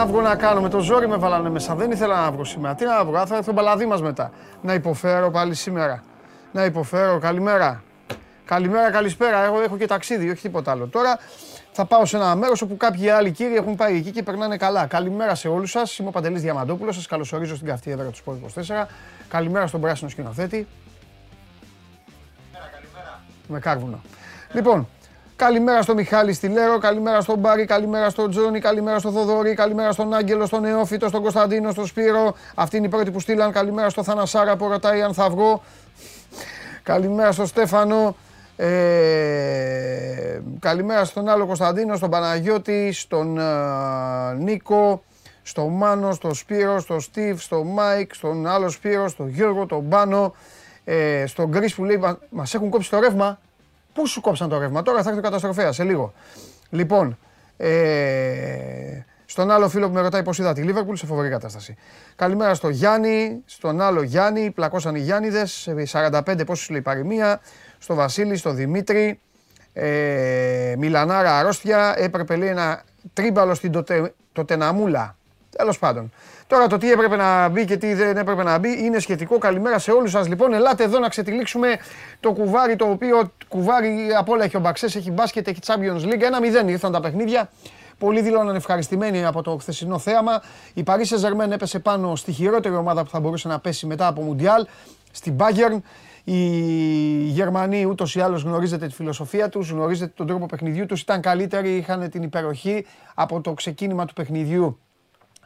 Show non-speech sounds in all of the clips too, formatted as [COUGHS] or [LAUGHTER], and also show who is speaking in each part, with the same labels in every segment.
Speaker 1: να βγω να κάνω, με το ζόρι με βάλανε μέσα. Δεν ήθελα να βγω σήμερα. Τι να βγω, θα έρθει ο μπαλαδί μας μετά. Να υποφέρω πάλι σήμερα. Να υποφέρω, καλημέρα. Καλημέρα, καλησπέρα. Εγώ έχω και ταξίδι, όχι τίποτα άλλο. Τώρα θα πάω σε ένα μέρος όπου κάποιοι άλλοι κύριοι έχουν πάει εκεί και περνάνε καλά. Καλημέρα σε όλους σας. Είμαι ο Παντελής Διαμαντόπουλος. Σας καλωσορίζω στην καυτή έδρα του Sport 24. Καλημέρα στον πράσινο σκηνοθέτη. Καλημέρα. Με κάρβουνο. Λοιπόν, Καλημέρα στο Μιχάλη Στιλέρο, καλημέρα στον Μπάρι, καλημέρα στον Τζόνι, καλημέρα στον Θοδωρή, καλημέρα στον Άγγελο, στον Νεόφυτο, στον Κωνσταντίνο, στον Σπύρο. Αυτή είναι η πρώτη που στείλαν. Καλημέρα στο Θανασάρα που ρωτάει αν θα βγω. Καλημέρα στον Στέφανο. Ε, καλημέρα στον άλλο Κωνσταντίνο, στον Παναγιώτη, στον ε, Νίκο, στον Μάνο, στον Σπύρο, στον Στίβ, στον Μάικ, στον άλλο Σπύρο, στον Γιώργο, τον Πάνο, ε, στον Γκρι που λέει Μας έχουν κόψει το ρεύμα. Πού σου κόψαν το ρεύμα, τώρα θα έρθει ο καταστροφέα σε λίγο. Λοιπόν, ε, στον άλλο φίλο που με ρωτάει πώς είδα τη Λίβερπουλ σε φοβερή κατάσταση. Καλημέρα στο Γιάννη, στον άλλο Γιάννη, πλακώσαν οι Γιάννηδες, 45 πόσου λέει παροιμία, στο Βασίλη, στο Δημήτρη, ε, Μιλανάρα αρρώστια, έπρεπε λέει ένα τρίμπαλο στην τοτε, τοτεναμούλα. Τέλος πάντων. Τώρα το τι έπρεπε να μπει και τι δεν έπρεπε να μπει είναι σχετικό. Καλημέρα σε όλους σας. Λοιπόν, ελάτε εδώ να ξετυλίξουμε το κουβάρι το οποίο κουβάρι από όλα έχει ο Μπαξές, έχει μπάσκετ, έχει Champions League. Ένα 0 ήρθαν τα παιχνίδια. Πολλοί δηλώναν ευχαριστημένοι από το χθεσινό θέαμα. Η Paris Saint-Germain έπεσε πάνω στη χειρότερη ομάδα που θα μπορούσε να πέσει μετά από Μουντιάλ, στην Bayern. Οι Γερμανοί ούτως ή άλλως γνωρίζετε τη φιλοσοφία τους, γνωρίζετε τον τρόπο παιχνιδιού τους. Ήταν καλύτεροι, είχαν την υπεροχή από το ξεκίνημα του παιχνιδιού.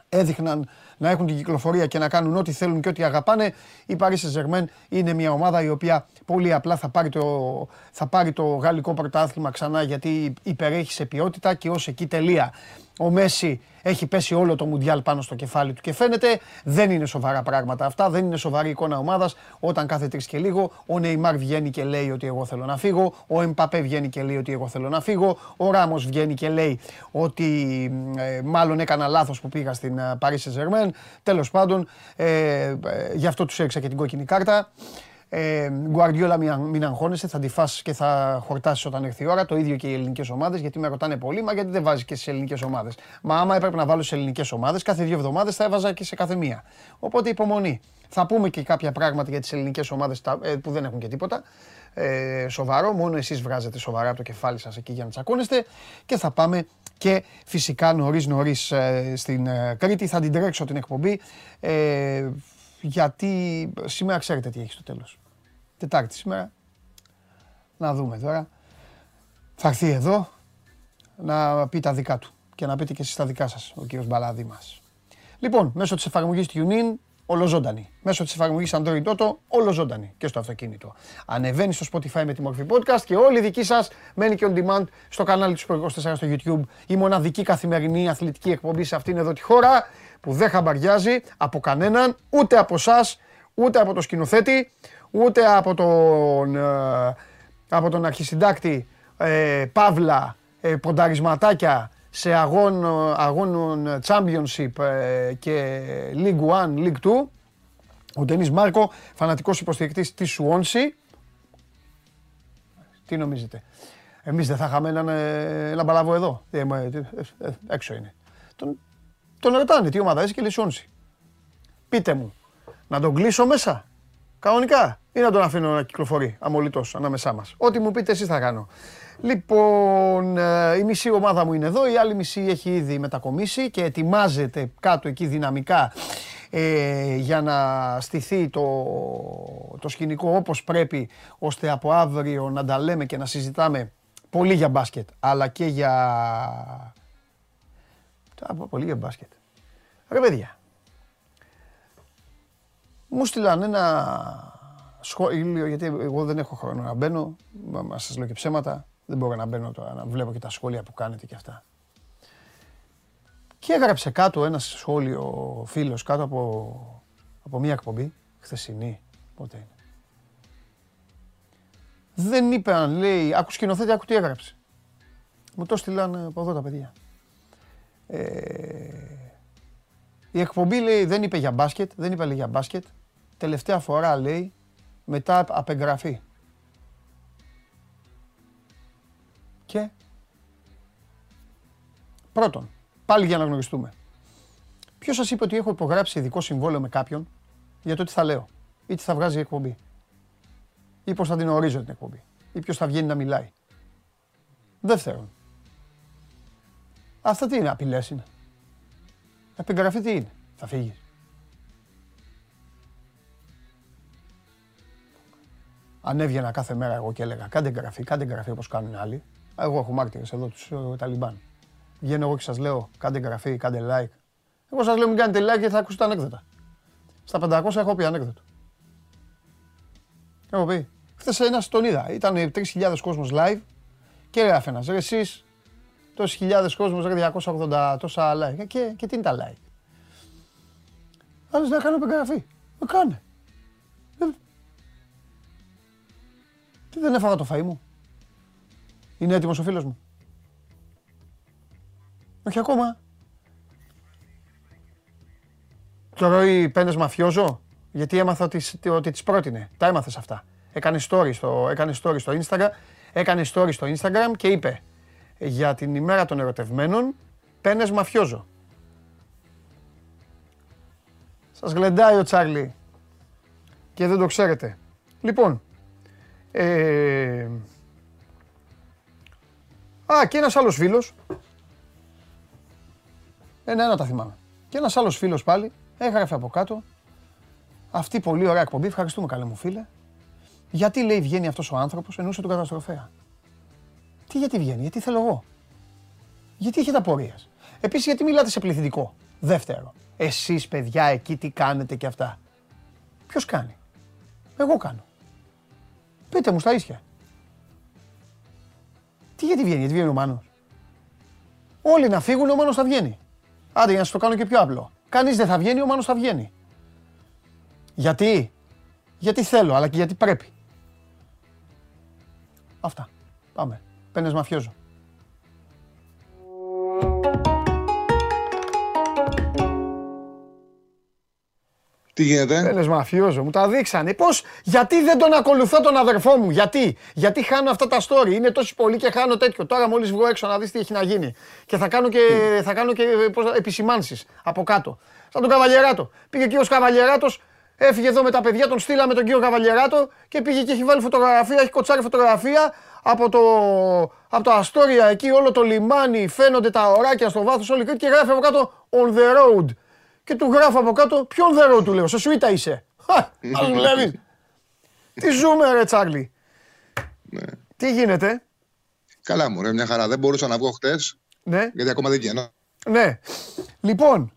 Speaker 1: Έδειχναν να έχουν την κυκλοφορία και να κάνουν ό,τι θέλουν και ό,τι αγαπάνε. Η Paris Saint-Germain είναι μια ομάδα η οποία πολύ απλά θα πάρει το, θα πάρει το γαλλικό πρωτάθλημα ξανά γιατί υπερέχει σε ποιότητα και ως εκεί τελεία. Ο Μέση έχει πέσει όλο το Μουντιάλ πάνω στο κεφάλι του και φαίνεται δεν είναι σοβαρά πράγματα αυτά, δεν είναι σοβαρή εικόνα ομάδας. Όταν κάθε τρεις και λίγο ο Νεϊμάρ βγαίνει και λέει ότι εγώ θέλω να φύγω, ο Εμπαπέ βγαίνει και λέει ότι εγώ θέλω να φύγω, ο Ράμος βγαίνει και λέει ότι ε, μάλλον έκανα λάθος που πήγα στην Paris Saint-Germain. Τέλος πάντων, ε, ε, γι' αυτό τους έριξα και την κόκκινη κάρτα. Ε, Γκουαρδιόλα, μην αγχώνεσαι, θα τη φας και θα χορτάσεις όταν έρθει η ώρα. Το ίδιο και οι ελληνικές ομάδες, γιατί με ρωτάνε πολύ, μα γιατί δεν βάζεις και στι ελληνικές ομάδες. Μα άμα έπρεπε να βάλω σε ελληνικές ομάδες, κάθε δύο εβδομάδες θα έβαζα και σε κάθε μία. Οπότε υπομονή. Θα πούμε και κάποια πράγματα για τις ελληνικές ομάδες ε, που δεν έχουν και τίποτα. Ε, σοβαρό, μόνο εσείς βγάζετε σοβαρά από το κεφάλι σας εκεί για να τσακώνεστε. Και θα πάμε και φυσικά νωρίς νωρίς ε, στην ε, Κρήτη. Θα την τρέξω την εκπομπή. Ε, γιατί σήμερα ξέρετε τι έχει στο τέλος. Τετάρτη σήμερα. Να δούμε τώρα. Θα έρθει εδώ να πει τα δικά του και να πείτε και εσείς τα δικά σας, ο κύριος Μπαλάδη μας. Λοιπόν, μέσω της εφαρμογής TuneIn, ολοζώντανη. Μέσω της εφαρμογής Android Auto, ολοζώντανη και στο αυτοκίνητο. Ανεβαίνει στο Spotify με τη μορφή podcast και όλη η δική σας μένει και on demand στο κανάλι του Sport 24 στο YouTube. Η μοναδική καθημερινή αθλητική εκπομπή σε αυτήν εδώ τη χώρα που δεν χαμπαριάζει από κανέναν, ούτε από εσά, ούτε από το σκηνοθέτη, ούτε από τον, ε, από τον αρχισυντάκτη ε, Παύλα ε, πονταρισματάκια σε αγών, αγώνων Championship ε, και League 1, League 2. Ο Ντενής Μάρκο, φανατικός υποστηρικτής της Σουόνση. Τι νομίζετε; Εμείς δεν θα είχαμε έναν, έναν παλαβό εδώ. έξω είναι. Τον, τον ρωτάνε τι ομάδα είσαι και λέει Πείτε μου, να τον κλείσω μέσα, κανονικά, ή να τον αφήνω να κυκλοφορεί αμολυτός ανάμεσά μας. Ό,τι μου πείτε εσείς θα κάνω. Λοιπόν, ε, η μισή ομάδα μου είναι εδώ, η άλλη μισή έχει ήδη μετακομίσει και ετοιμάζεται κάτω εκεί δυναμικά ε, για να στηθεί το, το σκηνικό όπως πρέπει, ώστε από αύριο να τα λέμε και να συζητάμε πολύ για μπάσκετ, αλλά και για... Πολύ για μπάσκετ. Ρε παιδιά, μου στείλαν ένα σχόλιο, γιατί εγώ δεν έχω χρόνο να μπαίνω, μα σας λέω και ψέματα, δεν μπορώ να μπαίνω τώρα, να βλέπω και τα σχόλια που κάνετε και αυτά. Και έγραψε κάτω ένα σχόλιο φίλος κάτω από, από μια εκπομπή, χθεσινή, πότε είναι. Δεν είπε αν λέει, άκου σκηνοθέτη, άκου τι έγραψε. Μου το στείλαν από εδώ τα παιδιά. Ε, η εκπομπή λέει δεν είπε για μπάσκετ, δεν είπε λέει, για μπάσκετ. Τελευταία φορά λέει μετά απεγγραφή. Και πρώτον, πάλι για να γνωριστούμε. Ποιος σας είπε ότι έχω υπογράψει ειδικό συμβόλαιο με κάποιον για το τι θα λέω ή τι θα βγάζει η εκπομπή; Ή πώς θα την ορίζω την εκπομπή; Ή ποιος θα βγαίνει να μιλάει; Δεύτερον, αυτά τι είναι, απειλές είναι. Επιγραφή τι είναι, θα φύγεις. Αν έβγαινα κάθε μέρα εγώ και έλεγα κάντε εγγραφή, κάντε εγγραφή όπως κάνουν άλλοι. Εγώ έχω μάρτυρες εδώ τους ε, Ταλιμπάν. Βγαίνω εγώ και σας λέω κάντε εγγραφή, κάντε like. Εγώ σας λέω μην κάνετε like γιατί θα ακούσετε ανέκδοτα. Στα 500 έχω πει ανέκδοτο. Έχω πει. Χθες ένας τον είδα. Ήταν 3.000 κόσμος live και έγραφε ένας. Ρε εσείς τόσοι χιλιάδες κόσμος, ρε 280 τόσα like. Και, και τι είναι τα like; Άλλος να κάνω εγγραφή. Με κάνε. Τι δεν έφαγα το φαΐ μου; Είναι έτοιμος ο φίλος μου. Όχι ακόμα. Τρώει πένες μαφιόζο; Γιατί έμαθα ότι, ότι τις πρότεινε. Τα έμαθες αυτά. Έκανε story στο, έκανε story στο Instagram. Έκανε story στο Instagram και είπε για την ημέρα των ερωτευμένων πένες μαφιόζο. Σας γλεντάει ο Τσάρλι και δεν το ξέρετε. Λοιπόν, ε... Α, και ένας άλλος φίλος. Ένα-ένα τα θυμάμαι. Και ένας άλλος φίλος πάλι έγραφε από κάτω. Αυτή πολύ ωραία εκπομπή. Ευχαριστούμε καλέ μου φίλε. Γιατί λέει βγαίνει αυτός ο άνθρωπος, εννοούσε τον καταστροφέα. Τι γιατί βγαίνει, γιατί θέλω εγώ. Γιατί έχετε απορίες. Επίσης γιατί μιλάτε σε πληθυντικό. Δεύτερο. Εσείς παιδιά εκεί τι κάνετε και αυτά. Ποιος κάνει; Εγώ κάνω. Πείτε μου στα ίσια. Τι γιατί βγαίνει, γιατί βγαίνει ο Μάνος; Όλοι να φύγουν, ο Μάνος θα βγαίνει. Άντε για να σας το κάνω και πιο απλό. Κανείς δεν θα βγαίνει, ο Μάνος θα βγαίνει. Γιατί, γιατί θέλω, αλλά και γιατί πρέπει. Αυτά. Πάμε. Πένες μαφιόζω.
Speaker 2: Τι γίνεται;
Speaker 1: Πένες μαφιόζο, μου τα δείξανε. Πώς, γιατί δεν τον ακολουθώ τον αδερφό μου, γιατί, γιατί χάνω αυτά τα story. Είναι τόσο πολύ και χάνω τέτοιο. Τώρα μόλις βγω έξω να δεις τι έχει να γίνει. Και θα κάνω και, θα κάνω και επισημάνσεις από κάτω. Σαν τον Καβαλιεράτο. Πήγε ο κύριο Καβαλιεράτος, έφυγε εδώ με τα παιδιά, τον στείλαμε τον κύριο Καβαλιεράτο και πήγε και έχει βάλει φωτογραφία, έχει κοτσάρει φωτογραφία από το, από το Αστόρια εκεί, όλο το λιμάνι, φαίνονται τα ωράκια στο βάθος, όλη και γράφει από κάτω on the road και του γράφω από κάτω ποιον δερό του λέω, σε σουίτα είσαι. Ας δουλεύει. Τι ζούμε ρε Τσάρλι. Ναι. Τι γίνεται;
Speaker 2: Καλά μου ρε, μια χαρά. Δεν μπορούσα να βγω χτες, ναι. γιατί ακόμα δεν βγαίνω.
Speaker 1: Ναι. Λοιπόν,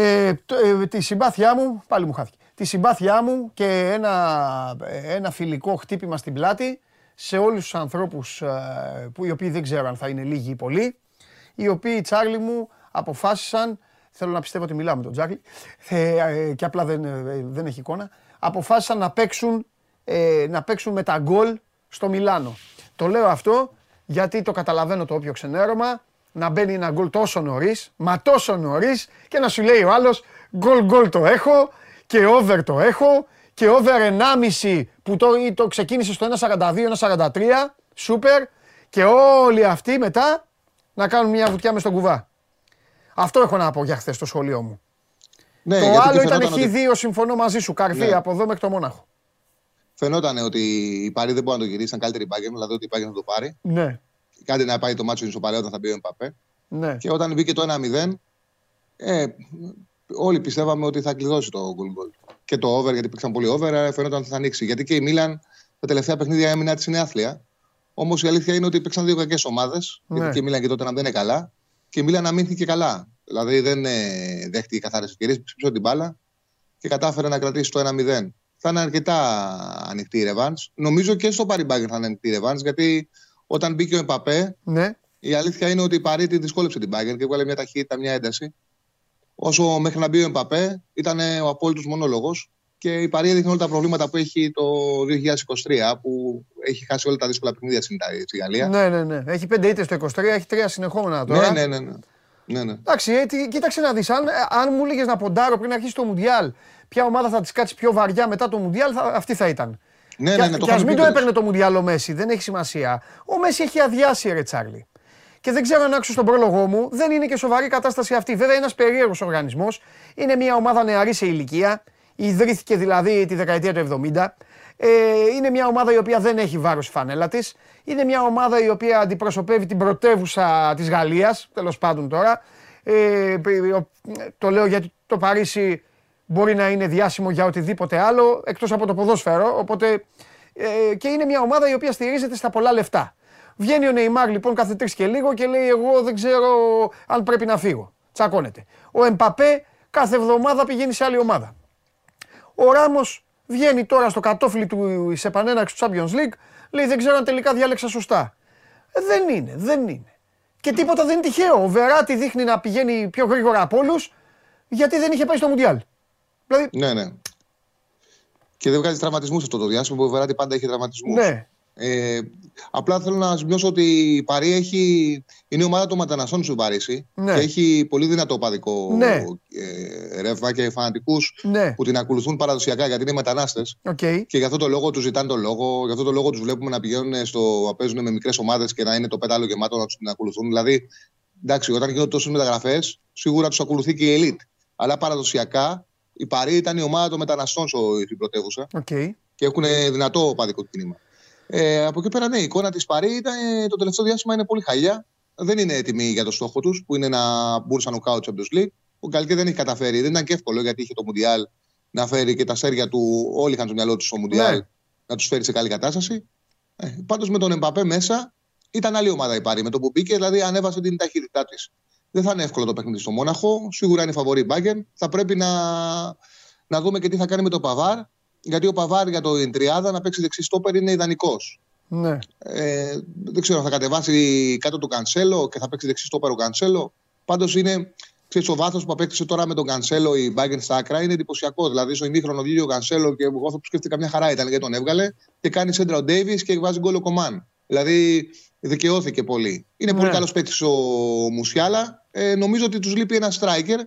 Speaker 1: ε, ε, τη συμπάθειά μου, πάλι μου χάθηκε, τη συμπάθειά μου και ένα, ένα φιλικό χτύπημα στην πλάτη σε όλους τους ανθρώπους ε, που οι οποίοι δεν ξέρω αν θα είναι λίγοι ή πολλοί, οι οποίοι Τσάρλι μου αποφάσισαν Θέλω να πιστεύω ότι μιλάω με τον Τζάκλι ε, και απλά δεν, ε, δεν έχει εικόνα. Αποφάσισαν να παίξουν, ε, να παίξουν με τα γκολ στο Μιλάνο. Το λέω αυτό γιατί το καταλαβαίνω το όποιο ξενέρωμα να μπαίνει ένα γκολ τόσο νωρίς, μα τόσο νωρίς και να σου λέει ο άλλος γκολ γκολ το έχω και over το έχω και over 1,5 που το, το ξεκίνησε στο 1,42, 1,43, σούπερ και όλοι αυτοί μετά να κάνουν μια βουτιά μες στον κουβά. Αυτό έχω να πω για χθες στο σχολείο μου. Ναι, το άλλο ήταν χ δύο, συμφωνώ μαζί σου. Καρφί ναι. από εδώ μέχρι το Μόναχο.
Speaker 2: Φαινόταν ότι οι Πάροι δεν μπορούν να το γυρίσουν καλύτερη μπάγκερ, δηλαδή ότι η μπάγκερ θα το πάρει.
Speaker 1: Ναι.
Speaker 2: Κάτι να πάει το μάτσο στο παρέα όταν θα μπει ο Εμπαπέ. Ναι. Και όταν μπήκε το 1-0, ε, όλοι πιστεύαμε ότι θα κλειδώσει το goal goal. Και το over, γιατί πήγαν πολύ over, ε, φαινόταν ότι θα ανοίξει. Γιατί και η Μίλαν τα τελευταία παιχνίδια έμεινε της είναι άθλια. Όμως η αλήθεια είναι ότι υπήρξαν δύο κακές ομάδες. Ναι. Γιατί και η Μίλαν και τότε να δεν είναι καλά και η Μίλαν αμήνθηκε καλά. Δηλαδή δεν ε, δέχτηκε καθαρές ευκαιρίες, ψήφισε την μπάλα και κατάφερε να κρατήσει το 1-0. Θα είναι αρκετά ανοιχτή η ρεβάν. Νομίζω και στο Παριμπάγκερ θα είναι ανοιχτή η ρεβάν, γιατί όταν μπήκε ο Εμπαπέ, ναι. η αλήθεια είναι ότι η Παρή τη δυσκόλεψε την Μπάγκερ και έβγαλε μια ταχύτητα, μια ένταση. Όσο μέχρι να μπει ο Εμπαπέ ήταν ο απόλυτος μονόλογος και η Παρή έδειχνε όλα τα προβλήματα που έχει το 2023, που έχει χάσει όλα τα δύσκολα παιχνίδια στη Γαλλίας.
Speaker 1: Ναι, ναι, ναι. Έχει πέντε ήττες το 23, έχει τρία συνεχόμενα τώρα.
Speaker 2: Ναι, ναι, ναι. ναι. ναι,
Speaker 1: Εντάξει, ε, κοίταξε να δεις. Αν, αν μου έλεγες να ποντάρω πριν αρχίσει το Μουντιάλ, ποια ομάδα θα της κάτσει πιο βαριά μετά το Μουντιάλ, θα, αυτή θα ήταν.
Speaker 2: Ναι, ναι, ναι,
Speaker 1: και ας μην το έπαιρνε το Μουντιάλ ο Μέση, δεν έχει σημασία. Ο Μέση έχει αδειάσει, ρε Τσάρλι. και δεν ξέρω αν άξω στον πρόλογό μου, δεν είναι και σοβαρή κατάσταση αυτή. Βέβαια, ένας περίεργος οργανισμός. Είναι μια ομάδα νεαρή σε ηλικία. Ιδρύθηκε δηλαδή τη δεκαετία του 70. Ε, είναι μια ομάδα η οποία δεν έχει βάρος η φανέλα της. Είναι μια ομάδα η οποία αντιπροσωπεύει την πρωτεύουσα της Γαλλίας, τέλος πάντων τώρα. Ε, το λέω γιατί το Παρίσι μπορεί να είναι διάσημο για οτιδήποτε άλλο εκτός από το ποδόσφαιρο. Οπότε, ε, και είναι μια ομάδα η οποία στηρίζεται στα πολλά λεφτά. Βγαίνει ο Νεϊμάρ λοιπόν κάθε τρεις και λίγο και λέει: Εγώ δεν ξέρω αν πρέπει να φύγω. Τσακώνεται. Ο Εμπαπέ κάθε εβδομάδα πηγαίνει σε άλλη ομάδα. Ο Ράμος βγαίνει τώρα στο κατόφλι του επανέναξη του Champions League, λέει: Δεν ξέρω αν τελικά διάλεξα σωστά. Ε, δεν είναι, δεν είναι. Και τίποτα δεν είναι τυχαίο. Ο Βεράτη δείχνει να πηγαίνει πιο γρήγορα από όλους γιατί δεν είχε πάει στο Μουντιάλ.
Speaker 2: Δηλαδή... Ναι, ναι. Και δεν βγάζει τραυματισμούς αυτό το διάστημα που ο Βεράτη πάντα έχει τραυματισμούς. Ναι. Ε, απλά θέλω να σημειώσω ότι η Παρή έχει, είναι η ομάδα των μεταναστών του Παρίσι ναι. και έχει πολύ δυνατό παδικό ναι. ε, ρεύμα και φανατικούς ναι. που την ακολουθούν παραδοσιακά γιατί είναι μετανάστες.
Speaker 1: Okay.
Speaker 2: Και γι' αυτό το λόγο τους ζητάνε τον λόγο, γι' αυτό το λόγο τους βλέπουμε να πηγαίνουν στο, να παίζουν με μικρές ομάδες και να είναι το πέταλο γεμάτο να τους την ακολουθούν. Δηλαδή, εντάξει, όταν γίνονται τόσες μεταγραφές, σίγουρα τους ακολουθεί και η elite. Αλλά παραδοσιακά η Παρή ήταν η ομάδα των μεταναστών στην πρωτεύουσα
Speaker 1: okay.
Speaker 2: και έχουν δυνατό παδικό κίνημα. Ε, από εκεί πέρα, ναι, η εικόνα της Παρή ήταν, το τελευταίο διάστημα είναι πολύ χαλιά. Δεν είναι έτοιμη για το στόχο τους, που είναι να μπουν σαν νοκάουτ Champions League. Ο Γκαλκέ δεν έχει καταφέρει. Δεν ήταν και εύκολο γιατί είχε το Μουντιάλ να φέρει και τα σέρια του. Όλοι είχαν στο μυαλό τους στο Μουντιάλ ναι. να τους φέρει σε καλή κατάσταση. Ε, Πάντως με τον Εμπαπέ μέσα ήταν άλλη ομάδα η Παρή. Με τον που μπήκε, δηλαδή ανέβασε την ταχύτητά της. Δεν θα είναι εύκολο το παιχνίδι στο Μόναχο. Σίγουρα είναι φαβορή μπάγκερ. Θα πρέπει να, να δούμε και τι θα κάνει με τον Παβάρ γιατί ο Παβάρ για το Ιντριάδα να παίξει δεξί στόπερ είναι ιδανικός.
Speaker 1: Ναι.
Speaker 2: Ε, δεν ξέρω αν θα κατεβάσει κάτω του Κανσέλο και θα παίξει δεξί στόπερ ο Κανσέλο. Πάντως είναι. Ξέρεις, ο βάθος που απέκτησε τώρα με τον Κανσέλο η Μπάγκεν στα άκρα είναι εντυπωσιακό. Δηλαδή, στο ημίχρονο βγήκε ο Κανσέλο και εγώ θα σκέφτηκα μια χαρά ήταν γιατί τον έβγαλε και κάνει σέντρα ο Ντέιβι και βάζει γκολ ο Κομάν. Δηλαδή, δικαιώθηκε πολύ. Είναι ναι. πολύ καλός παίκτης ο Μουσιάλα. Ε, νομίζω ότι τους λείπει ένα striker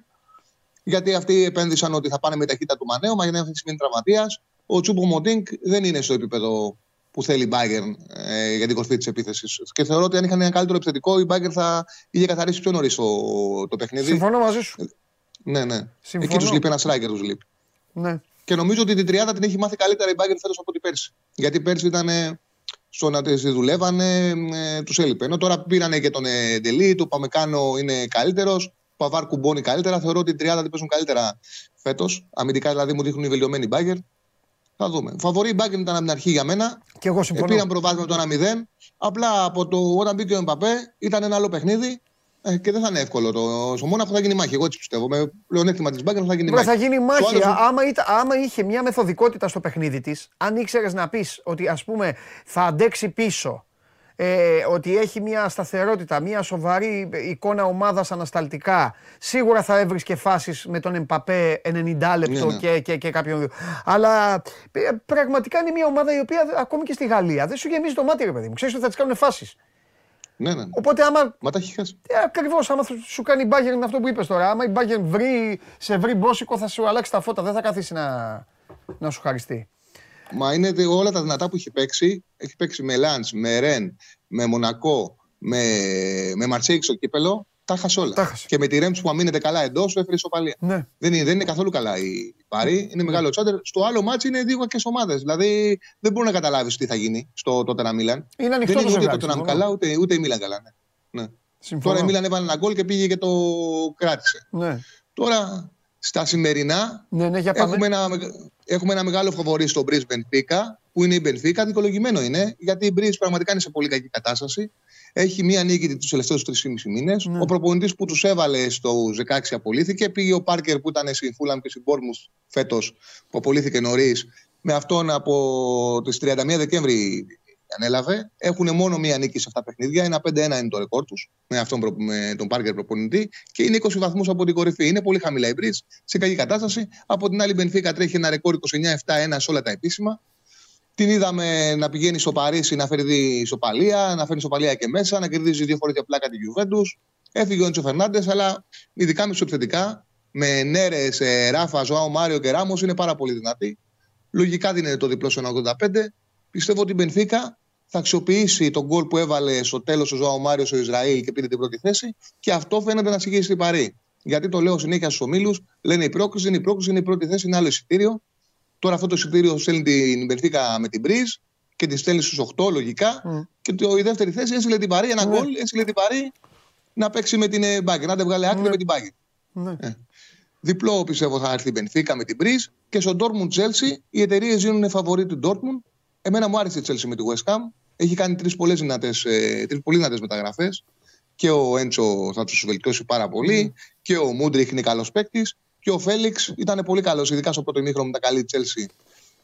Speaker 2: γιατί αυτοί επένδυσαν ότι θα πάνε με ταχύτητα του Μανέου, μα για να έχει μείνει τραυματίας. Ο Τσούμπο Μοντίνκ δεν είναι στο επίπεδο που θέλει η Bayern ε, για την κορφή της επίθεσης. Και θεωρώ ότι αν είχαν ένα καλύτερο επιθετικό, η Bayern θα είχε καθαρίσει πιο νωρίς το, το παιχνίδι.
Speaker 1: Συμφωνώ μαζί σου.
Speaker 2: Ναι, ναι. Συμφωνώ. Εκεί τους λείπει ένα striker, τους λείπει.
Speaker 1: Ναι.
Speaker 2: Και νομίζω ότι την τριάδα την έχει μάθει καλύτερα η Bayern φέτος από την πέρσι. Γιατί πέρσι ήταν στο να τη δουλεύανε, ε, τους έλειπε. Ενώ τώρα πήρανε και τον Εντελή, το Παμεκάνο είναι καλύτερος. Παβάρ κουμπώνει καλύτερα. Θεωρώ ότι οι 30 δεν παίζουν καλύτερα φέτος. Αμυντικά δηλαδή μου δείχνουν οι βελτιωμένοι μπάγκερ. Θα δούμε. Φαβορή η μπάγκερ ήταν από την αρχή για μένα.
Speaker 1: Και εγώ συμφωνώ.
Speaker 2: Πήραν προβάδισμα το 1-0. Απλά από το όταν μπήκε ο Εμπαπέ ήταν ένα άλλο παιχνίδι. Ε, και δεν θα είναι εύκολο το. Στο Μόναχο θα γίνει μάχη. Εγώ έτσι πιστεύω. Με πλεονέκτημα της μπάγκερ θα γίνει μάχη.
Speaker 1: Θα γίνει μάχη. Άλλο... Άμα, άμα είχε μια μεθοδικότητα στο παιχνίδι της, αν ήξερες να πεις ότι ας πούμε θα αντέξει πίσω ε, ότι έχει μια σταθερότητα, μια σοβαρή εικόνα ομάδας ανασταλτικά. Σίγουρα θα έβρισκε φάσεις με τον Εμπαπέ 90 λεπτό ναι, ναι. Και, και, και κάποιον Αλλά ε, πραγματικά είναι μια ομάδα η οποία ακόμη και στη Γαλλία δεν σου γεμίζει το μάτι, ρε παιδί μου. Ξέρεις ότι θα τις κάνουν φάσεις.
Speaker 2: Ναι, ναι.
Speaker 1: Οπότε άμα.
Speaker 2: Μα τα έχει χάσει.
Speaker 1: Ε, Ακριβώς, άμα σου κάνει μπάγκερ αυτό που είπες τώρα. Άμα η μπάγκερ βρει, σε βρει μπόσικο, θα σου αλλάξει τα φώτα. Δεν θα καθίσει να, να σου χαριστεί.
Speaker 2: Μα είναι όλα τα δυνατά που έχει παίξει. Έχει παίξει με Λαντ, με Ρεν, με Μονακό, με, με Μαρσέικ στο κύπελο. Τα χασε όλα.
Speaker 1: Τα
Speaker 2: Και με τη Ρέμψ που αμήνεται καλά εντός, έφερε ισοπαλία.
Speaker 1: Ναι.
Speaker 2: Δεν, είναι, δεν είναι καθόλου καλά η Παρή. Είναι μεγάλο τσάντερ. Στο άλλο μάτσο είναι δύο κακές ομάδες. Δηλαδή δεν μπορεί να καταλάβεις τι θα γίνει στο τότε να Μίλαν.
Speaker 1: Είναι ανοιχτό
Speaker 2: δεν είναι ούτε το καλά, ούτε, ούτε η Μίλαν καλά. Ναι. ναι. Τώρα η Μίλαν έβαλε ένα γκολ και πήγε και το κράτησε.
Speaker 1: Ναι.
Speaker 2: Τώρα στα σημερινά
Speaker 1: ναι, ναι, για
Speaker 2: Έχουμε, ένα, έχουμε ένα μεγάλο φαβορή στο Μπρι Μπενφίκα, που είναι η Μπενφίκα. Δικολογημένο είναι, γιατί η Μπρι πραγματικά είναι σε πολύ κακή κατάσταση. Έχει μία νίκη τους τελευταίους 3,5 μήνες. Ναι. Ο προπονητής που τους έβαλε στο 16 απολύθηκε. Πήγε ο Πάρκερ που ήταν στην Φούλαμ και στην Πόρμου φέτος, που απολύθηκε νωρίς. Με αυτόν από τις 31 Δεκέμβρη ανέλαβε. Έχουν μόνο μία νίκη σε αυτά τα παιχνίδια. Ένα 5-1 είναι το ρεκόρ τους με, αυτόν, με τον Πάρκερ προπονητή και είναι 20 βαθμούς από την κορυφή. Είναι πολύ χαμηλά η Μπριτς, σε κακή κατάσταση. Από την άλλη, η Μπενφίκα τρέχει ένα ρεκόρ 29-7-1 σε όλα τα επίσημα. Την είδαμε να πηγαίνει στο Παρίσι να φέρει ισοπαλία, να φέρει ισοπαλία και μέσα, να κερδίζει δύο φορές πλάκα τη Γιουβέντους. Έφυγε ο Ντσο Φερνάντες, αλλά ειδικά με του επιθετικά, με Νέρες, Ράφα, Ζωάο Μάριο και Ράμος είναι πάρα πολύ δυνατή. Λογικά δίνεται το διπλό στο 85. Πιστεύω ότι η Μπενφίκα θα αξιοποιήσει τον γκολ που έβαλε στο τέλος ο Ζωάο Μάριο στο Ισραήλ και πήρε την πρώτη θέση και αυτό φαίνεται να συγχύσει στην Παρή. Γιατί το λέω συνέχεια στους ομίλους, λένε η πρόκληση είναι η πρόκληση, είναι η πρώτη θέση, είναι άλλο εισιτήριο. Τώρα αυτό το εισιτήριο στέλνει την Μπερθήκα με την Μπριζ και τη στέλνει στους 8 λογικά. Mm. Και το, η δεύτερη θέση έστειλε την Παρή, ένα mm. γκολ, έστειλε την Παρή να παίξει με την Μπάγκερ, να την βγάλει άκρη mm. με την Μπάγκερ. Mm. Ε. Διπλό πιστεύω θα έρθει η Μπενθήκα με την Μπριζ και στο Dortmund Chelsea οι εταιρείες γίνουν φαβορή του Dortmund. Εμένα μου άρεσε η Chelsea με τη West Ham. Έχει κάνει τρεις πολύ δυνατές ε, μεταγραφές. Και ο Έντσο θα τους βελτιώσει πάρα πολύ. Mm. Και ο Μούντριχ είναι καλός παίκτης. Και ο Φέληξ ήταν πολύ καλός, ειδικά στο πρώτο ημίχρονο με τα καλή Chelsea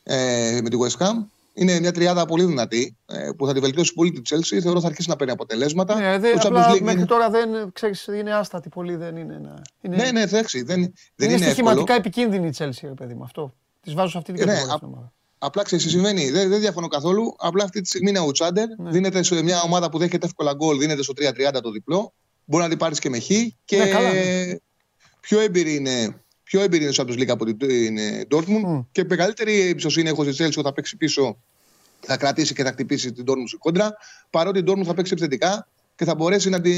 Speaker 2: ε, με τη West Ham. Είναι μια τριάδα πολύ δυνατή ε, που θα τη βελτιώσει πολύ τη Chelsea. Θεωρώ θα αρχίσει να παίρνει αποτελέσματα.
Speaker 1: Ναι, δε, απλά, League μέχρι είναι... τώρα δεν ξέρεις, είναι άστατη πολύ. Δεν είναι, να... είναι...
Speaker 2: Ναι, ναι, εντάξει, δεν, δεν
Speaker 1: είναι, είναι στοιχηματικά επικίνδυνη η Chelsea, παιδί μου αυτό. Τη βάζω σε αυτή την κατηγορία. Ναι,
Speaker 2: Απλά ξέρεις τι συμβαίνει. Δεν, δεν διαφωνώ καθόλου. Απλά αυτή τη στιγμή είναι ο Τσάντερ. Ναι. Δίνεται σε μια ομάδα που δέχεται εύκολα γκολ, δίνεται στο 3-30 το διπλό. Μπορεί να την πάρεις και με χ. Και ναι, καλά, ναι. πιο έμπειρη είναι πιο έμπειρη είναι ο Champions League από την Dortmund mm. και μεγαλύτερη εμπιστοσύνη έχω στη Chelsea ότι θα παίξει πίσω, θα κρατήσει και θα χτυπήσει την Dortmund στην κόντρα. Παρότι η Dortmund θα παίξει επιθετικά και θα μπορέσει να, τη,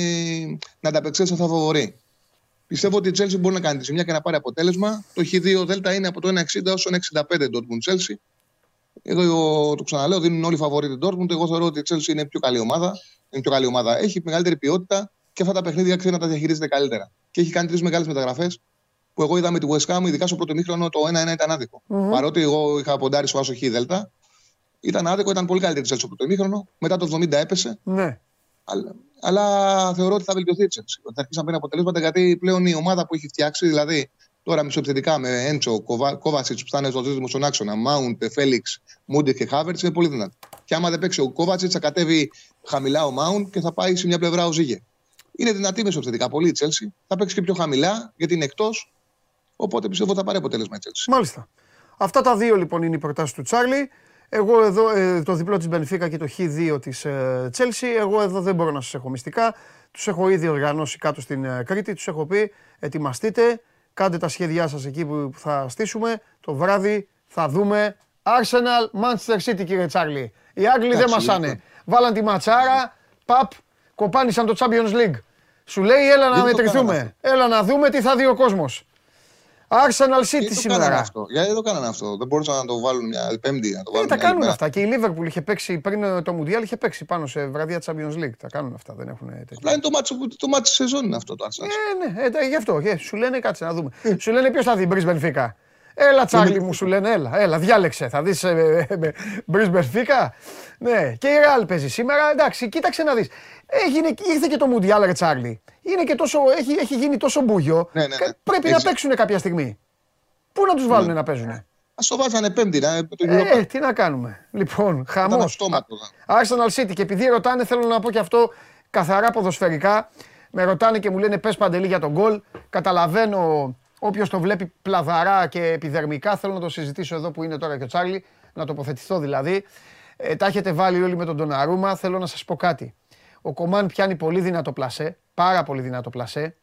Speaker 2: να ανταπεξέλθει στα φαβορή. Πιστεύω ότι η Chelsea μπορεί να κάνει τη ζημιά και να πάρει αποτέλεσμα. Το Χ2 Δέλτα είναι από το 1,60 έω το 1,65 Dortmund Chelsea. Εδώ το ξαναλέω, δίνουν όλοι φαβορή την Dortmund. Εγώ θεωρώ ότι η Chelsea είναι πιο καλή ομάδα. Είναι πιο καλή ομάδα. Έχει μεγαλύτερη ποιότητα και αυτά τα παιχνίδια ξέρει να τα διαχειρίζεται καλύτερα. Και έχει κάνει τρεις μεγάλες μεταγραφές που εγώ είδα με τη West Ham, ειδικά στο πρώτο μήχρονο, το 1-1 ήταν άδικο. Mm-hmm. Παρότι εγώ είχα ποντάρει στο Άσο Χ Δέλτα, ήταν άδικο, ήταν πολύ καλύτερη τη Chelsea στο πρώτο μήχρονο. Μετά το 70 έπεσε.
Speaker 1: Ναι.
Speaker 2: Αλλά, αλλά θεωρώ ότι θα βελτιωθεί η Chelsea. Ότι θα αρχίσει να παίρνει αποτελέσματα γιατί πλέον η ομάδα που έχει φτιάξει, δηλαδή τώρα μισοεπιθετικά με Έντσο, Κόβασιτ που θα είναι στο δίδυμο στον άξονα, Μάουντ, Φέληξ, Μούντι και Χάβερτς είναι πολύ δυνατή. Και άμα δεν παίξει ο Κόβασιτ, θα κατέβει χαμηλά ο Μάουντ και θα πάει σε μια πλευρά ο Ζήγε. Είναι δυνατή μεσοεπιθετικά πολύ η Chelsea. Θα παίξει και πιο χαμηλά γιατί είναι εκτός. Οπότε πιστεύω θα πάρει αποτέλεσμα η Chelsea.
Speaker 1: Μάλιστα. Αυτά τα δύο λοιπόν είναι οι προτάσεις του Τσάρλι. Εγώ εδώ, ε, το διπλό της Μπενφίκα και το Χ2 της ε, Chelsea, εγώ εδώ δεν μπορώ να σας έχω μυστικά. Τους έχω ήδη οργανώσει κάτω στην ε, Κρήτη. Τους έχω πει: ετοιμαστείτε, κάντε τα σχέδιά σας εκεί που θα στήσουμε. Το βράδυ θα δούμε Arsenal Manchester City, κύριε Τσάρλι. Οι Άγγλοι δεν μασάνε. Βάλαν τη ματσάρα, παπ, κοπάνισαν το Champions League. Σου λέει έλα να μετρηθούμε. Έλα να δούμε τι θα δει ο κόσμος. Arsenal City σήμερα.
Speaker 2: Αυτό. Γιατί δεν το κάνανε αυτό. Δεν μπορούσαν να το βάλουν μια πέμπτη. Να το
Speaker 1: βάλουν ε, τα κάνουν αυτά. Και η Liverpool είχε παίξει πριν το Mundial, είχε παίξει πάνω σε βραδιά Champions League. Τα κάνουν αυτά. Δεν έχουν τέτοια.
Speaker 2: Απλά είναι το μάτσο, το μάτσο σεζόν είναι αυτό το Arsenal.
Speaker 1: Ε, ναι, ε, γι' αυτό. Ε, σου λένε κάτσε να δούμε. σου λένε ποιος θα δει Μπρι Μπενφίκα. Έλα Τσάρλι μου σου λένε, έλα, έλα, διάλεξε, θα δεις ε, Μπρις Μπενφίκα. Ναι, και η Ρεάλ παίζει σήμερα, εντάξει, κοίταξε να δεις. Έγινε, ήρθε και το Μουντιάλ, ρε Τσάρλι. Είναι και τόσο, έχει, έχει γίνει τόσο μπούγιο. Ναι, ναι, ναι. Πρέπει να παίξουν κάποια στιγμή. Πού να τους βάλουν ναι. να παίζουν. Α
Speaker 2: το βάζανε πέμπτη, να
Speaker 1: Ε, τι να κάνουμε. Λοιπόν, χαμός. Arsenal City και επειδή ρωτάνε, θέλω να πω και αυτό καθαρά ποδοσφαιρικά. Με ρωτάνε και μου λένε πες παντελή για τον γκολ. Καταλαβαίνω όποιος το βλέπει πλαδαρά και επιδερμικά. Θέλω να το συζητήσω εδώ που είναι τώρα και ο Τσάρλι. Να τοποθετηθώ δηλαδή. Ε, τα έχετε βάλει όλοι με τον Τοναρούμα. Θέλω να σας πω κάτι. Ο Κομάν πιάνει πολύ δυνατό πλασέ. Πάρα πολύ δυνατό πλασέ.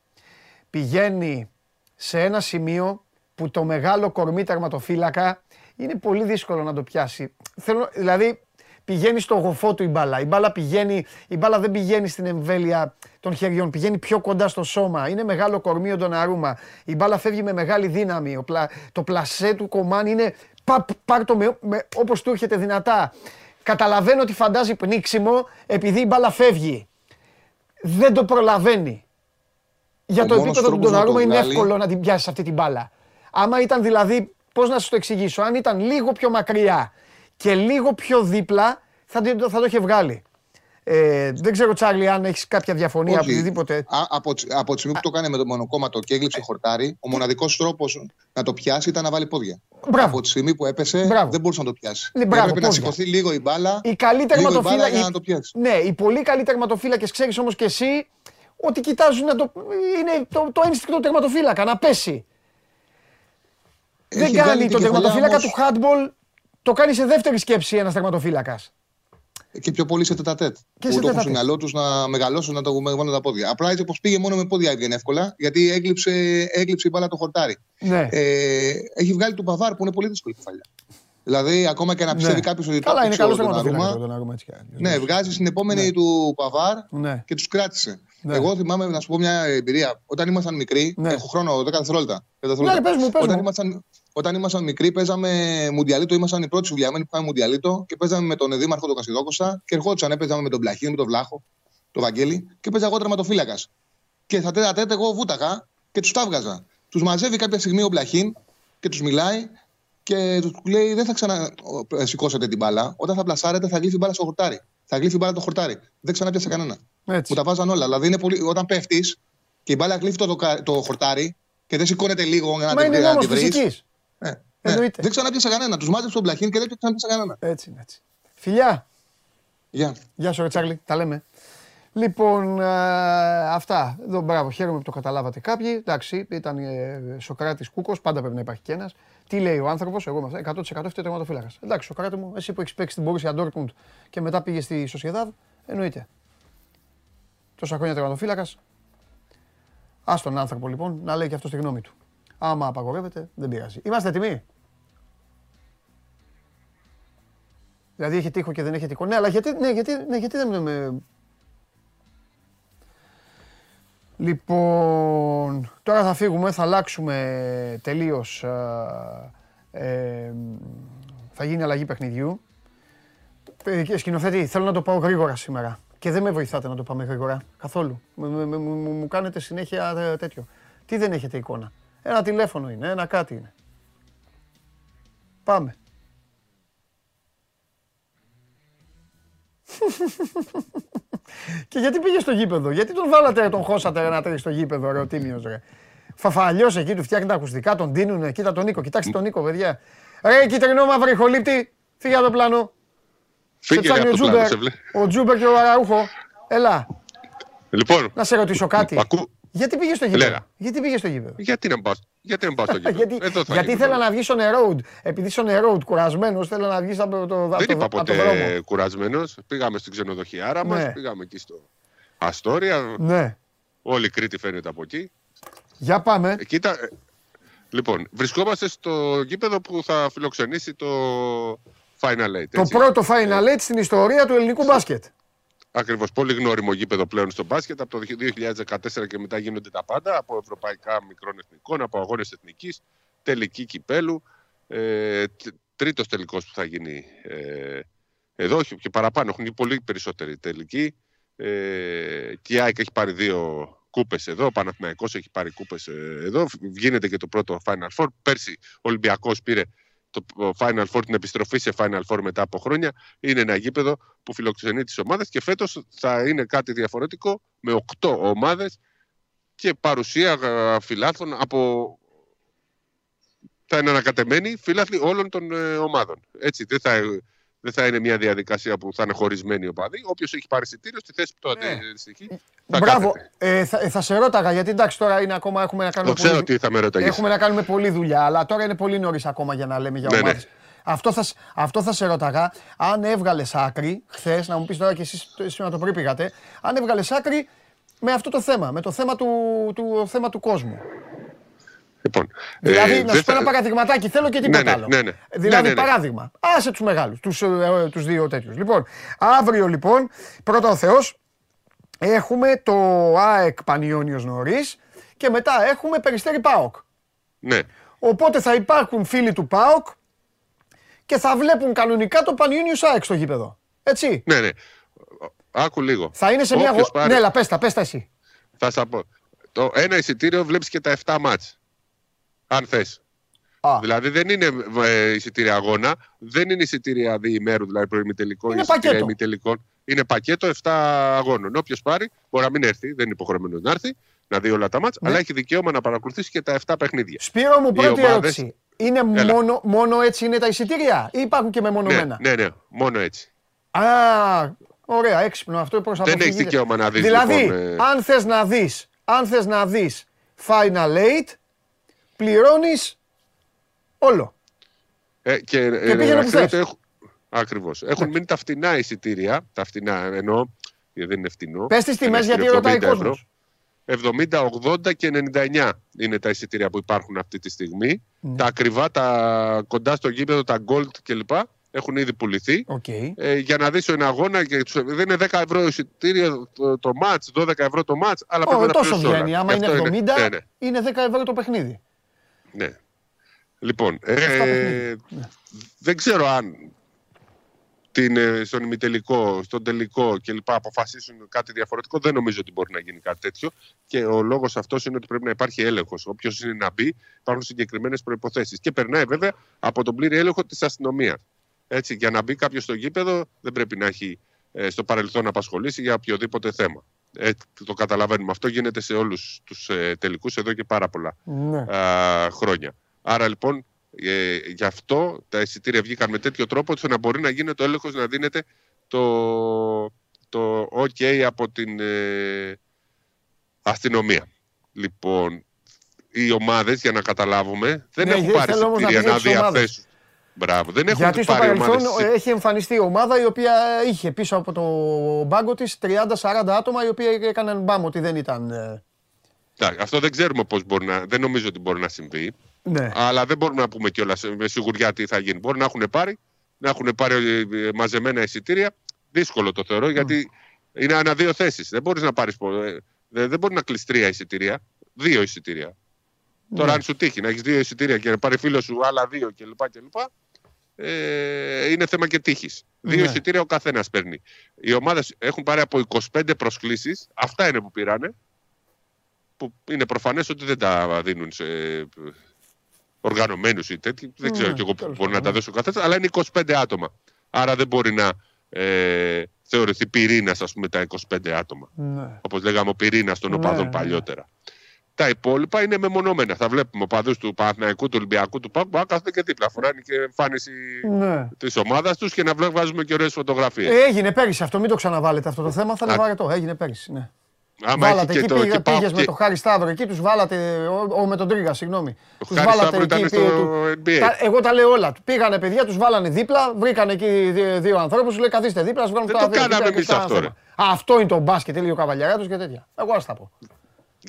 Speaker 1: Πηγαίνει σε ένα σημείο που το μεγάλο κορμί τερματοφύλακα είναι πολύ δύσκολο να το πιάσει. Θέλω, δηλαδή πηγαίνει στο γοφό του η μπάλα. Η μπάλα, πηγαίνει, η μπάλα δεν πηγαίνει στην εμβέλεια των χεριών, πηγαίνει πιο κοντά στο σώμα. Είναι μεγάλο κορμί ο Ντοναρούμα. Η μπάλα φεύγει με μεγάλη δύναμη. το πλασέ του κομμάνι είναι παπ, πάρ το με, με, όπως του έρχεται δυνατά. Καταλαβαίνω ότι φαντάζει πνίξιμο επειδή η μπάλα φεύγει. Δεν το προλαβαίνει. Για το επίπεδο του Ντοναρούμα είναι εύκολο να την πιάσει αυτή την μπάλα. Άμα ήταν δηλαδή, πώς να σα το εξηγήσω, αν ήταν λίγο πιο μακριά και λίγο πιο δίπλα, θα, το, θα το είχε βγάλει. Ε, δεν ξέρω, Τσάρλι, αν έχεις κάποια διαφωνία από οτιδήποτε.
Speaker 2: από, από τη στιγμή που το κάνει με το μονοκόμματο και έγλειψε χορτάρι, ο μοναδικός τρόπος να το πιάσει ήταν να βάλει πόδια. Μπράβο. Από τη στιγμή που έπεσε, μπράβο. δεν μπορούσε να το πιάσει. Ναι, μπράβο, Έπρεπε να σηκωθεί λίγο η μπάλα.
Speaker 1: Η καλή τερματοφύλακε. να το πιάσει. Ναι, οι πολύ καλοί τερματοφύλακες, ξέρεις όμως και εσύ ότι κοιτάζουν να το. Είναι το, το ένστικτο τερματοφύλακα, να πέσει δεν κάνει τον τερματοφύλακα του handball, το κάνει σε δεύτερη σκέψη ένας τερματοφύλακας.
Speaker 2: Και πιο πολύ σε τετατέτ. Και που το έχουν στο μυαλό τους να μεγαλώσουν, να το βάλουν τα πόδια. Απλά έτσι όπως πήγε μόνο με πόδια έβγαινε εύκολα, γιατί έγλειψε, έγλειψε η μπάλα το χορτάρι. Ναι. Ε, έχει βγάλει του Παβάρ που είναι πολύ δύσκολη κεφαλιά.
Speaker 3: Δηλαδή, ακόμα και να ναι. πιστεύει κάποιος ότι
Speaker 1: Καλά, είναι καλός το έτσι.
Speaker 3: Ναι, βγάζει την επόμενη ναι. του Παβάρ ναι. και τους κράτησε. Ναι. Εγώ θυμάμαι να σου πω μια εμπειρία. Όταν ήμασταν μικροί, ναι. έχω χρόνο 10 δευτερόλεπτα.
Speaker 1: Ναι, πες μου, πες
Speaker 3: όταν, ήμασταν, όταν ήμασταν μικροί, παίζαμε Μουντιαλίτο, ήμασταν οι πρώτοι συμβουλιαμένοι που είχαμε Μουντιαλίτο και παίζαμε με τον Δήμαρχο τον Κασιδόκοσα και ερχόντουσαν, έπαιζαμε με τον Πλαχή, με τον Βλάχο, τον Βαγγέλη και παίζα εγώ τερματοφύλακας. Και θα τέτα τέτα εγώ βούταγα και τους τα βγάζα. Τους μαζεύει κάποια στιγμή ο Πλαχίν και τους μιλάει και τους λέει: Δεν θα ξανασηκώσετε την μπάλα. Όταν θα πλασάρετε, θα γλύφει μπάλα στο χορτάρι. Θα γλύφει μπάλα το χορτάρι. Δεν ξαναπιάσε κανένα. Έτσι. Μου τα βάζαν όλα. Δηλαδή, είναι πολύ... όταν πέφτεις και η μπάλα γλύφει το, το, χορτάρι και δεν σηκώνεται λίγο για
Speaker 1: να την βρει.
Speaker 3: Ε, ναι. Δεν ξαναπιάσε κανένα. Τους μάζεψε τον πλαχίν και δεν ξαναπιάσε κανένα.
Speaker 1: Έτσι, έτσι. Φιλιά.
Speaker 3: Γεια.
Speaker 1: Γεια σου, Τσάρλι. Τα λέμε. Λοιπόν, ε, αυτά. Εδώ, μπράβο, χαίρομαι που το καταλάβατε κάποιοι. Εντάξει, ήταν ε, Σοκράτης Κούκος, πάντα πρέπει να υπάρχει και ένας. Τι λέει ο άνθρωπος, εγώ με αυτά, 100% αυτό τερματοφύλακας. Εντάξει, Σοκράτη μου, εσύ που έχεις παίξει την Μπορούσια Ντόρκμουντ και μετά πήγες στη Σοσιαδάδ, εννοείται. Τόσα χρόνια τερματοφύλακας. Α τον άνθρωπο λοιπόν να λέει και αυτός τη γνώμη του. Άμα απαγορεύεται, δεν πειράζει. Είμαστε έτοιμοι; Δηλαδή έχει τείχο και δεν έχει τείχο. Ναι, αλλά γιατί, ναι, γιατί, ναι, γιατί δεν με, Λοιπόν, τώρα θα φύγουμε, θα αλλάξουμε τελείως. Ε, ε, θα γίνει αλλαγή παιχνιδιού. Ε, σκηνοθέτη, θέλω να το πάω γρήγορα σήμερα. Και δεν με βοηθάτε να το πάμε γρήγορα. Καθόλου. Μου κάνετε συνέχεια ε, τέτοιο. Τι δεν έχετε εικόνα; Ένα τηλέφωνο είναι, ένα κάτι είναι. Πάμε. Και γιατί πήγες στο γήπεδο, γιατί τον βάλατε, τον χώσατε να τρέχει στο γήπεδο, ρε, ο Τίμιος, ρε; Φαφαλιός εκεί του φτιάχνει τα ακουστικά, τον δίνουν, κοίτα τον Νίκο, κοιτάξτε τον Νίκο, παιδιά. Ρε, κυτρινό μαύρη χολύπτη, φύγε από το πλάνο.
Speaker 3: Φύγε από το πλάνο, σε
Speaker 1: Ο Τζούμπερ και ο Αραούχο. Έλα.
Speaker 3: Λοιπόν.
Speaker 1: Να σε ρωτήσω κάτι. Γιατί πήγε στο γήπεδο; Γιατί πήγε στο γήπεδο;
Speaker 3: Γιατί να πάω, γιατί να πάω στο [LAUGHS] γήπεδο;
Speaker 1: γιατί Εδώ γιατί ήθελα να βγεις στον road. Επειδή στον road κουρασμένος, θέλω να βγεις από το,
Speaker 3: Δεν είπα ποτέ κουρασμένος. Πήγαμε στην ξενοδοχιάρα ναι. μα, πήγαμε εκεί στο Αστόρια.
Speaker 1: Ναι.
Speaker 3: Όλη η Κρήτη φαίνεται από εκεί.
Speaker 1: Για πάμε.
Speaker 3: Κοίτα, λοιπόν, βρισκόμαστε στο γήπεδο που θα φιλοξενήσει το Final Eight.
Speaker 1: Το πρώτο Final Eight στην ιστορία του ελληνικού μπάσκετ.
Speaker 3: Ακριβώ. Πολύ γνώριμο γήπεδο πλέον στο μπάσκετ. Από το 2014 και μετά γίνονται τα πάντα. Από ευρωπαϊκά μικρών εθνικών, από αγώνε εθνική, τελική κυπέλου. Ε, Τρίτο τελικό που θα γίνει ε, εδώ και παραπάνω. Έχουν πολύ περισσότεροι τελικοί. Ε, και η ΑΕΚ έχει πάρει δύο κούπε εδώ. Ο Παναθηναϊκός έχει πάρει κούπε ε, εδώ. Γίνεται και το πρώτο Final Four. Πέρσι ο Ολυμπιακό πήρε το Final Four, την επιστροφή σε Final Four μετά από χρόνια. Είναι ένα γήπεδο που φιλοξενεί τις ομάδες και φέτος θα είναι κάτι διαφορετικό με 8 ομάδες και παρουσία φιλάθλων από. Θα είναι ανακατεμένοι φίλαθλοι όλων των ε, ομάδων. Έτσι, δεν θα δεν θα είναι μια διαδικασία που θα είναι χωρισμένη οπαδοί. Όποιος έχει πάρει εισιτήριο στη θέση που το ναι. αντιστοιχεί. Θα
Speaker 1: Μπράβο. Ε, θα, ε, θα, σε ρώταγα γιατί εντάξει τώρα είναι ακόμα έχουμε να κάνουμε.
Speaker 3: Το ξέρω τι θα με ρωτάγες.
Speaker 1: Έχουμε να κάνουμε πολλή δουλειά, αλλά τώρα είναι πολύ νωρίς ακόμα για να λέμε για ναι, ομάδες. Ναι. Αυτό θα, αυτό θα σε ρώταγα, αν έβγαλες άκρη, χθες, να μου πεις τώρα και εσείς σήμερα το πρωί πήγατε, αν έβγαλες άκρη με αυτό το θέμα, με το θέμα του, του, θέμα του κόσμου.
Speaker 3: Λοιπόν,
Speaker 1: δηλαδή, ε, να σου πω ένα παραδειγματάκι, θέλω και τίποτα ναι, ναι, άλλο. Ναι, ναι, δηλαδή, παράδειγμα, άσε τους μεγάλους, τους, ε, τους δύο τέτοιους. Λοιπόν, αύριο λοιπόν, πρώτα ο Θεός, έχουμε το ΑΕΚ Πανιόνιος νωρίς και μετά έχουμε Περιστέρι ΠΑΟΚ.
Speaker 3: Ναι.
Speaker 1: Οπότε θα υπάρχουν φίλοι του ΠΑΟΚ και θα βλέπουν κανονικά το Πανιόνιος ΑΕΚ στο γήπεδο. Έτσι.
Speaker 3: Ναι, ναι. Άκου λίγο.
Speaker 1: Θα είναι σε μια... Πάρει... Ναι, αλλά πες τα, πες τα εσύ.
Speaker 3: Θα σας πω. Το ένα εισιτήριο βλέπεις και τα 7 μάτς αν θέ. Δηλαδή δεν είναι ε, εισιτήρια αγώνα, δεν είναι εισιτήρια διημέρου, δηλαδή προημιτελικών,
Speaker 1: ή εισιτήρια.
Speaker 3: Είναι πακέτο 7 αγώνων. Όποιος πάρει μπορεί να μην έρθει, δεν είναι υποχρεωμένος να έρθει, να δει όλα τα μάτια, ναι. αλλά έχει δικαίωμα να παρακολουθήσει και τα 7 παιχνίδια.
Speaker 1: Σπύρο μου, πρώτη ομάδες... ερώτηση. Είναι μόνο, μόνο έτσι είναι τα εισιτήρια ή υπάρχουν και μεμονωμένα;
Speaker 3: Ναι, ναι, ναι, μόνο έτσι.
Speaker 1: Α, ωραία, έξυπνο αυτό προς
Speaker 3: Δεν έχεις δικαίωμα να δεις.
Speaker 1: Δηλαδή, λοιπόν, ε... αν θες να δεις, αν θες να δεις Final 8, πληρώνεις όλο.
Speaker 3: Ε, και
Speaker 1: ε, και
Speaker 3: πήγαινε Ακριβώς. Έχουν ναι. μείνει τα φτηνά εισιτήρια. Τα φτηνά εννοώ, δεν είναι φτηνό.
Speaker 1: Πες τις τιμές, γιατί ρωτάει κόσμος.
Speaker 3: 70, 80 και 99 είναι τα εισιτήρια που υπάρχουν αυτή τη στιγμή. Mm. Τα ακριβά, τα κοντά στο γήπεδο, τα gold κλπ. Έχουν ήδη πουληθεί.
Speaker 1: Okay.
Speaker 3: Ε, για να δεις ένα αγώνα, και δεν είναι 10 ευρώ εισιτήριο το, το 12 ευρώ το μάτς, αλλά oh, πρέπει να πληρώσεις.
Speaker 1: Τόσο βγαίνει, άμα είναι 70, είναι, ναι, ναι. είναι 10 ευρώ το παιχνίδι.
Speaker 3: Ναι. Λοιπόν, ε, ναι. δεν ξέρω αν την, ε, στον ημιτελικό, στον τελικό κλπ. αποφασίσουν κάτι διαφορετικό. Δεν νομίζω ότι μπορεί να γίνει κάτι τέτοιο. Και ο λόγος αυτός είναι ότι πρέπει να υπάρχει έλεγχος. Όποιος είναι να μπει, υπάρχουν συγκεκριμένες προποθέσει. Και περνάει βέβαια από τον πλήρη έλεγχο της αστυνομίας. Έτσι, για να μπει κάποιος στο γήπεδο, δεν πρέπει να έχει ε, στο παρελθόν απασχολήσει για οποιοδήποτε θέμα. Ε, το καταλαβαίνουμε. Αυτό γίνεται σε όλους τους ε, τελικούς εδώ και πάρα πολλά ναι. χρόνια. Άρα λοιπόν ε, γι' αυτό τα εισιτήρια βγήκαν με τέτοιο τρόπο ώστε να μπορεί να γίνεται ο έλεγχος να δίνεται το, το OK από την ε, αστυνομία. Λοιπόν, οι ομάδες για να καταλάβουμε δεν ναι, έχουν πάρει εισιτήρια να, να διαθέσουν. Μπράβο. Δεν έχουν
Speaker 1: Γιατί στο παρελθόν έχει εμφανιστεί η ομάδα η οποία είχε πίσω από το μπάγκο της 30-40 άτομα οι οποίοι έκαναν μπάμ ότι δεν ήταν... Ε,
Speaker 3: αυτό δεν ξέρουμε πώς μπορεί να... Δεν νομίζω ότι μπορεί να συμβεί. Ναι. Αλλά δεν μπορούμε να πούμε κιόλας με σιγουριά τι θα γίνει. Μπορεί να έχουν πάρει, να έχουν πάρει ε, μαζεμένα εισιτήρια. Δύσκολο το θεωρώ γιατί είναι ανά δύο θέσεις. Δεν μπορείς να πάρεις. Ε, δεν μπορεί να κλείσει τρία εισιτήρια. Δύο εισιτήρια. Ναι. Τώρα, αν σου τύχει να έχεις δύο εισιτήρια και να πάρει φίλος σου άλλα δύο κλπ. Ε, είναι θέμα και τύχης. Δύο ναι. εισιτήρια ο καθένας παίρνει. Οι ομάδες έχουν πάρει από 25 προσκλήσεις. Αυτά είναι που πήρανε. Που είναι προφανές ότι δεν τα δίνουν σε, οργανωμένους ή τέτοιοι. Δεν ξέρω κι εγώ που μπορεί να τα δώσει ο καθένας, αλλά είναι 25 άτομα. Άρα δεν μπορεί να ε, θεωρηθεί πυρήνας, ας πούμε, τα 25 άτομα. Ναι. Όπως λέγαμε, ο πυρήνας των ναι, οπαδών ναι. παλιότερα. Τα υπόλοιπα είναι μεμονωμένα. Θα βλέπουμε οπαδού του Παναθηναϊκού, του Ολυμπιακού, του Πάκου, κάθονται και δίπλα. Φοράνε και εμφάνιση ναι. της ομάδας τους και να βάζουμε και ωραίες φωτογραφίες.
Speaker 1: έγινε πέρυσι αυτό, μην το ξαναβάλετε αυτό το θέμα. Θα είναι βαρετό. Έγινε πέρυσι. Ναι. Άμα βάλατε εκεί, πήγε, πήγες με το Χάρη Σταύρο εκεί, τους βάλατε, ο, με τον Τρίγα, συγγνώμη.
Speaker 3: Ο τους βάλατε εκεί, πήγε, NBA.
Speaker 1: Τα, εγώ τα λέω όλα. Πήγανε παιδιά, τους βάλανε δίπλα, βρήκαν εκεί δύο, δύο ανθρώπους, λέει καθίστε δίπλα,
Speaker 3: σας βγάλουν τα Δεν το κάναμε εμείς αυτό ρε.
Speaker 1: Αυτό είναι το μπάσκετ, λέει ο Καβαλιαράτος και τέτοια. Εγώ ας τα πω.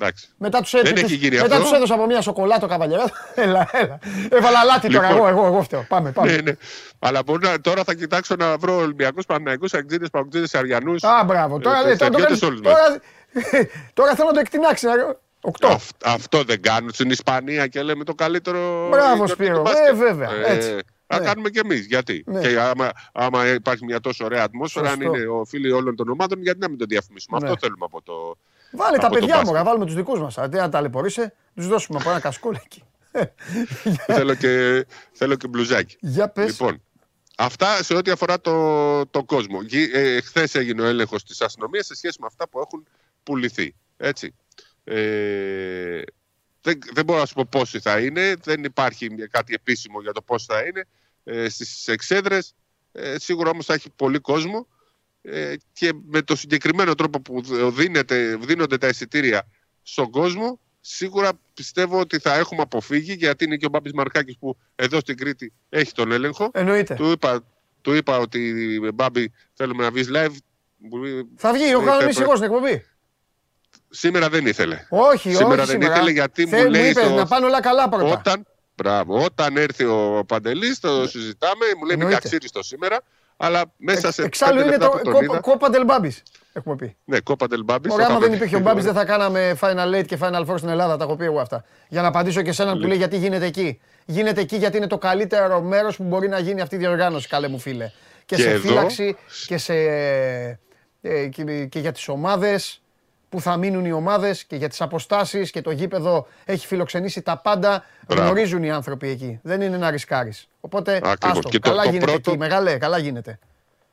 Speaker 3: Εντάξει.
Speaker 1: Μετά τους έδωσα, έδωσα από μια σοκολάτο καβαλιέρα. [LAUGHS] έλα, έλα. Έβαλα λάτι τώρα. Λοιπόν. Εγώ, εγώ, εγώ φταίω. Πάμε, πάμε. Ναι, ναι.
Speaker 3: Αλλά μπορεί να, τώρα θα κοιτάξω να βρω Ολυμπιακούς Παναγικού, Αγγλίδε, Παγκοτζίδε, Αριανούς.
Speaker 1: Α, μπράβο. Τώρα, ε, τώρα, τώρα, [LAUGHS] Τώρα θέλω να το εκτινάξει. Οκτώ.
Speaker 3: αυτό δεν κάνουν στην Ισπανία και λέμε το καλύτερο.
Speaker 1: Μπράβο, Σπύρο. Ε, βέβαια. Ε, έτσι.
Speaker 3: Να ναι. κάνουμε κι εμείς. Γιατί. Ναι. Και άμα, άμα υπάρχει μια τόσο ωραία ατμόσφαιρα, αν είναι ο φίλοι όλων των ομάδων, γιατί να μην το διαφημίσουμε. Ναι. Αυτό θέλουμε από το.
Speaker 1: Βάλε από τα παιδιά μου, να βάλουμε τους δικούς μας. Αντί να ταλαιπωρήσει, τους δώσουμε από ένα κασκόλ εκεί.
Speaker 3: θέλω, και, θέλω και μπλουζάκι.
Speaker 1: Για πες.
Speaker 3: Λοιπόν, Αυτά σε ό,τι αφορά το, το κόσμο. Ε, Χθες έγινε ο έλεγχος της αστυνομίας σε σχέση με αυτά που έχουν πουληθεί. Έτσι. Ε, δεν, δεν μπορώ να σου πω πόσοι θα είναι. Δεν υπάρχει κάτι επίσημο για το πώς θα είναι. Ε, Στις εξέδρες ε, σίγουρα όμως θα έχει πολύ κόσμο. Ε, και με το συγκεκριμένο τρόπο που δίνεται, δίνονται τα εισιτήρια στον κόσμο σίγουρα πιστεύω ότι θα έχουμε αποφύγει γιατί είναι και ο Μπάμπης Μαρκάκης που εδώ στην Κρήτη έχει τον έλεγχο.
Speaker 1: Εννοείται.
Speaker 3: Του είπα, του είπα ότι Μπάμπη θέλουμε να βγεις live.
Speaker 1: Θα βγει, ο κανονής εγώ στην εκπομπή.
Speaker 3: Σήμερα δεν ήθελε.
Speaker 1: Όχι,
Speaker 3: σήμερα
Speaker 1: όχι
Speaker 3: δεν σήμερα. ήθελε γιατί Θε, μου λέει.
Speaker 1: Είπες, να πάνε όλα καλά πρώτα.
Speaker 3: Όταν, μπράβο, όταν έρθει ο Παντελής, το συζητάμε. Μου λέει μην το σήμερα. Αλλά μέσα σε.
Speaker 1: Εξάλλου είναι το κόπα Ντελμπάμπη. Έχουμε πει.
Speaker 3: Ναι, κόπα Ντελμπάμπη.
Speaker 1: Ωραία, άμα δεν υπήρχε ο Μπάμπη, δεν θα κάναμε Final Eight και Final Four στην Ελλάδα. Τα έχω πει εγώ αυτά. Για να απαντήσω και σε έναν που λέει γιατί γίνεται εκεί. Γίνεται εκεί γιατί είναι το καλύτερο μέρος που μπορεί να γίνει αυτή η διοργάνωση, καλέ μου φίλε. Και, σε φύλαξη και, σε, ε, και για τις ομάδες που θα μείνουν οι ομάδες και για τις αποστάσεις και το γήπεδο έχει φιλοξενήσει τα πάντα. Μπράβο. Γνωρίζουν οι άνθρωποι εκεί. Δεν είναι να ρισκάρεις. Οπότε άστο, καλά το, γίνεται πρώτο... εκεί. Μεγάλε, καλά γίνεται.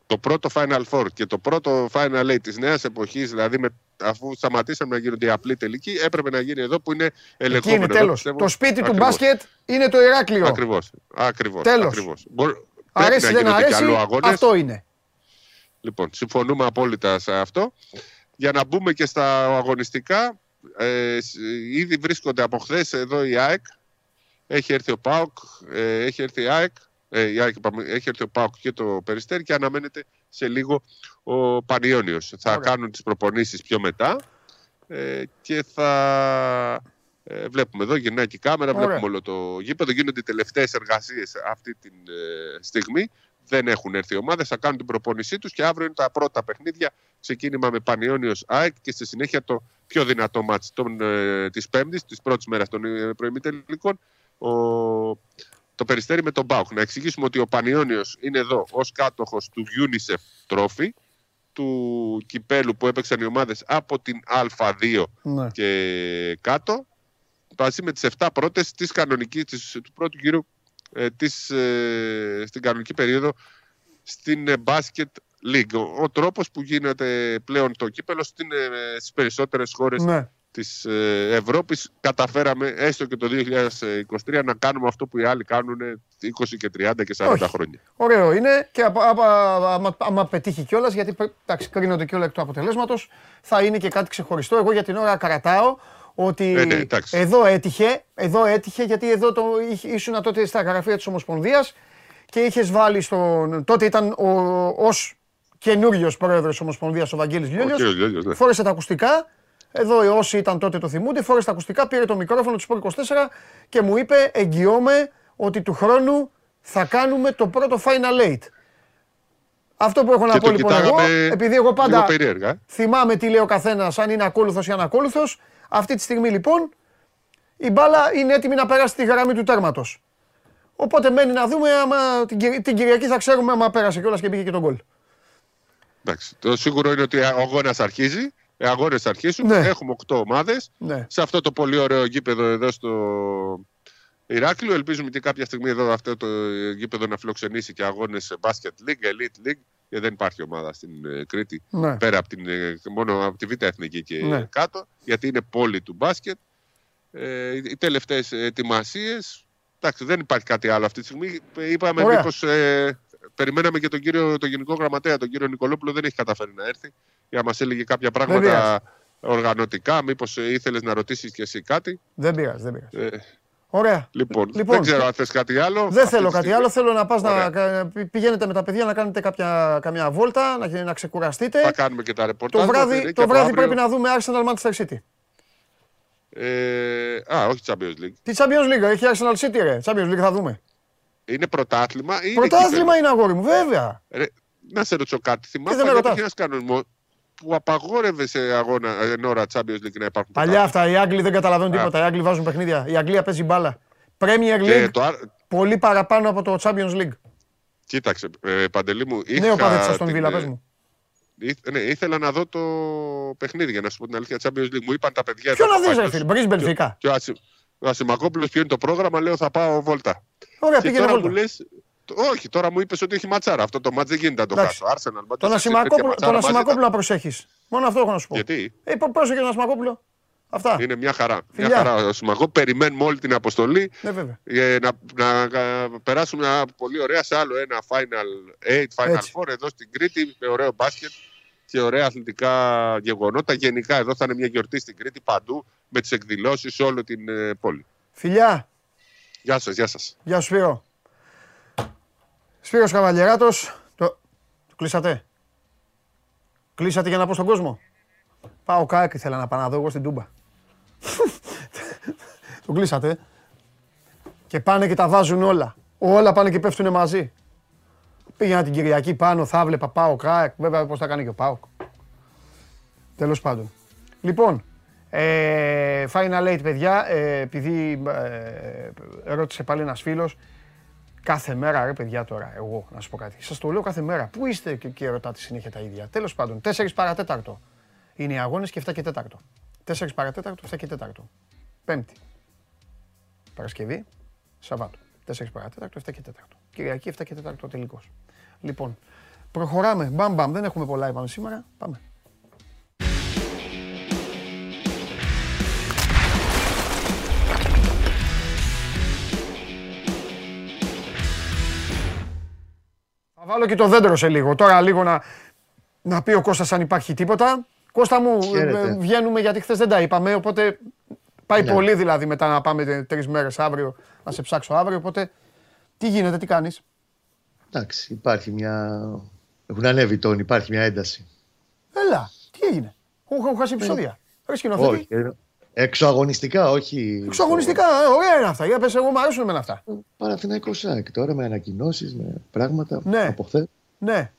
Speaker 3: Το πρώτο Final Four και το πρώτο Final Eight της νέας εποχής, δηλαδή με, αφού σταματήσαμε να γίνονται οι απλοί τελικοί, έπρεπε να γίνει εδώ που είναι ελεγχόμενο.
Speaker 1: Εκεί είναι τέλος. Το σπίτι του μπάσκετ είναι το Ηράκλειο.
Speaker 3: Ακριβώς. Ακριβώς,
Speaker 1: τέλος.
Speaker 3: Ακριβώς.
Speaker 1: Αρέσει δεν αρέσει, αυτό είναι.
Speaker 3: Λοιπόν, συμφωνούμε απόλυτα σε αυτό. Για να μπούμε και στα αγωνιστικά, ε, ήδη βρίσκονται από χθες εδώ η ΑΕΚ. Έχει έρθει ο ΠΑΟΚ, ε, έχει έρθει η ΑΕΚ, ε, η ΑΕΚ έχει έρθει ο ΠΑΟΚ και το Περιστέρι και αναμένεται σε λίγο ο Πανιόνιος. Θα κάνουν τις προπονήσεις πιο μετά ε, και θα ε, Ε, βλέπουμε εδώ, γυρνάει και η κάμερα, Ωραία. βλέπουμε όλο το γήπεδο. Γίνονται οι τελευταίες εργασίες αυτή τη ε, στιγμή. Δεν έχουν έρθει οι ομάδες, θα κάνουν την προπόνησή τους και αύριο είναι τα πρώτα παιχνίδια. Ξεκίνημα με Πανιόνιο ΑΕΚ και στη συνέχεια το πιο δυνατό μάτι ε, της Πέμπτης, της πρώτης μέρας των ε, προημιτελικών. Ο, το περιστέρι με τον Μπάουκ. Να εξηγήσουμε ότι ο Πανιόνιο είναι εδώ ως κάτοχος του UNICEF Trophy, του κυπέλου που έπαιξαν οι ομάδες από την Α2 ναι. και κάτω μαζί με τις 7 πρώτες της κανονικής, της, του πρώτου γύρου ε, της, ε, στην κανονική περίοδο στην ε, Basket League. Ο, ο τρόπος που γίνεται πλέον το κύπελο στην, ε, στις περισσότερες χώρες ναι. της ε, Ευρώπης καταφέραμε έστω και το 2023 να κάνουμε αυτό που οι άλλοι κάνουν 20 και 30 και 40 χρόνια.
Speaker 1: Ωραίο είναι και άμα πετύχει κιόλας γιατί εντάξει, κρίνονται κιόλα εκ του αποτελέσματος θα είναι και κάτι ξεχωριστό. Εγώ για την ώρα κρατάω ότι ε, ναι, εδώ έτυχε, εδώ έτυχε γιατί εδώ το, ήσουν τότε στα γραφεία της Ομοσπονδίας και είχες βάλει στον... Τότε ήταν ο, ως καινούριος πρόεδρος της Ομοσπονδίας ο Βαγγέλης Λιόλιος. Ναι. Φόρεσε τα ακουστικά. Εδώ όσοι ήταν τότε το θυμούνται, φόρεσε τα ακουστικά, πήρε το μικρόφωνο του Sport 24 και μου είπε εγγυώμαι ότι του χρόνου θα κάνουμε το πρώτο Final Eight. Αυτό που έχω να πω λοιπόν εγώ, επειδή εγώ πάντα θυμάμαι τι λέει ο καθένας, αν είναι ακόλουθος ή ανακόλουθος, αυτή τη στιγμή λοιπόν η μπάλα είναι έτοιμη να περάσει τη γραμμή του τέρματος. Οπότε μένει να δούμε άμα την, την Κυριακή θα ξέρουμε άμα πέρασε κιόλας και πήγε και τον γκολ.
Speaker 3: Εντάξει. Το σίγουρο είναι ότι ο αγώνας αρχίζει. Οι αγώνες αρχίσουν. Ναι. Έχουμε 8 ομάδες. Ναι. Σε αυτό το πολύ ωραίο γήπεδο εδώ στο Ηράκλειο. Ελπίζουμε και κάποια στιγμή εδώ αυτό το γήπεδο να φιλοξενήσει και αγώνες Basket League, Elite League. Γιατί δεν υπάρχει ομάδα στην ε, Κρήτη ναι. πέρα από την, ε, μόνο από τη Β' Εθνική και ναι. κάτω, γιατί είναι πόλη του μπάσκετ. Ε, οι τελευταίες ετοιμασίες. Εντάξει, δεν υπάρχει κάτι άλλο αυτή τη στιγμή. Είπαμε μήπως. Ε, περιμέναμε και τον, κύριο, τον Γενικό Γραμματέα, τον κύριο Νικολόπουλο, δεν έχει καταφέρει να έρθει για να μας έλεγε κάποια πράγματα οργανωτικά. Μήπως ήθελες να ρωτήσεις και εσύ κάτι.
Speaker 1: Δεν πειράζει, δεν πειράζει. Ε, Ωραία.
Speaker 3: Λοιπόν, λοιπόν, δεν ξέρω αν θες κάτι άλλο.
Speaker 1: Δεν θέλω κάτι άλλο. Θέλω να πας να πηγαίνετε με τα παιδιά να κάνετε κάποια, καμιά βόλτα, να, να ξεκουραστείτε.
Speaker 3: Θα κάνουμε και τα ρεπορτάζ.
Speaker 1: Το βράδυ, το βράδυ πρέπει να δούμε Arsenal Manchester City.
Speaker 3: Ε, α, όχι Champions League.
Speaker 1: Τι Champions League, έχει Arsenal City, ρε. Champions League θα δούμε.
Speaker 3: Είναι πρωτάθλημα ή
Speaker 1: Πρωτάθλημα είναι αγόρι μου, βέβαια.
Speaker 3: Ρε, να σε ρωτήσω κάτι. Θυμάμαι ότι είχε ένα κανονισμό που απαγόρευε σε αγώνα εν ώρα Champions League να υπάρχουν.
Speaker 1: Παλιά αυτά. Οι Άγγλοι δεν καταλαβαίνουν τίποτα. Οι Άγγλοι βάζουν παιχνίδια. Η Αγγλία παίζει μπάλα. Premier League το... πολύ παραπάνω από το Champions League.
Speaker 3: Κοίταξε, ε, Παντελή μου.
Speaker 1: Είχα Νέο παδί στον Βίλα, πες μου.
Speaker 3: Ναι, ήθελα να δω το παιχνίδι για να σου πω την αλήθεια. Champions League μου είπαν τα παιδιά.
Speaker 1: Ποιο να δεις, ρε φίλε, Μπρι Μπενφικά.
Speaker 3: Και ο Ασημακόπουλο ποιο είναι το πρόγραμμα, λέω θα πάω βόλτα.
Speaker 1: Ωραία, πήγαινε βόλτα. Μου λες,
Speaker 3: όχι, τώρα μου είπες ότι έχει ματσάρα. Αυτό το μάτζ δεν γίνεται να το χάσω. Arsenal,
Speaker 1: τον Ασημακόπουλο να προσέχεις. Μόνο αυτό έχω να σου πω.
Speaker 3: Γιατί;
Speaker 1: Ε, πρόσεχε τον Ασημακόπουλο. Αυτά.
Speaker 3: Είναι μια χαρά. Μια χαρά ο Περιμένουμε όλη την αποστολή
Speaker 1: ναι, βέβαια.
Speaker 3: για να, να, να, περάσουμε ένα πολύ ωραία σε άλλο ένα Final 8, Final Έτσι. 4 εδώ στην Κρήτη με ωραίο μπάσκετ και ωραία αθλητικά γεγονότα. Γενικά εδώ θα είναι μια γιορτή στην Κρήτη παντού με τις εκδηλώσεις σε όλη την ε, πόλη.
Speaker 1: Φιλιά.
Speaker 3: Γεια σας, γεια σας.
Speaker 1: Γεια σου Σπύρο. Σπύρος Καβαλιεράτος. Το... το κλείσατε; Κλείσατε για να πω στον κόσμο; Πάω κάκι ήθελα να πάω να δω εγώ στην Τούμπα. [LAUGHS] Το κλείσατε. Και πάνε και τα βάζουν όλα. Όλα πάνε και πέφτουν μαζί. Πήγαινα την Κυριακή πάνω, θα βλέπα πάω κράκ. Βέβαια πώς θα κάνει και ο Πάοκ. Τέλος πάντων. Λοιπόν, ε, Final Eight παιδιά, ε, επειδή ε, ρώτησε πάλι ένας φίλος, κάθε μέρα ρε παιδιά τώρα, εγώ να σου πω κάτι. Σας το λέω κάθε μέρα. Πού είστε και, και ρωτάτε συνέχεια τα ίδια. Τέλος πάντων, 4 παρατέταρτο είναι οι αγώνες και 7 και 4. 4 παρατέταρτο, 7 και 4. Πέμπτη. Παρασκευή, Σαββάτο. 4 παρατέταρτο, 7 και 4. Κυριακή 7 και 4 ο τελικός. Λοιπόν, προχωράμε. Μπαμ μπαμ. Δεν έχουμε πολλά είπαμε σήμερα. Πάμε. Θα βάλω και το δέντρο σε λίγο. Τώρα λίγο να, να πει ο Κώστας αν υπάρχει τίποτα. Κώστα μου, ε, βγαίνουμε γιατί χθες δεν τα είπαμε, οπότε πάει ναι. πολύ δηλαδή μετά να πάμε τρεις μέρες αύριο να σε ψάξω αύριο. Οπότε τι γίνεται, τι κάνεις;
Speaker 4: Εντάξει, υπάρχει μια. Έχουν ανέβει τον, υπάρχει μια ένταση.
Speaker 1: Έλα, τι έγινε; Έχω χάσει επεισόδια. Ρε σκηνοθέτη.
Speaker 4: Όχι, Εξωαγωνιστικά, όχι.
Speaker 1: Εξωαγωνιστικά, ε, ωραία είναι αυτά. Για πες, εγώ μου αρέσουν με αυτά.
Speaker 4: Παραθυναϊκό ΣΑΚ τώρα με ανακοινώσεις, με πράγματα
Speaker 1: ναι.
Speaker 4: από χθε.
Speaker 1: Ναι.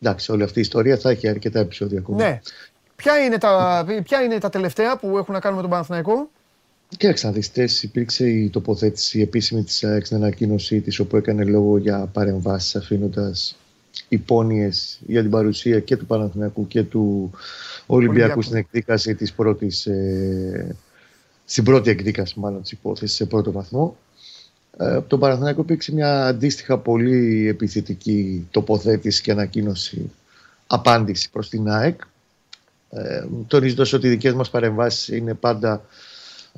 Speaker 4: Εντάξει, όλη αυτή η ιστορία θα έχει αρκετά επεισόδια ακόμα.
Speaker 1: Ναι. Ποια είναι, τα, ποια είναι τα τελευταία που έχουν να κάνουν με τον Παναθηναϊκό;
Speaker 4: Κοίταξε να δεις, υπήρξε η τοποθέτηση η επίσημη της ΑΕΚ στην ανακοίνωσή της όπου έκανε λόγο για παρεμβάσεις αφήνοντας υπόνοιες για την παρουσία και του Παναθηναϊκού και του Ολυμπιακούς στην εκδίκαση της πρώτης, ε, στην πρώτη εκδίκαση μάλλον της υπόθεσης σε πρώτο βαθμό. Ε, από τον Παναθηναϊκό υπήρξε μια αντίστοιχα πολύ επιθετική τοποθέτηση και ανακοίνωση απάντηση προς την ΑΕΚ. Ε, τονίζοντας ότι οι δικές μας παρεμβάσεις είναι πάντα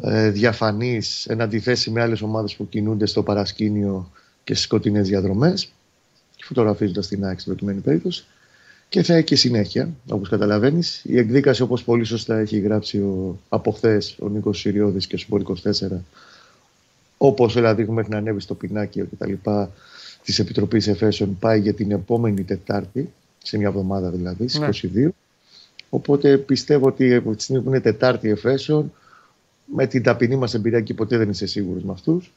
Speaker 4: ε, διαφανείς εν αντιθέσει με άλλες ομάδες που κινούνται στο παρασκήνιο και στις σκοτεινές διαδρομές φωτογραφίζοντας την ΑΕΚ στην προκειμένη περίπτωση και θα έχει και συνέχεια, όπως καταλαβαίνεις. Η εκδίκαση, όπως πολύ σωστά έχει γράψει ο, από χθες ο Νίκος Συριώδης και στο 24, όπως δηλαδή έχουμε να ανέβει στο πινάκι και τα λοιπά της Επιτροπής Εφέσεων, πάει για την επόμενη Τετάρτη, σε μια εβδομάδα δηλαδή, στις 22. Ναι. Οπότε πιστεύω ότι από τη στιγμή που είναι Τετάρτη Εφέσεων, με την ταπεινή μας εμπειρία και ποτέ δεν είσαι σίγουρος με αυτούς,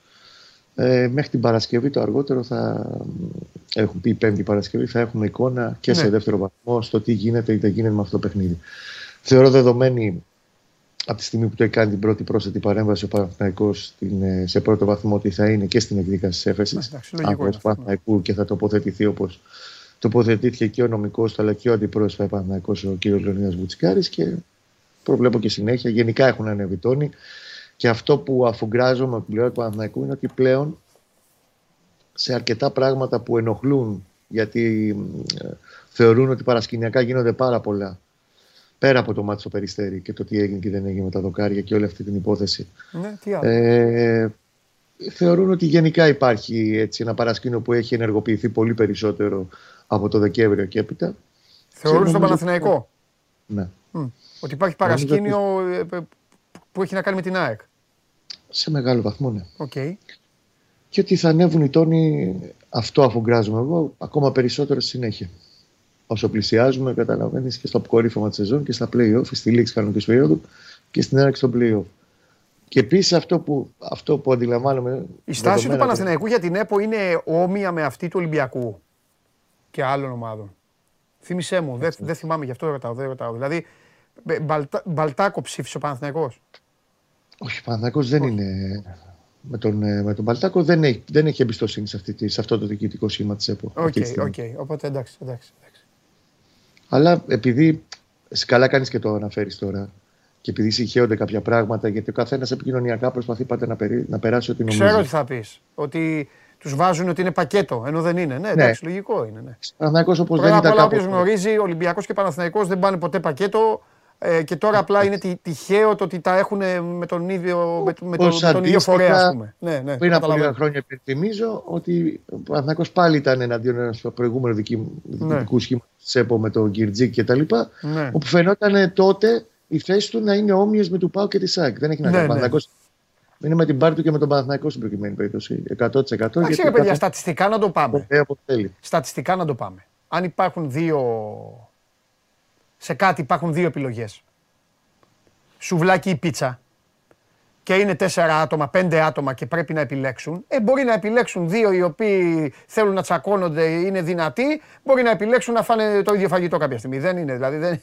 Speaker 4: ε, μέχρι την Παρασκευή το αργότερο θα έχουν πει Πέμπτη Παρασκευή θα έχουμε εικόνα και σε ναι. δεύτερο βαθμό στο τι γίνεται ή δεν γίνεται με αυτό το παιχνίδι. Θεωρώ δεδομένη από τη στιγμή που το έχει κάνει την πρώτη πρόσθετη παρέμβαση ο Παναθηναϊκός ε, σε πρώτο βαθμό ότι θα είναι και στην εκδίκαση της έφεσης από του Παναθηναϊκού και θα τοποθετηθεί όπως τοποθετήθηκε και ο νομικός αλλά και ο αντιπρόσωπος Παναθηναϊκός ο κ. Λεωνίδας Βουτσικάρης και προβλέπω και συνέχεια. Γενικά έχουν ανέβει τόνοι. Και αυτό που αφουγκράζομαι από την πλευρά του Παναθηναϊκού είναι ότι πλέον σε αρκετά πράγματα που ενοχλούν γιατί ε, θεωρούν ότι παρασκηνιακά γίνονται πάρα πολλά πέρα από το μάτι στο Περιστέρι και το τι έγινε και δεν έγινε με τα δοκάρια και όλη αυτή την υπόθεση.
Speaker 1: Ναι, τι άλλο. Ε,
Speaker 4: θεωρούν ότι γενικά υπάρχει έτσι, ένα παρασκήνιο που έχει ενεργοποιηθεί πολύ περισσότερο από το Δεκέμβριο και έπειτα.
Speaker 1: Θεωρούν στον Παναθηναϊκό;
Speaker 4: Ναι.
Speaker 1: Ότι υπάρχει παρασκήνιο ε, που έχει να κάνει με την ΑΕΚ.
Speaker 4: Σε μεγάλο βαθμό, ναι.
Speaker 1: Okay.
Speaker 4: Και ότι θα ανέβουν οι τόνοι, αυτό αφού γκράζουμε εγώ, ακόμα περισσότερο στη συνέχεια. Όσο πλησιάζουμε, καταλαβαίνεις και στο αποκορύφωμα της σεζόν και στα playoff, στη λήξη κανονικής περίοδου και στην έναρξη των playoff. Και επίσης αυτό που, αυτό που αντιλαμβάνομαι.
Speaker 1: Η στάση του Παναθηναϊκού για την ΕΠΟ είναι όμοια με αυτή του Ολυμπιακού και άλλων ομάδων. Θύμησέ μου, δεν δε θυμάμαι γι' αυτό ρωτάω. Δεν ρωτάω. Δηλαδή, Μπαλτάκο ψήφισε ο Παναθηναϊκός.
Speaker 4: Όχι, ο Παναθηναϊκός δεν είναι. Με τον, ε, με τον Μπαλτάκο δεν έχει, δεν έχει εμπιστοσύνη σε, αυτή, σε αυτό το διοικητικό σχήμα της ΕΠΟ.
Speaker 1: OK, okay, okay. οπότε εντάξει, εντάξει, εντάξει.
Speaker 4: Αλλά επειδή καλά κάνεις και το αναφέρεις τώρα και επειδή συγχέονται κάποια πράγματα, γιατί ο καθένας επικοινωνιακά προσπαθεί πάντα να, περί, να περάσει ό,τι νομίζει.
Speaker 1: Ξέρω τι θα πεις. Ότι τους βάζουν ότι είναι πακέτο, ενώ δεν είναι. Ναι, εντάξει, ναι. λογικό είναι. Ναι.
Speaker 4: Παναθηναϊκός όπως δεν ήταν.
Speaker 1: Όποιος γνωρίζει, Ολυμπιακός και Παναθηναϊκός δεν πάνε ποτέ πακέτο. Ε, και τώρα απλά είναι τυχαίο το ότι τα έχουν με τον ίδιο, με, με, το, με τον ίδιο φορέα, ας πούμε. Ναι, ναι,
Speaker 4: πριν από λίγα χρόνια υπενθυμίζω ότι ο Παναθηναϊκός πάλι ήταν εναντίον ένας προηγούμενο διοικητικού ναι. σχήματος της ΕΠΟ με τον Κυρτζίκ κτλ. Ναι. Όπου φαινόταν τότε η θέση του να είναι όμοιε με του Πάου και της ΣΑΚ. Δεν έχει να κάνει. Ναι, ναι. Είναι με την πάρτη του και με τον Παναθηναϊκό στην προκειμένη περίπτωση. 100%.
Speaker 1: Εντάξει, ρε παιδιά, στατιστικά να το πάμε. Στατιστικά να το πάμε. Αν υπάρχουν δύο σε κάτι υπάρχουν δύο επιλογές. Σουβλάκι ή πίτσα και είναι τέσσερα άτομα, πέντε άτομα και πρέπει να επιλέξουν, ε, μπορεί να επιλέξουν δύο οι οποίοι θέλουν να τσακώνονται, είναι δυνατοί, μπορεί να επιλέξουν να φάνε το ίδιο φαγητό κάποια στιγμή. Δεν είναι, δηλαδή δεν,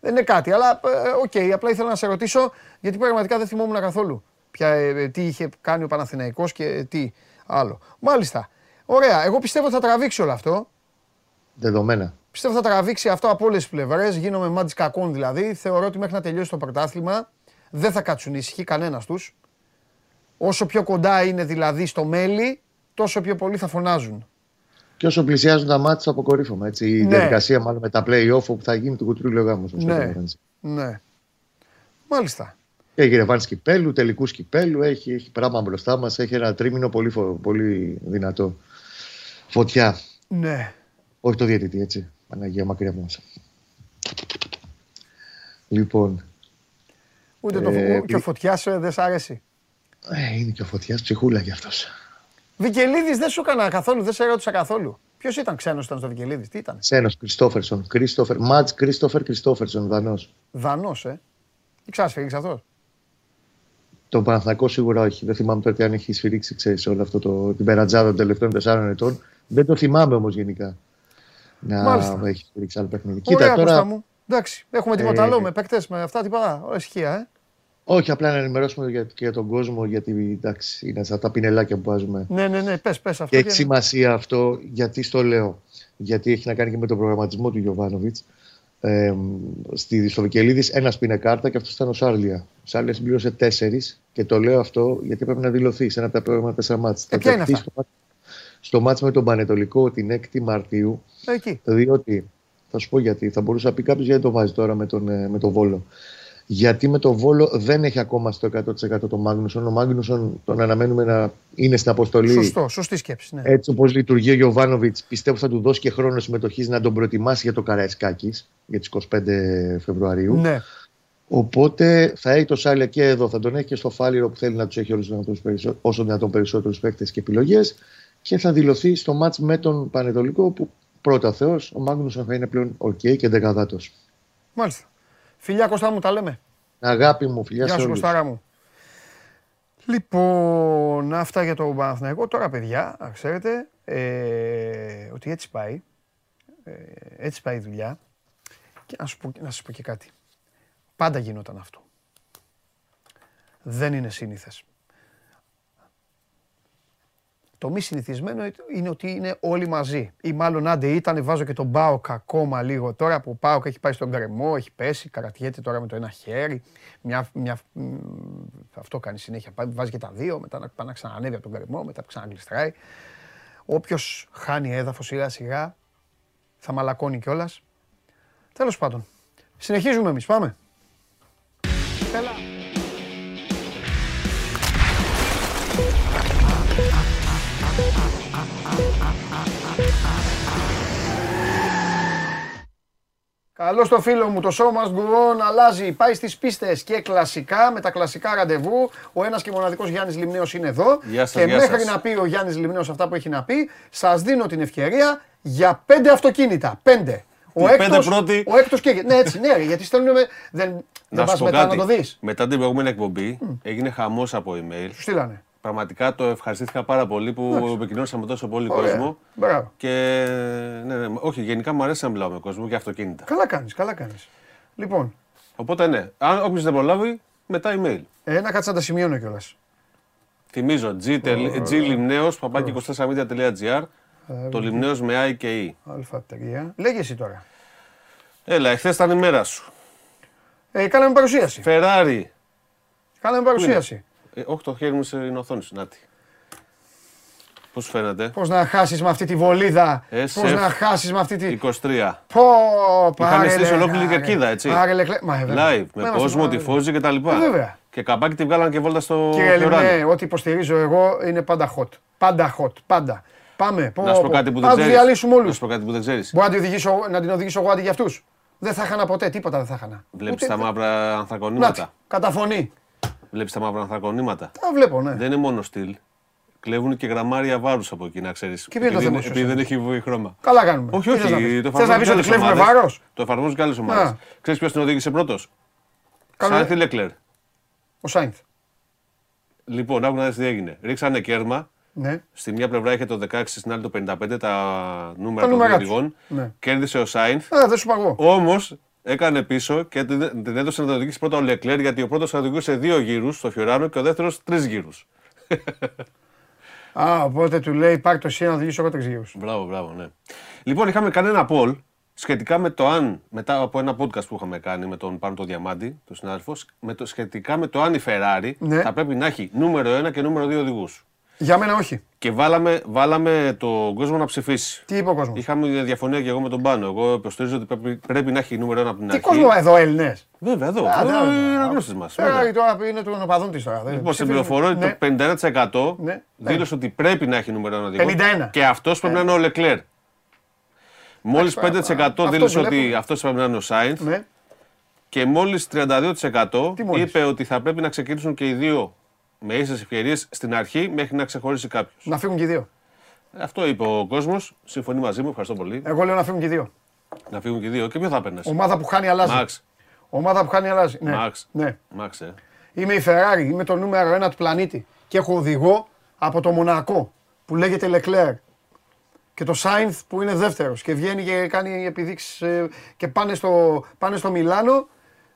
Speaker 1: δεν είναι κάτι. Αλλά ε, OK, okay, απλά ήθελα να σε ρωτήσω, γιατί πραγματικά δεν θυμόμουν καθόλου ποια, ε, τι είχε κάνει ο Παναθηναϊκός και τι άλλο. Μάλιστα. Ωραία. Εγώ πιστεύω ότι θα τραβήξει όλο αυτό.
Speaker 4: Δεδομένα.
Speaker 1: Πιστεύω θα τραβήξει αυτό από όλες τις πλευρές. Γίνομαι μάντης κακών δηλαδή. Θεωρώ ότι μέχρι να τελειώσει το πρωτάθλημα δεν θα κάτσουν ησυχοί κανένας τους. Όσο πιο κοντά είναι δηλαδή στο μέλι, τόσο πιο πολύ θα φωνάζουν.
Speaker 4: Και όσο πλησιάζουν τα μάτια στο αποκορύφωμα. Έτσι, η ναι. διαδικασία μάλλον με τα play-off που θα γίνει του κουτρούλιο γάμου.
Speaker 1: Ναι. ναι. Μάλιστα.
Speaker 4: Έχει ρευάνση κυπέλου, τελικού κυπέλου, έχει, έχει πράγμα μπροστά μας. Έχει ένα τρίμηνο πολύ, πολύ δυνατό. Φωτιά.
Speaker 1: Ναι.
Speaker 4: Όχι το διαιτητή, έτσι. Παναγία μακριά μας. Λοιπόν.
Speaker 1: Ούτε το ε, και ο Φωτιάς ε, δεν σ' άρεσε.
Speaker 4: Ε, είναι και ο Φωτιάς ψυχούλα κι αυτός.
Speaker 1: Βικελίδης δεν σου έκανα καθόλου, δεν σε ρώτησα καθόλου. Ποιος ήταν ξένος ήταν στο Βικελίδης, τι ήταν.
Speaker 4: Ξένος, Κριστόφερσον. Κρίστοφερ, Μάτς Κρίστοφερ Κριστόφερσον, Δανός.
Speaker 1: Δανός, ε. Τι ξάσφυγε αυτός;
Speaker 4: Το Παναθηναϊκό σίγουρα όχι. Δεν θυμάμαι τότε αν έχει σφυρίξει ξέρεις, όλο αυτό το, την περατζάδα των τελευταίων τεσσάρων ετών. Δεν το θυμάμαι όμως γενικά. Να Μάλιστα. έχεις σφυρίξει άλλο παιχνίδι.
Speaker 1: Ωραία, Κοίτα τώρα. Μου. Εντάξει, έχουμε τίποτα ε, άλλο με παίκτες με αυτά τίποτα. Όλα ησυχία, ε.
Speaker 4: Όχι, απλά να ενημερώσουμε για, και για τον κόσμο, γιατί εντάξει, είναι αυτά τα πινελάκια που βάζουμε.
Speaker 1: Ναι, ναι, ναι, πες, πες
Speaker 4: αυτό. Και έχει σημασία αυτό, γιατί στο λέω. Γιατί έχει να κάνει και με τον προγραμματισμό του Γιωβάνοβιτς. Ε, στη, στο Βικελίδης ένας πίνε κάρτα και αυτός ήταν ο Σάρλια. Ο Σάρλια συμπλήρωσε τέσσερις και το λέω αυτό γιατί πρέπει να δηλωθεί σε ένα από τα πρώτα τέσσερα μάτια.
Speaker 1: Ε, ποια είναι αυτά;
Speaker 4: Στο, στο μάτς με τον Πανετολικό την 6η Μαρτίου.
Speaker 1: Εκεί.
Speaker 4: Διότι, θα σου πω γιατί, θα μπορούσε να πει κάποιος γιατί το βάζει τώρα με τον, ε, με τον Βόλο. Γιατί με τον Βόλο δεν έχει ακόμα στο 100% τον Μάγνουσον. Ο Μάγνουσον τον αναμένουμε να είναι στην αποστολή.
Speaker 1: Σωστό, σωστή σκέψη. Ναι.
Speaker 4: Έτσι όπως λειτουργεί ο Γιωβάνοβιτς, πιστεύω θα του δώσει και χρόνο συμμετοχής να τον προετοιμάσει για το Καραϊσκάκης για τις 25 Φεβρουαρίου.
Speaker 1: Ναι.
Speaker 4: Οπότε θα έχει το Σάλια και εδώ, θα τον έχει και στο Φάληρο που θέλει να τους έχει όλους όσο δυνατόν περισσότερους παίκτες και επιλογές και θα δηλωθεί στο ματς με τον Πανετολικό που πρώτα Θεός ο Μάγνουσον θα είναι πλέον OK okay και δεκαδάτος.
Speaker 1: Μάλιστα. Φιλιά Κωστά μου, τα λέμε.
Speaker 4: Αγάπη μου, φιλιά
Speaker 1: Γεια
Speaker 4: σου
Speaker 1: Κωστάρα μου. Λοιπόν, αυτά για το Παναθηναϊκό. Τώρα, παιδιά, ξέρετε ε, ότι έτσι πάει. Ε, έτσι πάει η δουλειά. Και να, σου πω, να σας πω και κάτι. Πάντα γινόταν αυτό. Δεν είναι σύνηθες. Το μη συνηθισμένο είναι ότι είναι όλοι μαζί. Ή μάλλον άντε ήταν, βάζω και τον Μπάοκ ακόμα λίγο τώρα που ο Πάοκ έχει πάει στον γκρεμό, έχει πέσει, καρατιέται τώρα με το ένα χέρι. Μια, μια, αυτό κάνει συνέχεια. Βάζει και τα δύο, μετά να, πάει να ξανανεύει από τον γκρεμό, μετά ξαναγλιστράει. Όποιος χάνει έδαφος σιγά σιγά θα μαλακώνει κιόλας. Τέλος πάντων. Συνεχίζουμε εμείς. Πάμε. Έλα. Καλό στο φίλο μου, το show must go on αλλάζει. Πάει στις πίστες και κλασικά, με τα κλασικά ραντεβού. Ο ένας και μοναδικός Γιάννης Λιμνέος είναι εδώ.
Speaker 5: Γεια σας,
Speaker 1: και
Speaker 5: γεια
Speaker 1: μέχρι
Speaker 5: σας.
Speaker 1: να πει ο Γιάννης Λιμνέος αυτά που έχει να πει, σας δίνω την ευκαιρία για πέντε αυτοκίνητα. Πέντε. Ο
Speaker 5: πέντε
Speaker 1: έκτος,
Speaker 5: πρώτοι.
Speaker 1: ο έκτος και... Ναι, έτσι, ναι, γιατί στέλνουν... με- Δεν, δεν
Speaker 5: Να σου
Speaker 1: πας
Speaker 5: πω
Speaker 1: μετά να
Speaker 5: κάτι.
Speaker 1: το δεις.
Speaker 5: Μετά την προηγούμενη εκπομπή έγινε χαμός από email.
Speaker 1: Σου στείλανε.
Speaker 5: Πραγματικά το ευχαριστήθηκα πάρα πολύ που επικοινωνήσαμε τόσο πολύ
Speaker 1: Ωραία.
Speaker 5: κόσμο.
Speaker 1: Μπράβο.
Speaker 5: Και ναι, ναι, όχι, γενικά μου αρέσει να μιλάω με κόσμο για αυτοκίνητα.
Speaker 1: Καλά κάνεις, καλά κάνεις. Λοιπόν,
Speaker 5: Οπότε ναι, αν όποιος δεν προλάβει, μετά email.
Speaker 1: ε, να κάτσα να τα σημειώνω κιόλας.
Speaker 5: Θυμίζω glimneos παπάκι 24media.gr το λιμνέος με I και E.
Speaker 1: Α3. Λέγε εσύ τώρα.
Speaker 5: Έλα, εχθές ήταν η μέρα σου.
Speaker 1: Ε, κάναμε παρουσίαση.
Speaker 5: Ferrari.
Speaker 1: Κάναμε παρουσίαση.
Speaker 5: Ε, όχι, το χέρι μου στην οθόνη σου, Νάτι. Πώς σου φαίνεται,
Speaker 1: Πώς να χάσεις με αυτή τη βολίδα;
Speaker 5: SF
Speaker 1: Πώς να χάσεις με αυτή τη...
Speaker 5: 23.
Speaker 1: Πω,
Speaker 5: Είχαν
Speaker 1: πάρε,
Speaker 5: στήσει
Speaker 1: λε,
Speaker 5: ολόκληρη
Speaker 1: άρε.
Speaker 5: κερκίδα, έτσι.
Speaker 1: Πάρε, λε, κλε- Μα, ε, βέβαια.
Speaker 5: Live, με
Speaker 1: Μα,
Speaker 5: κόσμο,
Speaker 1: είμαστε
Speaker 5: τυφώζει και τα λοιπά.
Speaker 1: Ε, βέβαια.
Speaker 5: Και καπάκι τη βγάλαν και βόλτα στο
Speaker 1: Κύριε
Speaker 5: Φιωράνι.
Speaker 1: Λιμνέ, ό,τι υποστηρίζω εγώ είναι πάντα hot. Πάντα hot, πάντα. Πάμε. Πω,
Speaker 5: Να σου πω
Speaker 1: πω.
Speaker 5: κάτι που δεν
Speaker 1: Να τους
Speaker 5: ξέρεις.
Speaker 1: διαλύσουμε
Speaker 5: Να
Speaker 1: όλους.
Speaker 5: σου πω κάτι που δεν ξέρεις.
Speaker 1: Μπορώ να, τη οδηγήσω, να την οδηγήσω εγώ αντί για αυτούς. Δεν θα χάνα ποτέ, τίποτα δεν θα χάνα.
Speaker 5: Βλέπεις
Speaker 1: Ούτε-
Speaker 5: τα μαύρα
Speaker 1: Να
Speaker 5: ανθρακονήματα.
Speaker 1: κατά φωνή.
Speaker 5: Βλέπεις τα μαύρα ανθρακονήματα.
Speaker 1: Τα βλέπω, ναι.
Speaker 5: Δεν είναι μόνο στυλ. Κλέβουν και γραμμάρια βάρους από εκεί, να ξέρεις.
Speaker 1: Και ποιο είναι το
Speaker 5: Επειδή
Speaker 1: θέμα σου,
Speaker 5: Επειδή
Speaker 1: εσύ;
Speaker 5: δεν έχει βουή χρώμα.
Speaker 1: Καλά κάνουμε.
Speaker 5: Όχι,
Speaker 1: Τι θες να
Speaker 5: όχι.
Speaker 1: πεις;
Speaker 5: Το
Speaker 1: Θες να πεις ότι
Speaker 5: εφαρμόζουν και άλλες
Speaker 1: κλέβουμε
Speaker 5: ομάδες.
Speaker 1: βάρος;
Speaker 5: Το εφαρμόζουν και άλλες ομάδες. Ξέρεις ποιος την οδήγησε πρώτος;
Speaker 1: Καλό-
Speaker 5: Σάνθι Λέκλερ.
Speaker 1: Ο Σάινθ.
Speaker 5: Λοιπόν, άκου να δεις τι έγινε. Ρίξανε κέρμα.
Speaker 1: Ναι.
Speaker 5: Στη μια πλευρά είχε το 16, στην άλλη το 55 τα νούμερα
Speaker 1: Τα
Speaker 5: των
Speaker 1: νούμερα τους.
Speaker 5: οδηγών.
Speaker 1: Ναι.
Speaker 5: Κέρδισε ο Σάινθ.
Speaker 1: Α, δεν σου παγώ.
Speaker 5: Όμως έκανε πίσω και την την έδωσε να το οδηγήσει πρώτα ο Λεκλέρ γιατί ο πρώτος οδηγούσε δύο γύρους στο Φιωράνο και ο δεύτερος τρεις γύρους.
Speaker 1: Α, οπότε του λέει πάρ' το εσύ να οδηγήσω εγώ τρεις γύρους.
Speaker 5: Μπράβο, μπράβο, ναι. Λοιπόν, είχαμε κάνει ένα poll σχετικά με το αν, μετά από ένα podcast που είχαμε κάνει με τον Πάνο το Διαμάντη, τον συνάδελφο, με το, σχετικά με το αν η Ferrari
Speaker 1: Ναι.
Speaker 5: θα πρέπει να έχει νούμερο 1 και νούμερο 2 οδηγούς.
Speaker 1: Για μένα όχι.
Speaker 5: Και βάλαμε, βάλαμε τον κόσμο να ψηφίσει.
Speaker 1: Τι είπε ο κόσμος;
Speaker 5: Είχαμε διαφωνία και εγώ με τον Πάνο. Εγώ υποστηρίζω ότι πρέπει, πρέπει να έχει νούμερο 1 από την
Speaker 1: Τι
Speaker 5: αρχή.
Speaker 1: κόσμο εδώ, Έλληνες;
Speaker 5: Βέβαια, εδώ.
Speaker 1: Α,
Speaker 5: εδώ
Speaker 1: ναι,
Speaker 5: είναι
Speaker 1: ναι.
Speaker 5: αναγνώστη μας.
Speaker 1: Ferrari τώρα είναι των οπαδών της τώρα. δεν-
Speaker 5: Λοιπόν, σε
Speaker 1: ψηφίζουν.
Speaker 5: πληροφορώ ότι
Speaker 1: Ναι.
Speaker 5: το 51%
Speaker 1: Ναι.
Speaker 5: δήλωσε ότι πρέπει να έχει νούμερο 1 οδηγό.
Speaker 1: 51.
Speaker 5: Και αυτός πρέπει να είναι ο Λεκλέρ. Μόλις
Speaker 1: Εντάξει,
Speaker 5: 5%
Speaker 1: αυτό
Speaker 5: δήλωσε
Speaker 1: βλέπουμε.
Speaker 5: ότι αυτός πρέπει να είναι ο Σάινθ.
Speaker 1: Ναι.
Speaker 5: Και μόλις 32%
Speaker 1: Τι μόλις;
Speaker 5: είπε ότι θα πρέπει να ξεκινήσουν και οι δύο με ίσες ευκαιρίες στην αρχή μέχρι να ξεχωρίσει κάποιος.
Speaker 1: Να φύγουν και οι δύο.
Speaker 5: Αυτό είπε ο κόσμος. Συμφωνεί μαζί μου. Ευχαριστώ πολύ.
Speaker 1: Εγώ λέω να φύγουν και οι δύο.
Speaker 5: Να φύγουν και οι δύο. Και ποιο θα παίρνει.
Speaker 1: Ομάδα που χάνει αλλάζει.
Speaker 5: Μαξ.
Speaker 1: Ομάδα που χάνει αλλάζει. Ναι.
Speaker 5: Μαξ.
Speaker 1: ναι.
Speaker 5: Μαξ, ε.
Speaker 1: Είμαι η Ferrari, είμαι το νούμερο ένα του πλανήτη και έχω οδηγό από το Μονακό που λέγεται Leclerc και το Σάινθ που είναι δεύτερος και βγαίνει και κάνει επιδείξεις ε, και πάνε στο, πάνε στο Μιλάνο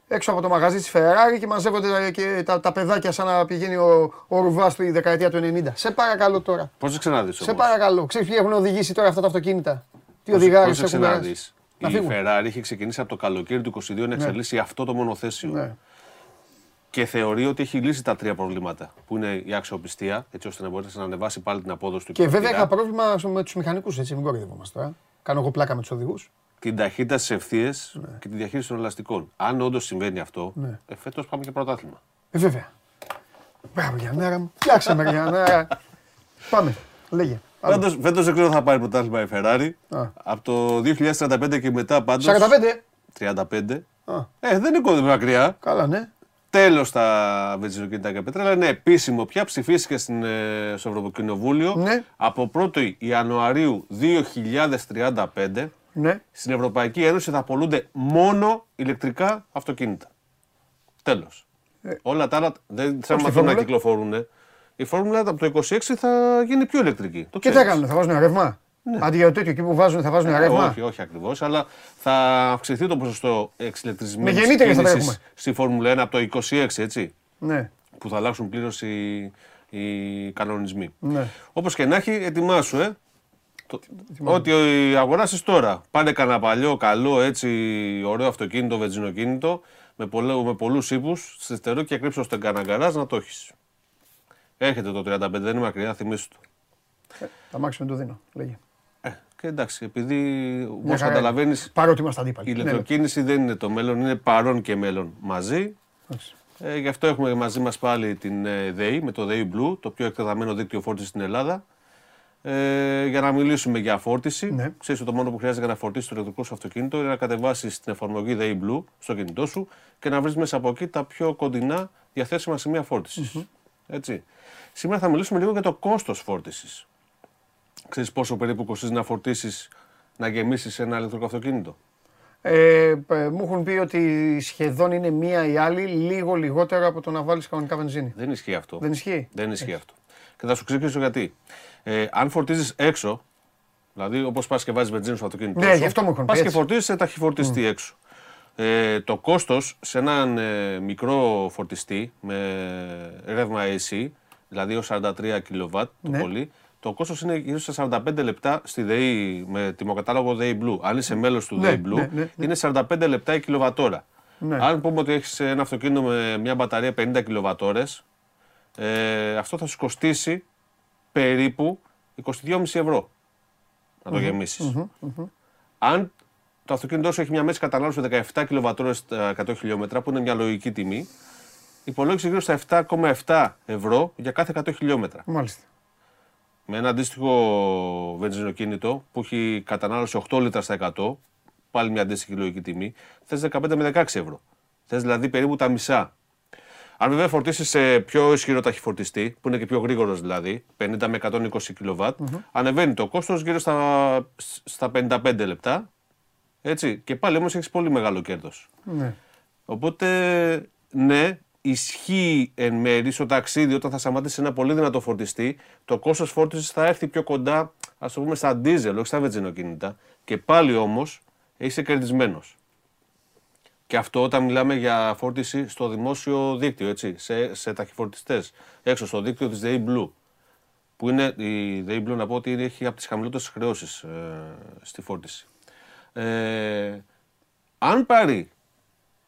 Speaker 1: έξω από το μαγαζί της Ferrari και μαζεύονται και τα, τα παιδάκια σαν να πηγαίνει ο, ο Ρουβάς στη δεκαετία του 90. Σε παρακαλώ τώρα.
Speaker 5: Πώς το ξαναδείς
Speaker 1: Σε παρακαλώ. Ξέρεις ποιοι έχουν οδηγήσει τώρα αυτά τα αυτοκίνητα; Τι οδηγάρες έχουν
Speaker 5: ξαναδείς; Η Ferrari είχε ξεκινήσει από το καλοκαίρι του 22 να ναι. εξελίσσει αυτό το μονοθέσιο. Ναι και θεωρεί ότι έχει λύσει τα τρία προβλήματα που είναι η αξιοπιστία, έτσι ώστε να μπορέσει να ανεβάσει πάλι την απόδοση του
Speaker 1: Και βέβαια είχα πρόβλημα με τους μηχανικούς, έτσι, μην κορυδευόμαστε τώρα. Κάνω εγώ πλάκα με τους οδηγούς.
Speaker 5: Την ταχύτητα στι ευθείε ναι. και τη διαχείριση των ελαστικών. Αν όντως συμβαίνει αυτό, ναι. ε, φέτος πάμε και πρωτάθλημα.
Speaker 1: Ε, βέβαια. Μπράβο για μέρα μου. Φτιάξε με για μέρα. Πάμε. Λέγε.
Speaker 5: Φέτος δεν ξέρω θα πάρει πρωτάθλημα η Ferrari. Από το 2035 και μετά πάντω. 45. 35. Ε, δεν είναι κοντά μακριά.
Speaker 1: Καλά, ναι
Speaker 5: τέλος τα βενζινοκίνητα και πετρέλα. Είναι επίσημο πια. Ψηφίστηκε στην, ε, στο Ευρωκοινοβούλιο ναι. από 1η Ιανουαρίου 2035. Ναι. Στην Ευρωπαϊκή Ένωση θα απολούνται μόνο ηλεκτρικά αυτοκίνητα. Τέλος. Ε. Όλα τα άλλα δεν θέλουν να κυκλοφορούν. Η Φόρμουλα από το 26 θα γίνει πιο ηλεκτρική.
Speaker 1: Το και τι θα θα βάζουν ρεύμα. Ναι. Αντί για το τέτοιο εκεί που βάζουν, θα βάζουν ε, ρεύμα.
Speaker 5: Όχι, όχι ακριβώς, αλλά θα αυξηθεί το ποσοστό εξηλεκτρισμένης κίνησης στη Φόρμουλα 1 από το 26, έτσι. Ναι. Που θα αλλάξουν πλήρως οι, οι κανονισμοί. Ναι. Όπως και να έχει, ετοιμάσου, ε. Το, ότι αγοράσει τώρα. Πάνε κανένα παλιό, καλό, έτσι, ωραίο αυτοκίνητο, βενζινοκίνητο, με, πολλού, με πολλούς ύπους, στερό και κρύψω στον καναγκαράζ να το έχεις. Έρχεται το 35, δεν είναι μακριά, θυμίσου το.
Speaker 1: Ε, τα μάξι με το δίνω, λέγε.
Speaker 5: Και εντάξει, επειδή όπως καταλαβαίνεις.
Speaker 1: Παρότι είμαστε αντίπαλοι.
Speaker 5: Η ναι, ναι. ηλεκτροκίνηση δεν είναι το μέλλον, είναι παρόν και μέλλον μαζί. Ε, γι' αυτό έχουμε μαζί μας πάλι την ε, ΔΕΗ με το ΔΕΗ Blue, το πιο εκτεταμένο δίκτυο φόρτισης στην Ελλάδα. Ε, για να μιλήσουμε για φόρτιση. Ναι. Ξέρεις ότι το μόνο που χρειάζεται για να φορτίσει το ηλεκτρικό σου αυτοκίνητο είναι να κατεβάσεις την εφαρμογή ΔΕΗ Blue στο κινητό σου και να βρεις μέσα από εκεί τα πιο κοντινά διαθέσιμα σημεία φόρτισης. Έτσι. Σήμερα θα μιλήσουμε λίγο για το κόστος φόρτισης. Ξέρεις πόσο περίπου κοστίζει να φορτίσεις, να γεμίσεις ένα ηλεκτρικό αυτοκίνητο;
Speaker 1: Ε, μου έχουν πει ότι σχεδόν είναι μία ή άλλη λίγο λιγότερο από το να βάλεις κανονικά βενζίνη.
Speaker 5: Δεν ισχύει αυτό.
Speaker 1: Δεν ισχύει;
Speaker 5: Δεν ισχύει αυτό. Και θα σου εξηγήσω γιατί. Ε, αν φορτίζεις έξω, δηλαδή όπως πας και βάζεις βενζίνη στο αυτοκίνητο
Speaker 1: ναι, γι' αυτό μου έχουν
Speaker 5: Πας και φορτίζεις σε ταχυφορτιστή mm. έξω. Ε, το κόστος σε έναν ε, μικρό φορτιστή με ρεύμα AC, δηλαδή ως 43 kW το ναι. πολύ, το κόστος είναι γύρω στα 45 λεπτά στη ΔΕΗ με τιμοκατάλογο ΔΕΗ Blue. Αν είσαι μέλος του ναι, ΔΕΗ Blue, ναι, ναι, είναι 45 λεπτά η κιλοβατόρα. Αν πούμε ότι έχεις ένα αυτοκίνητο με μια μπαταρία 50 κιλοβατόρες, ε, αυτό θα σου κοστίσει περίπου 22,5 ευρώ να το γεμισει Αν το αυτοκίνητό σου έχει μια μέση κατανάλωση 17 κιλοβατόρες στα 100 χιλιόμετρα, που είναι μια λογική τιμή, υπολόγισε γύρω στα 7,7 ευρώ για κάθε 100 χιλιόμετρα.
Speaker 1: Μάλιστα
Speaker 5: με ένα αντίστοιχο βενζινοκίνητο που έχει κατανάλωση 8 λίτρα στα 100, πάλι μια αντίστοιχη λογική τιμή, θες 15 με 16 ευρώ. Θες δηλαδή περίπου τα μισά. Αν βέβαια φορτίσεις σε πιο ισχυρό ταχυφορτιστή, που είναι και πιο γρήγορος δηλαδή, 50 με 120 κιλοβάτ, ανεβαίνει το κόστος γύρω στα, στα 55 λεπτά. Έτσι, και πάλι όμως έχεις πολύ μεγάλο κέρδος. Ναι. Οπότε, ναι, ισχύει εν μέρη στο ταξίδι όταν θα σταματήσει ένα πολύ δυνατό φορτιστή, το κόστος φόρτισης θα έρθει πιο κοντά, ας το πούμε, στα ντίζελ, όχι στα βενζινοκίνητα. Και πάλι όμως είσαι κερδισμένος. Και αυτό όταν μιλάμε για φόρτιση στο δημόσιο δίκτυο, έτσι, σε, σε ταχυφορτιστές, έξω στο δίκτυο της ΔΕΗ Blue. Που είναι η ΔΕΗ Blue να πω ότι έχει από τις χαμηλότερες χρεώσεις ε, στη φόρτιση. Ε, αν πάρει,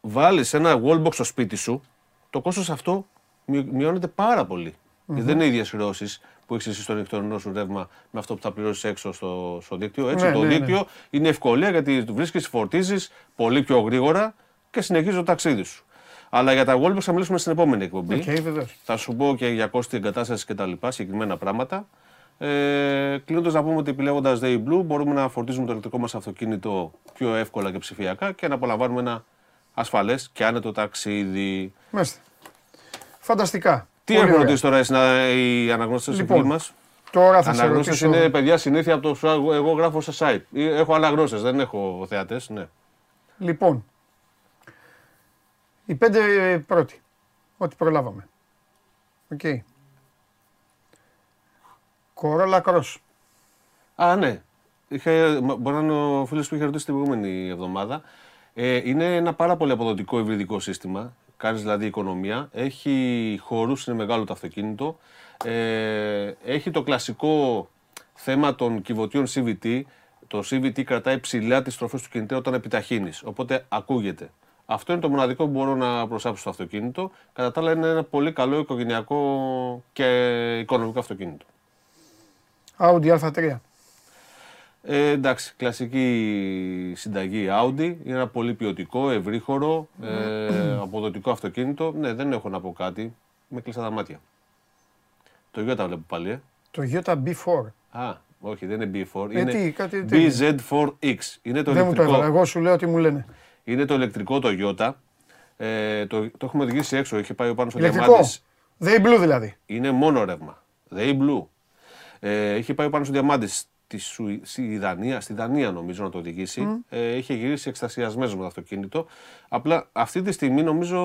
Speaker 5: βάλει ένα wallbox στο σπίτι σου, το κόστος αυτό μειώνεται πάρα πολύ. Mm-hmm. δεν είναι οι ίδιες χρεώσεις που έχεις εσύ στο ηλεκτρονικό σου ρεύμα με αυτό που θα πληρώσεις έξω στο, στο δίκτυο. Έτσι, ναι, το ναι, ναι. δίκτυο ναι. είναι ευκολία γιατί το βρίσκεις, φορτίζεις πολύ πιο γρήγορα και συνεχίζει το ταξίδι σου. Αλλά για τα Wallbox θα μιλήσουμε στην επόμενη εκπομπή.
Speaker 1: Okay,
Speaker 5: θα σου πω και για κόστη εγκατάστασης και τα λοιπά, συγκεκριμένα πράγματα. Ε, Κλείνοντας να πούμε ότι επιλέγοντας Day Blue μπορούμε να φορτίζουμε το ηλεκτρικό μας αυτοκίνητο πιο εύκολα και ψηφιακά και να απολαμβάνουμε ένα ασφαλές και άνετο ταξίδι.
Speaker 1: Μάλιστα. Φανταστικά.
Speaker 5: Τι έχουν ρωτήσει τώρα οι αναγνώστες λοιπόν, μας;
Speaker 1: Τώρα θα Αναγνώστες ρωτήσω...
Speaker 5: είναι παιδιά συνήθεια από το εγώ γράφω σε site. Έχω αναγνώστες, δεν έχω θεατές. Ναι.
Speaker 1: Λοιπόν, οι πέντε πρώτοι. Ό,τι προλάβαμε. OK. Okay. Corolla Cross.
Speaker 5: Α, ναι. Είχε, μπορεί να είναι ο φίλος που είχε ρωτήσει την προηγούμενη εβδομάδα. Ε, είναι ένα πάρα πολύ αποδοτικό υβριδικό σύστημα. Κάνεις δηλαδή οικονομία. Έχει χώρους, είναι μεγάλο το αυτοκίνητο. Ε, έχει το κλασικό θέμα των κυβωτίων CVT. Το CVT κρατάει ψηλά τις τροφές του κινητή όταν επιταχύνεις. Οπότε ακούγεται. Αυτό είναι το μοναδικό που μπορώ να προσάψω στο αυτοκίνητο. Κατά τα άλλα είναι ένα πολύ καλό οικογενειακό και οικονομικό αυτοκίνητο.
Speaker 1: Audi A3.
Speaker 5: Ε, εντάξει, κλασική συνταγή Audi. Είναι ένα πολύ ποιοτικό, ευρύχωρο, ε, αποδοτικό αυτοκίνητο. Ναι, δεν έχω να πω κάτι. Με κλειστά τα μάτια. Το Toyota βλέπω πάλι, ε.
Speaker 1: Το Toyota B4.
Speaker 5: Α, όχι, δεν είναι B4.
Speaker 1: Ε,
Speaker 5: είναι
Speaker 1: τι, κάτι,
Speaker 5: BZ4X. Είναι το
Speaker 1: δεν μου το έβαλα, εγώ σου λέω τι μου λένε.
Speaker 5: Είναι το ηλεκτρικό Toyota. Ε, το, το έχουμε οδηγήσει έξω, είχε πάει πάνω στο Διαμάντης.
Speaker 1: They Blue δηλαδή.
Speaker 5: Είναι μόνο ρεύμα. They Blue. Ε, είχε πάει πάνω στο Διαμάντης στη, Δανία, στη Δανία νομίζω να το οδηγήσει. Mm. Ε, είχε γυρίσει εκστασιασμένος με το αυτοκίνητο. Απλά αυτή τη στιγμή νομίζω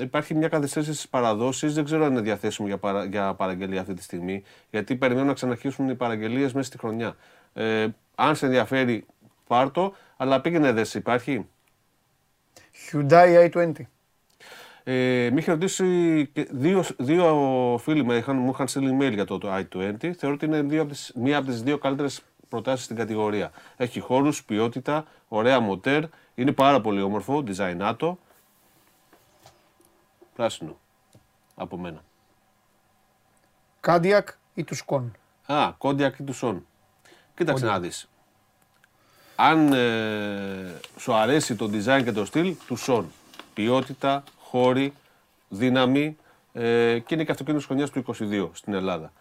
Speaker 5: υπάρχει μια καθυστέρηση στις παραδόσεις. Δεν ξέρω αν είναι διαθέσιμο για, παρα, για παραγγελία αυτή τη στιγμή. Γιατί περιμένω να ξαναρχίσουν οι παραγγελίες μέσα στη χρονιά. Ε, αν σε ενδιαφέρει, πάρτο, αλλά πήγαινε δες, υπάρχει;
Speaker 1: Hyundai i20.
Speaker 5: Ε, με είχε ρωτήσει δύο, δύο φίλοι μου είχαν, μου είχαν στείλει email για το, το i20. Θεωρώ ότι είναι δύο από τις, μία από τις δύο καλύτερες προτάσεις στην κατηγορία. Έχει χώρους, ποιότητα, ωραία μοτέρ, είναι πάρα πολύ όμορφο, designato. Πράσινο. Από μένα.
Speaker 1: Κάντιακ ή Τουσκόν.
Speaker 5: Α, Κόντιακ ή Τουσόν. Κοίταξε να δεις. Αν ε, σου αρέσει το design και το στυλ, Τουσόν. Ποιότητα, χώροι, δύναμη ε, και είναι και αυτοκίνητος χρονιάς του 22 στην Ελλάδα.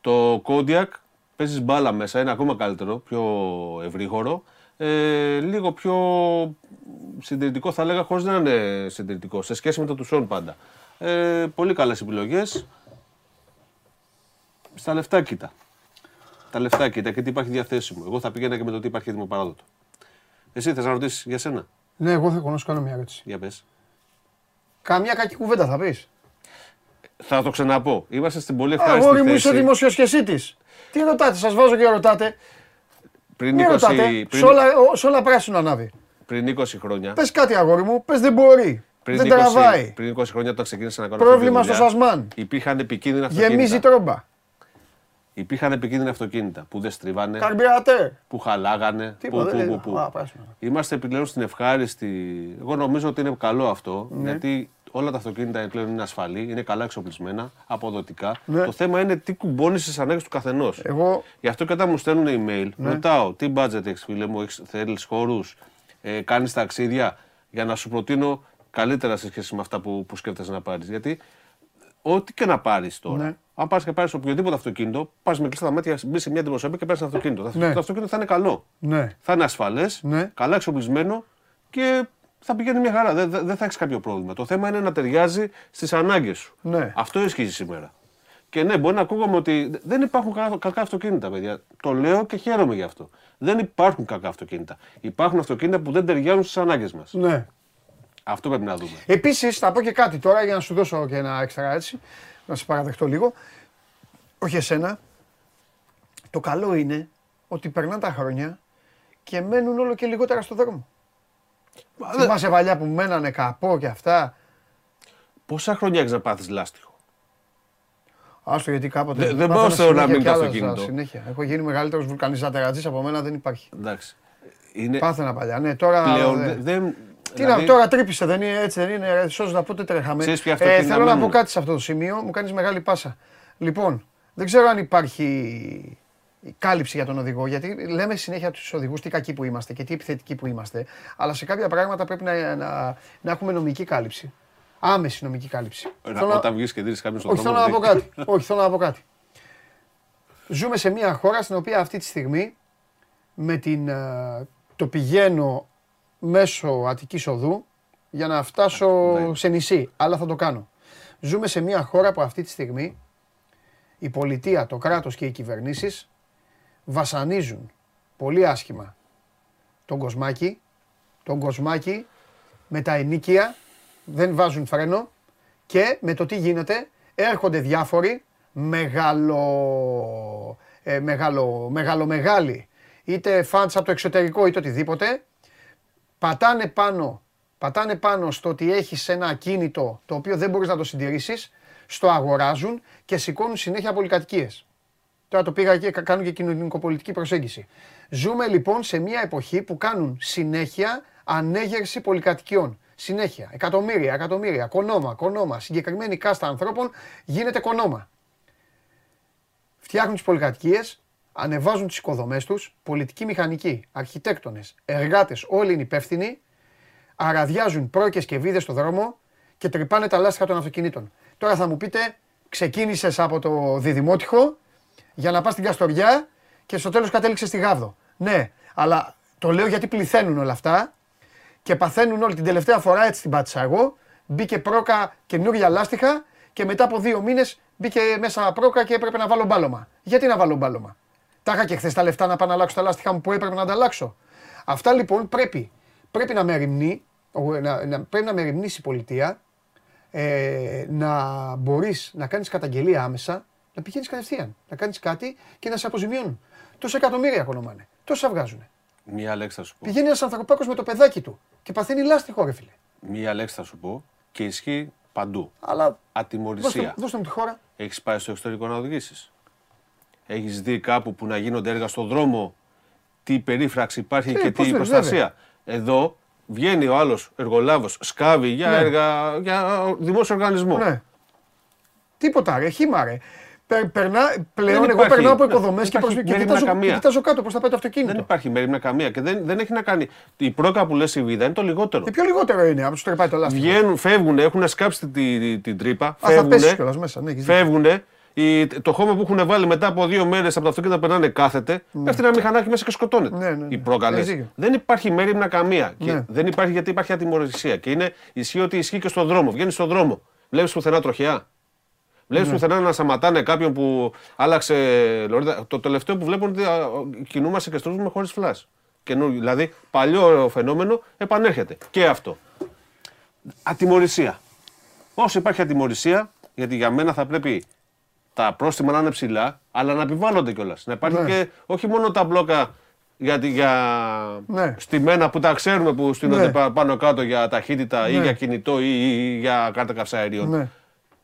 Speaker 5: Το Kodiaq παίζεις μπάλα μέσα, είναι ακόμα καλύτερο, πιο ευρύγορο. Ε, λίγο πιο συντηρητικό θα έλεγα, χωρίς να είναι συντηρητικό, σε σχέση με το Tucson πάντα. Ε, πολύ καλές επιλογές. Στα λεφτά κοίτα. Τα λεφτά κοίτα και τι υπάρχει διαθέσιμο. Εγώ θα πήγαινα και με το τι υπάρχει έτοιμο παράδοτο. Εσύ θες να ρωτήσεις για σένα;
Speaker 1: Ναι, εγώ θα να κάνω μια ερώτηση.
Speaker 5: Για πες.
Speaker 1: Καμιά κακή κουβέντα θα πεις.
Speaker 5: Θα το ξαναπώ. Είμαστε στην πολύ ευχάριστη
Speaker 1: θέση. Εγώ είσαι δημοσιοσχεσίτης. Τι ρωτάτε, σας βάζω και ρωτάτε.
Speaker 5: Πριν 20... ρωτάτε,
Speaker 1: πριν... όλα, σε όλα πράσινο ανάβει.
Speaker 5: Πριν 20 χρόνια.
Speaker 1: Πες κάτι αγόρι μου, πες δεν μπορεί. Πριν δεν 20, τραβάει.
Speaker 5: Πριν 20 χρόνια όταν ξεκίνησα να κάνω
Speaker 1: Πρόβλημα στο Σασμάν.
Speaker 5: Υπήρχαν επικίνδυνα αυτοκίνητα.
Speaker 1: Γεμίζει τρόμπα.
Speaker 5: Υπήρχαν επικίνδυνα αυτοκίνητα που δεν στριβάνε.
Speaker 1: Καρμπιρατέρ.
Speaker 5: Που χαλάγανε. Τι που, που, που, που. Είμαστε πλέον στην ευχάριστη. Εγώ νομίζω ότι είναι καλό αυτό. Ναι. Γιατί όλα τα αυτοκίνητα πλέον είναι ασφαλή, είναι καλά εξοπλισμένα, αποδοτικά. Ναι. Το θέμα είναι τι κουμπώνεις στις ανάγκες του καθενός. Εγώ... Γι' αυτό και όταν μου στέλνουν email, ναι. ρωτάω τι budget έχεις, φίλε μου, θέλεις χώρους, ε, κάνεις ταξίδια, για να σου προτείνω καλύτερα σε σχέση με αυτά που, που σκέφτεσαι να πάρεις. Γιατί ό,τι και να πάρεις τώρα. Ναι. Αν πας και πάρεις οποιοδήποτε αυτοκίνητο, πας με κλειστά τα μάτια, μπει σε μια δημοσιογραφία και πάρεις ένα αυτοκίνητο. Ναι. Το αυτοκίνητο θα είναι καλό. Ναι. Θα είναι ασφαλές, ναι. καλά εξοπλισμένο και θα πηγαίνει μια χαρά. Δεν, δεν θα έχεις κάποιο πρόβλημα. Το θέμα είναι να ταιριάζει στις ανάγκες σου. Ναι. Αυτό ισχύει σήμερα. Και ναι, μπορεί να ακούγαμε ότι δεν υπάρχουν κακά αυτοκίνητα, παιδιά. Το λέω και χαίρομαι γι' αυτό. Δεν υπάρχουν κακά αυτοκίνητα. Υπάρχουν αυτοκίνητα που δεν ταιριάζουν στις ανάγκες μας. Ναι. Αυτό πρέπει να δούμε.
Speaker 1: Επίσης, θα πω και κάτι τώρα για να σου δώσω και ένα έξτρα έτσι, να σε παραδεχτώ λίγο. Όχι εσένα. Το καλό είναι ότι περνάνε τα χρόνια και μένουν όλο και λιγότερα στο δρόμο. Θυμάσαι παλιά που μένανε καπό και αυτά;
Speaker 5: Πόσα χρόνια έχεις να πάθεις λάστιχο;
Speaker 1: Άστο γιατί κάποτε.
Speaker 5: Δεν μπορώ να, να μείνει το αυτοκίνητο.
Speaker 1: Συνέχεια. Έχω γίνει μεγαλύτερος βουλκανιζατερατζή από μένα, δεν υπάρχει.
Speaker 5: Εντάξει.
Speaker 1: Είναι... Πάθαινα παλιά. Ναι, τώρα.
Speaker 5: Πλέον, δεν,
Speaker 1: τι δηλαδή... να, τώρα τρύπησε, δεν είναι έτσι, δεν είναι. Σώζω να πότε τρέχαμε. Ε, θέλω να πω κάτι σε αυτό το σημείο, μου κάνεις μεγάλη πάσα. Λοιπόν, δεν ξέρω αν υπάρχει κάλυψη για τον οδηγό, γιατί λέμε συνέχεια τους οδηγούς τι κακοί που είμαστε και τι επιθετικοί που είμαστε, αλλά σε κάποια πράγματα πρέπει να, να, να έχουμε νομική κάλυψη. Άμεση νομική κάλυψη.
Speaker 5: Να, όταν βγεις και δει κάποιον στον
Speaker 1: Όχι, θέλω να πω κάτι. Όχι, θέλω να πω κάτι. Ζούμε σε μια χώρα στην οποία αυτή τη στιγμή με την, ε, το πηγαίνω μέσω Αττικής Οδού για να φτάσω ναι. σε νησί, αλλά θα το κάνω. Ζούμε σε μια χώρα που αυτή τη στιγμή η πολιτεία, το κράτος και οι κυβερνήσεις βασανίζουν πολύ άσχημα τον κοσμάκι, τον κοσμάκι με τα ενίκια, δεν βάζουν φρένο Και με το τι γίνεται, έρχονται διάφοροι μεγάλο, ε, μεγάλο, μεγάλο μεγάλοι, είτε φάντς από το εξωτερικό είτε οτιδήποτε, πατάνε πάνω, πατάνε πάνω στο ότι έχεις ένα ακίνητο το οποίο δεν μπορείς να το συντηρήσεις, στο αγοράζουν και σηκώνουν συνέχεια πολυκατοικίες. Τώρα το πήγα και κάνουν και κοινωνικοπολιτική προσέγγιση. Ζούμε λοιπόν σε μια εποχή που κάνουν συνέχεια ανέγερση πολυκατοικιών. Συνέχεια. Εκατομμύρια, εκατομμύρια. Κονόμα, κονόμα. Συγκεκριμένη κάστα ανθρώπων γίνεται κονόμα. Φτιάχνουν τις πολυκατοικίες, ανεβάζουν τις οικοδομές τους, πολιτικοί μηχανικοί, αρχιτέκτονες, εργάτες, όλοι είναι υπεύθυνοι, αραδιάζουν πρόκες και βίδες στο δρόμο και τρυπάνε τα λάστιχα των αυτοκινήτων. Τώρα θα μου πείτε, ξεκίνησες από το διδημότυχο για να πας στην Καστοριά και στο τέλος κατέληξες στη Γάβδο. Ναι, αλλά το λέω γιατί πληθαίνουν όλα αυτά και παθαίνουν όλη την τελευταία φορά έτσι την πάτησα εγώ. Μπήκε πρόκα καινούργια λάστιχα και μετά από δύο μήνες μπήκε μέσα πρόκα και έπρεπε να βάλω μπάλωμα. Γιατί να βάλω μπάλωμα; Τα είχα και χθες τα λεφτά να πάω να αλλάξω τα λάστιχα μου που έπρεπε να τα αλλάξω. Αυτά λοιπόν πρέπει, πρέπει να με ρημνεί, να, να, πρέπει να με ρημνήσει η πολιτεία, ε, να μπορείς να κάνεις καταγγελία άμεσα, να πηγαίνεις κατευθείαν, να κάνεις κάτι και να σε αποζημιώνουν. Τόσα εκατομμύρια οικονομάνε. Τόσα βγάζουν.
Speaker 5: Μία λέξη θα σου πω.
Speaker 1: Πηγαίνει ένας ανθρωπάκος με το παιδάκι του και παθαίνει λάστιχο, ρε φίλε.
Speaker 5: Μία λέξη θα σου πω και ισχύει παντού.
Speaker 1: Αλλά.
Speaker 5: Ατιμορρησία.
Speaker 1: Δώστε μου τη χώρα.
Speaker 5: Έχεις πάει στο εξωτερικό να οδηγήσεις. Έχεις δει κάπου που να γίνονται έργα στον δρόμο, τι περίφραξη υπάρχει και τι προστασία; Εδώ βγαίνει ο άλλος εργολάβος, σκάβει για ναι. έργα, για δημόσιο οργανισμό. Ναι.
Speaker 1: Τίποτα, ρε, χήμα, ρε. Περνά, πλέον εγώ περνάω από οικοδομές και, προς, και, κοιτάζω, και κοιτάζω κάτω πώ θα πάει το αυτοκίνητο.
Speaker 5: Δεν υπάρχει μέρημνα καμία και δεν, δεν έχει να κάνει. Η πρόκα που λες η βίδα είναι το λιγότερο.
Speaker 1: Και πιο λιγότερο είναι από τους τρεπάει το λάστιχο.
Speaker 5: Βγαίνουν, φεύγουν, έχουν σκάψει την, την τρύπα.
Speaker 1: Φεύγουν, θα μέσα. Ναι,
Speaker 5: φεύγουν. Το χώμα που έχουν βάλει μετά από δύο μέρες από το αυτοκίνητο περνάνε κάθεται. Ναι. Πέφτει ένα μηχανάκι μέσα και σκοτώνεται. Ναι, ναι, ναι. Η πρόκα Δεν υπάρχει μέρημνα καμία. Και ναι. δεν υπάρχει γιατί υπάρχει ατιμορρησία. Και είναι, ισχύει ότι ισχύει και στον δρόμο. Βγαίνει στον δρόμο. Βλέπεις πουθενά τροχιά. Βλέπεις ναι. πουθενά να σταματάνε κάποιον που άλλαξε λωρίδα. Το τελευταίο που βλέπω είναι ότι κινούμαστε και στρώσουμε χωρίς φλά. Δηλαδή, παλιό φαινόμενο επανέρχεται. Και αυτό. Ατιμορρησία. Όσο υπάρχει ατιμορρησία, γιατί για μένα θα πρέπει τα πρόστιμα να είναι ψηλά, αλλά να επιβάλλονται κιόλας. Να υπάρχει ναι. και όχι μόνο τα μπλόκα για, για ναι. στημένα που τα ξέρουμε που στείνονται ναι. πάνω κάτω για ταχύτητα ή ναι. για κινητό ή, ή για κάρτα καυσαερίων. Ναι.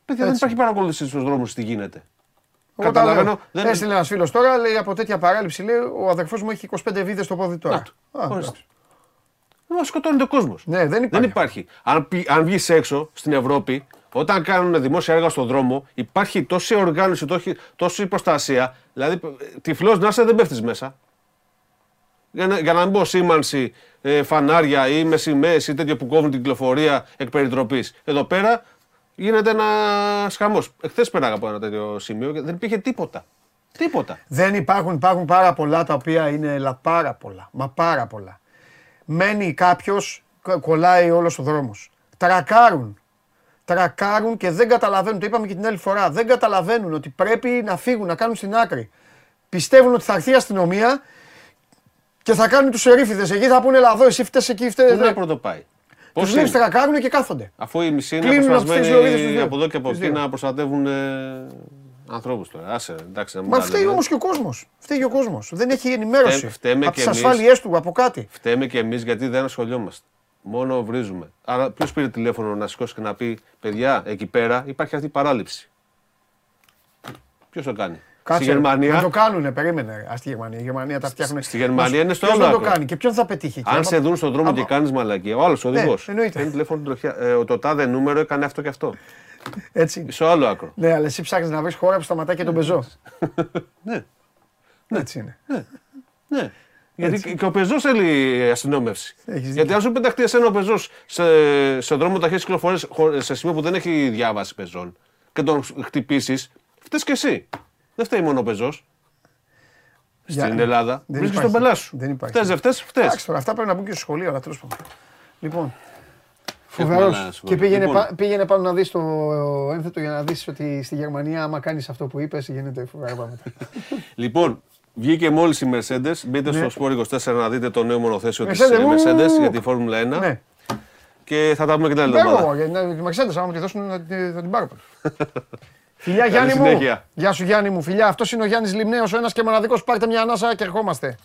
Speaker 5: Παιδιά, δεν υπάρχει παρακολούθηση στους δρόμους τι γίνεται.
Speaker 1: Εγώ Καταλαβαίνω. Δεν... Έστειλε ένας φίλος τώρα, λέει από τέτοια παράληψη, λέει ο αδερφός μου έχει 25 βίδες στο πόδι τώρα.
Speaker 5: Μα σκοτώνεται ο κόσμος.
Speaker 1: Ναι, δεν υπάρχει.
Speaker 5: Δεν υπάρχει. Αν, αν βγεις έξω στην Ευρώπη, όταν κάνουν δημόσια έργα στον δρόμο, υπάρχει τόση οργάνωση, τόση προστασία. Δηλαδή, τυφλός να είσαι δεν πέφτεις μέσα. Για να, για να μην πω σήμανση, ε, φανάρια ή μεσημέρι ή τέτοιο που κόβουν την κυκλοφορία εκ περιτροπής. Εδώ πέρα γίνεται ένα χαμός. Εχθές πέραγα από ένα τέτοιο σημείο και δεν υπήρχε τίποτα. Τίποτα.
Speaker 1: Δεν υπάρχουν, υπάρχουν πάρα πολλά τα οποία είναι πάρα πολλά. Μα πάρα πολλά. Μένει κάποιος, κολλάει όλος ο δρόμος. Τρακάρουν. Τρακάρουν και δεν καταλαβαίνουν. Το είπαμε και την άλλη φορά. Δεν καταλαβαίνουν ότι πρέπει να φύγουν, να κάνουν στην άκρη. Πιστεύουν ότι θα έρθει η αστυνομία και θα κάνουν τους ερήφιδε. Εκεί θα πούνε Ελλάδο, εσύ φταίει εκεί, φταίει.
Speaker 5: Δεν πρωτοπάει;
Speaker 1: Τους βλέπει τρακάρουν και κάθονται.
Speaker 5: Αφού οι μισοί είναι αποσπασμένοι από εδώ και από εκεί να προστατεύουν ε, ανθρώπους τώρα. Άσε, εντάξει,
Speaker 1: Μα φταίει όμως και ο κόσμος. Φταίει και ο κόσμος. Δεν έχει ενημέρωση. από τις ασφάλειές του, από κάτι.
Speaker 5: Φταίμε και εμείς γιατί δεν ασχολιόμαστε. Μόνο βρίζουμε. Άρα, ποιος πήρε τηλέφωνο να σηκώσει και να πει: Παιδιά, εκεί πέρα υπάρχει αυτή η παράληψη. Ποιος το κάνει;
Speaker 1: Κάτσε, στη Γερμανία. το κάνουνε, περίμενε. Α, στη Γερμανία. Η Γερμανία τα φτιάχνουν.
Speaker 5: Στη Γερμανία είναι στο άλλο.
Speaker 1: Δεν το κάνει και ποιον θα πετύχει.
Speaker 5: Αν σε δουν στον δρόμο και κάνεις μαλακία. Ο άλλος οδηγός. Ναι, τηλέφωνο τροχιά. Ε, το τάδε νούμερο έκανε αυτό και αυτό.
Speaker 1: Έτσι.
Speaker 5: Στο άλλο άκρο.
Speaker 1: Ναι, αλλά εσύ ψάχνεις να βρεις χώρα που σταματάει και τον πεζό. [LAUGHS]
Speaker 5: ναι.
Speaker 1: Έτσι είναι.
Speaker 5: Ναι. Ναι. Γιατί και ο πεζός θέλει αστυνόμευση. Γιατί αν σου πεταχτεί εσένα ο πεζός σε, σε δρόμο ταχύτητα κυκλοφορία σε σημείο που δεν έχει διάβαση πεζών και τον χτυπήσεις, φταίει και εσύ. Δεν φταίει μόνο ο πεζός. Στην Ελλάδα. Βρίσκεις τον πελάς σου. Δεν υπάρχει. Φταίει, δεν φταίει.
Speaker 1: Εντάξει, αυτά πρέπει να μπουν και στο σχολείο, αλλά τέλος πάντων. Λοιπόν. Φοβερός. Και πήγαινε, λοιπόν. πήγαινε πάνω να δεις το ένθετο για να δεις ότι στη Γερμανία, άμα κάνεις αυτό που είπες, γίνεται φοβερά πράγματα. [LAUGHS]
Speaker 5: λοιπόν, Βγήκε μόλις η Mercedes. Μπείτε ναι. στο Sport 24 να δείτε το νέο μονοθέσιο της Mercedes για τη Φόρμουλα 1. Ναι. Και θα τα πούμε και την άλλη εβδομάδα.
Speaker 1: Εγώ, γιατί τη Μερσέντε, άμα τη δώσουν, θα την πάρω. [LAUGHS] Φιλιά Γιάννη μου. Γεια σου Γιάννη μου. Φιλιά, αυτός είναι ο Γιάννης Λιμνέος, ο ένας και μοναδικός. Πάρτε μια ανάσα και ερχόμαστε.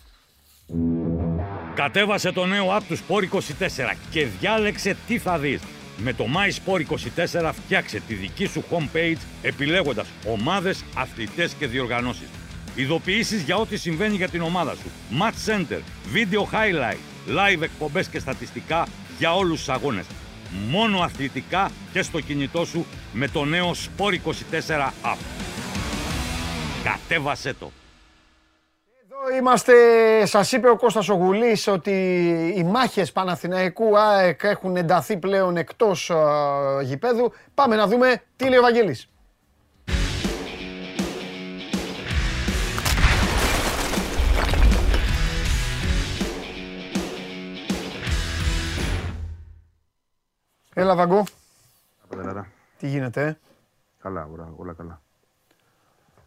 Speaker 6: Κατέβασε το νέο app του Sport 24 και διάλεξε τι θα δεις. Με το MySport24 φτιάξε τη δική σου homepage επιλέγοντας ομάδες, αθλητές και διοργανώσεις. Ειδοποιήσεις για ό,τι συμβαίνει για την ομάδα σου. Match Center, Video Highlight, Live εκπομπές και στατιστικά για όλους τους αγώνες. Μόνο αθλητικά και στο κινητό σου με το νέο Sport24 app. Κατέβασέ το!
Speaker 1: είμαστε, σας είπε ο Κώστας ο ότι οι μάχες Παναθηναϊκού ΑΕΚ έχουν ενταθεί πλέον εκτός uh, γηπέδου. Πάμε να δούμε τι λέει ο Βαγγέλης. Έλα Βαγκό. Τι γίνεται.
Speaker 7: Καλά, όλα καλά.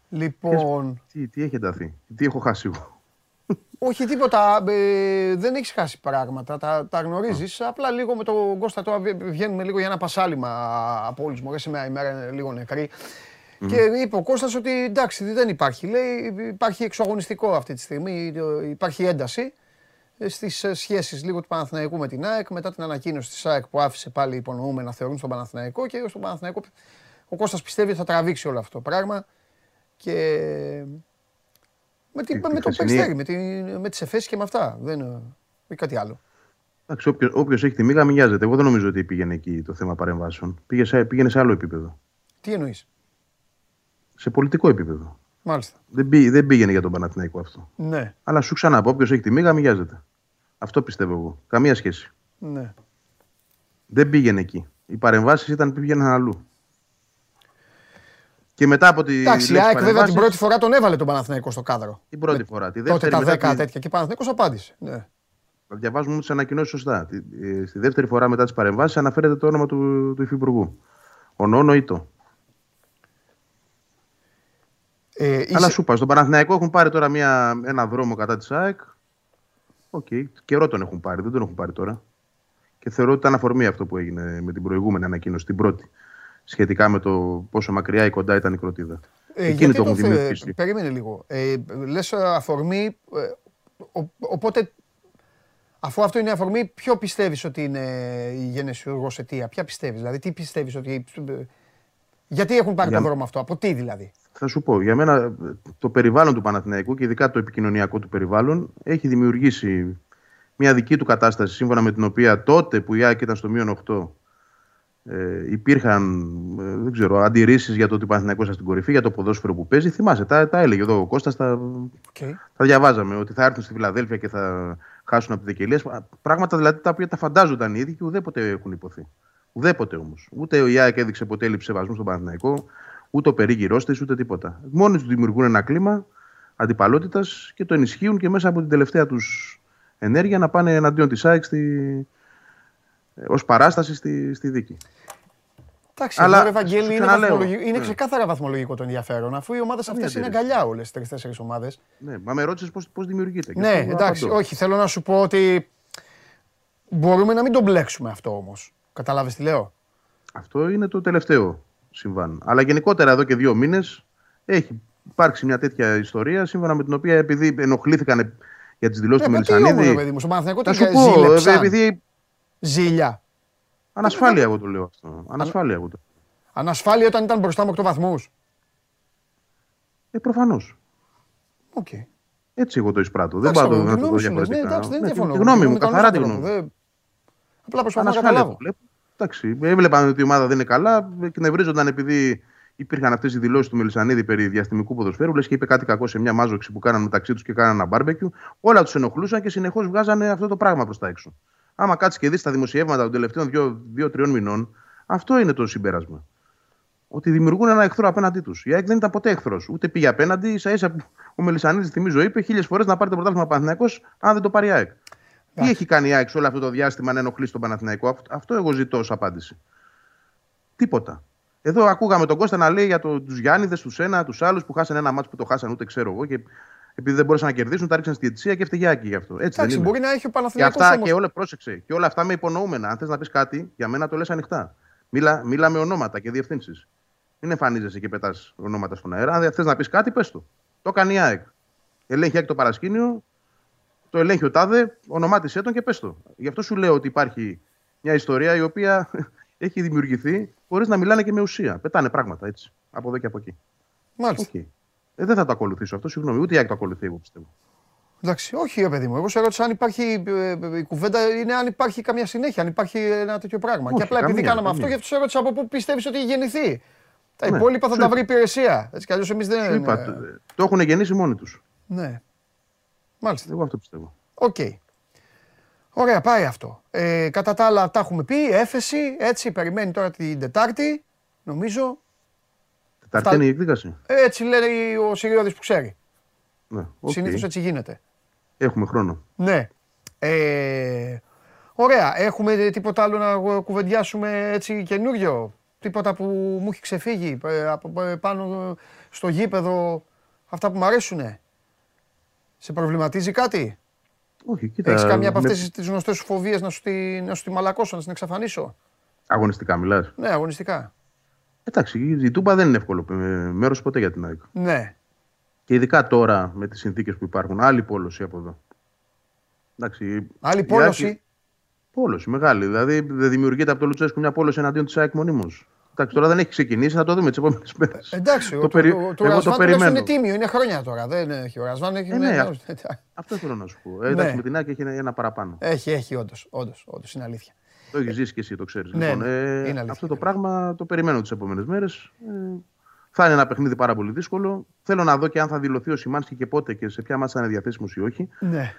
Speaker 1: Λοιπόν.
Speaker 7: Τι, τι έχει ενταθεί, τι έχω χάσει εγώ;
Speaker 1: Όχι τίποτα. Ε, δεν έχεις χάσει πράγματα. Τα, τα γνωρίζεις. Απλά λίγο με τον Κώστα τώρα βγαίνουμε λίγο για ένα πασάλιμα από όλους μου. Σήμερα η μέρα είναι λίγο νεκρή. Και είπε ο Κώστας ότι εντάξει δεν υπάρχει. Λέει υπάρχει εξωαγωνιστικό αυτή τη στιγμή. Υπάρχει ένταση στις σχέσεις λίγο του Παναθηναϊκού με την ΑΕΚ μετά την ανακοίνωση της ΑΕΚ που άφησε πάλι υπονοούμε να θεωρούν στον Παναθηναϊκό και στον Παναθηναϊκό ο Κώστας πιστεύει ότι θα τραβήξει όλο αυτό το πράγμα και με, τη, με το Περιστέρι, με, τη, με τις εφέσεις και με αυτά. Δεν είναι κάτι άλλο.
Speaker 7: Εντάξει, όποιος, έχει τη μίγα μοιάζεται. Εγώ δεν νομίζω ότι πήγαινε εκεί το θέμα παρεμβάσεων. Πήγε σε, πήγαινε σε άλλο επίπεδο.
Speaker 1: Τι εννοείς;
Speaker 7: Σε πολιτικό επίπεδο.
Speaker 1: Μάλιστα.
Speaker 7: Δεν, πήγε, δεν πήγαινε για τον Παναθηναϊκό αυτό.
Speaker 1: Ναι.
Speaker 7: Αλλά σου ξαναπώ, όποιος έχει τη μίγα μοιάζεται. Αυτό πιστεύω εγώ. Καμία σχέση.
Speaker 1: Ναι.
Speaker 7: Δεν πήγαινε εκεί. Οι παρεμβάσεις ήταν πήγαιναν αλλού. Και μετά από τη.
Speaker 1: Εντάξει, η ΑΕΚ βέβαια την πρώτη φορά τον έβαλε τον Παναθηναϊκό στο κάδρο.
Speaker 7: Την πρώτη φορά. Τη
Speaker 1: δεύτερη, τότε τα 10 τέτοια και ο Παναθηναϊκός απάντησε. Ναι.
Speaker 7: Διαβάζουμε τις ανακοινώσεις σωστά. Ε, στη δεύτερη φορά μετά τις παρεμβάσεις αναφέρεται το όνομα του, του Υφυπουργού. Ο Νόνο Ήτο. Ε, είσαι... Αλλά σου είπα, στον Παναθηναϊκό έχουν πάρει τώρα μια, ένα δρόμο κατά της ΑΕΚ. OK, okay. καιρό τον έχουν πάρει, δεν τον έχουν πάρει τώρα. Και θεωρώ ότι ήταν αφορμή αυτό που έγινε με την προηγούμενη ανακοίνωση, την πρώτη σχετικά με το πόσο μακριά ή κοντά ήταν η κροτίδα.
Speaker 1: Ε, Εκείνη το έχουν δημιουργήσει. Περίμενε λίγο. Ε, λες αφορμή, ε, οπότε αφού αυτό είναι αφορμή, ποιο πιστεύεις ότι είναι η γενεσιουργός αιτία, ποια πιστεύεις, δηλαδή τι πιστεύεις ότι... Γιατί έχουν πάρει Για... το δρόμο αυτό, από τι δηλαδή;
Speaker 7: Θα σου πω, για μένα το περιβάλλον του Παναθηναϊκού και ειδικά το επικοινωνιακό του περιβάλλον έχει δημιουργήσει μια δική του κατάσταση σύμφωνα με την οποία τότε που η ΑΕΚ ήταν στο μείον 8 ε, υπήρχαν ε, δεν ξέρω, αντιρρήσεις για το ότι Παναθηναϊκός ήταν στην κορυφή, για το ποδόσφαιρο που παίζει. Θυμάσαι, τα, τα έλεγε εδώ ο Κώστας, τα, okay. τα διαβάζαμε, ότι θα έρθουν στη Φιλαδέλφια και θα χάσουν από τη Δεκελία. Πράγματα δηλαδή τα οποία τα φαντάζονταν οι ίδιοι και ουδέποτε έχουν υποθεί. Ουδέποτε όμως. Ούτε ο Ιάκ έδειξε ποτέ έλλειψη σεβασμού στον Παναθηναϊκό, ούτε ο περίγυρό της, ούτε τίποτα. Μόνοι τους δημιουργούν ένα κλίμα αντιπαλότητας και το ενισχύουν και μέσα από την τελευταία τους ενέργεια να πάνε εναντίον της ΑΕΚ στη, ως παράσταση στη, στη δίκη.
Speaker 1: Εντάξει, Αλλά, εδώ, Ευαγγέλη, είναι, βαθμολογικό, είναι ναι. ξεκάθαρα βαθμολογικό το ενδιαφέρον, αφού οι ομάδες αυτές είναι αγκαλιά όλες τις τρει-τέσσερι ομάδες.
Speaker 7: Ναι, μα με ρώτησες πώ δημιουργείται.
Speaker 1: Ναι, εντάξει, όχι, θέλω να σου πω ότι μπορούμε να μην τον μπλέξουμε αυτό όμως. Κατάλαβες τι λέω;
Speaker 7: Αυτό είναι το τελευταίο συμβάν. Αλλά γενικότερα εδώ και δύο μήνες έχει υπάρξει μια τέτοια ιστορία σύμφωνα με την οποία επειδή ενοχλήθηκαν για τις δηλώσεις του
Speaker 1: ε,
Speaker 7: Μελισανίδη.
Speaker 1: Θα σου πω, ε, επειδή
Speaker 7: Ζήλια. Ανασφάλεια εγώ το λέω αυτό. Ανασφάλεια εγώ το
Speaker 1: Ανασφάλεια όταν ήταν μπροστά με 8 βαθμούς.
Speaker 7: Ε, προφανώς.
Speaker 1: Οκ.
Speaker 7: Έτσι εγώ το εισπράττω. Δεν πάω να το δω διαφορετικά.
Speaker 1: Ναι, εντάξει, δεν ναι, διαφωνώ.
Speaker 7: Τη γνώμη μου, καθαρά τη γνώμη μου.
Speaker 1: Απλά προσπαθώ να καταλάβω.
Speaker 7: Εντάξει, έβλεπαν ότι η ομάδα δεν είναι καλά, εκνευρίζονταν επειδή υπήρχαν αυτές οι δηλώσεις του Μελισανίδη περί διαστημικού ποδοσφαίρου. Λες και είπε κάτι κακό σε μια μάζοξη που κάνανε μεταξύ τους και κάνανε ένα μπάρμπεκιου. Όλα τους ενοχλούσαν και συνεχώς βγάζανε αυτό το πράγμα προς τα έξω. Άμα κάτσεις και δεις τα δημοσιεύματα των τελευταίων δύο-τριών μηνών, αυτό είναι το συμπέρασμα. Ότι δημιουργούν ένα εχθρό απέναντί τους. Η ΑΕΚ δεν ήταν ποτέ εχθρός. Ούτε πήγε απέναντι. σα ίσα ο Μελισανίδης, θυμίζω, είπε χίλιες φορές να πάρει το πρωτάθλημα Παναθυναϊκό, αν δεν το πάρει η ΑΕΚ. Τι έχει κάνει η ΑΕΚ σε όλο αυτό το διάστημα να ενοχλήσει τον Παναθηναϊκό; Αυτό εγώ ζητώ ως απάντηση. Τίποτα. Εδώ ακούγαμε τον Κώστα να λέει για το, τους Γιάννηδες, τους ένα, τους άλλους που χάσανε ένα μάτσο που το χάσανε, ούτε ξέρω εγώ. Και επειδή δεν μπορούσαν να κερδίσουν, τα ρίξαν στη διαιτησία και φταιγιάκι γι' αυτό. Έτσι
Speaker 1: Εντάξει,
Speaker 7: δεν
Speaker 1: μπορεί να έχει ο Παναθηναϊκός
Speaker 7: Και αυτά
Speaker 1: όμως.
Speaker 7: και όλα, πρόσεξε. Και όλα αυτά με υπονοούμενα. Αν θες να πεις κάτι, για μένα το λες ανοιχτά. Μίλα, μίλα με ονόματα και διευθύνσεις. Μην εμφανίζεσαι και πετάς ονόματα στον αέρα. Αν θες να πεις κάτι, πες το. Το κάνει η ΑΕΚ. Ελέγχει ΑΕΚ το παρασκήνιο, το ελέγχει ο Τάδε, ονομάτισε τον και πες το. Γι' αυτό σου λέω ότι υπάρχει μια ιστορία η οποία [LAUGHS] έχει δημιουργηθεί χωρίς να μιλάνε και με ουσία. Πετάνε πράγματα έτσι. Από εδώ και από εκεί.
Speaker 1: Μάλιστα.
Speaker 7: Okay. Ε, δεν θα το ακολουθήσω αυτό, συγγνώμη. Ούτε η ΑΕΚ το ακολουθεί, εγώ πιστεύω.
Speaker 1: Εντάξει, όχι ρε παιδί μου. Εγώ σε ρώτησα αν υπάρχει. Ε, η κουβέντα είναι αν υπάρχει καμία συνέχεια, αν υπάρχει ένα τέτοιο πράγμα.
Speaker 7: Όχι,
Speaker 1: και απλά επειδή
Speaker 7: καμία,
Speaker 1: κάναμε
Speaker 7: καμία.
Speaker 1: αυτό, γι' αυτό σε ρώτησα από πού πιστεύεις ότι έχει γεννηθεί. Τα
Speaker 7: Ναι,
Speaker 1: υπόλοιπα θα
Speaker 7: σου
Speaker 1: τα
Speaker 7: είπα.
Speaker 1: βρει η υπηρεσία. Έτσι κι αλλιώς εμείς δεν.
Speaker 7: Σου είπα, το, το έχουν γεννήσει μόνοι τους.
Speaker 1: Ναι. Μάλιστα.
Speaker 7: Εγώ αυτό πιστεύω.
Speaker 1: Οκ. Ωραία, πάει αυτό. Ε, κατά τα άλλα, τα έχουμε πει. Έφεση, έτσι, περιμένει τώρα την Τετάρτη, νομίζω.
Speaker 7: Τετάρτη
Speaker 1: Αυτά-
Speaker 7: είναι η εκδίκαση.
Speaker 1: Έτσι λέει ο Σιριώδης που ξέρει.
Speaker 7: Ναι, οκ.
Speaker 1: Συνήθως έτσι γίνεται.
Speaker 7: Έχουμε χρόνο.
Speaker 1: Ναι. Ε, ωραία. Έχουμε τίποτα άλλο να κουβεντιάσουμε έτσι καινούριο; Τίποτα που μου έχει ξεφύγει ε, από ε, πάνω στο γήπεδο. Αυτά που μου αρέσουνε; Σε προβληματίζει κάτι;
Speaker 7: Όχι, κοίτα.
Speaker 1: Έχεις κάμια από
Speaker 7: με-
Speaker 1: αυτές τις γνωστές σου φοβίες να σου τη, να σου τη μαλακώσω, να την εξαφανίσω;
Speaker 7: Αγωνιστικά μιλάς;
Speaker 1: Ναι, αγωνιστικά.
Speaker 7: Εντάξει, η Τούμπα δεν είναι εύκολο μέρος ποτέ για την ΑΕΚ.
Speaker 1: Ναι.
Speaker 7: Και ειδικά τώρα με τις συνθήκες που υπάρχουν. Άλλη πόλωση από εδώ. Εντάξει,
Speaker 1: Άλλη
Speaker 7: η
Speaker 1: πόλωση;
Speaker 7: ΑΕΚ- Πόλωση, μεγάλη. Δηλαδή δεν δημιουργείται από το Λουτσέσκου μια πόλωση εναντίον της ΑΕΚ μονίμως. Εντάξει, τώρα δεν έχει ξεκινήσει, θα το δούμε τις επόμενες μέρες.
Speaker 1: Εντάξει,
Speaker 7: το,
Speaker 1: το,
Speaker 7: περι...
Speaker 1: το, το,
Speaker 7: Εγώ
Speaker 1: Ρασβάν
Speaker 7: το
Speaker 1: τουλάχιστον
Speaker 7: περιμένω.
Speaker 1: είναι τίμιο, είναι χρόνια τώρα. Δεν έχει ο Ρασβάν, έχει
Speaker 7: Ε,
Speaker 1: μια-
Speaker 7: ναι,
Speaker 1: μια- [LAUGHS]
Speaker 7: Αυτό θέλω να σου πω. Ε, εντάξει,
Speaker 1: Ναι.
Speaker 7: με την ΑΕΚ έχει ένα, ένα παραπάνω.
Speaker 1: Έχει, έχει, όντως, όντως, όντως, είναι αλήθεια.
Speaker 7: Το έχεις ζήσει και εσύ, το ξέρεις.
Speaker 1: Ναι,
Speaker 7: λοιπόν,
Speaker 1: ναι,
Speaker 7: ε,
Speaker 1: είναι αλήθεια,
Speaker 7: αυτό το
Speaker 1: είναι
Speaker 7: πράγμα το περιμένω τις επόμενες μέρες. Ε, θα είναι ένα παιχνίδι πάρα πολύ δύσκολο. Θέλω να δω και αν θα δηλωθεί ο Σιμάνσκι και πότε και σε ποια μάτσα θα είναι διαθέσιμος ή όχι.
Speaker 1: Ναι.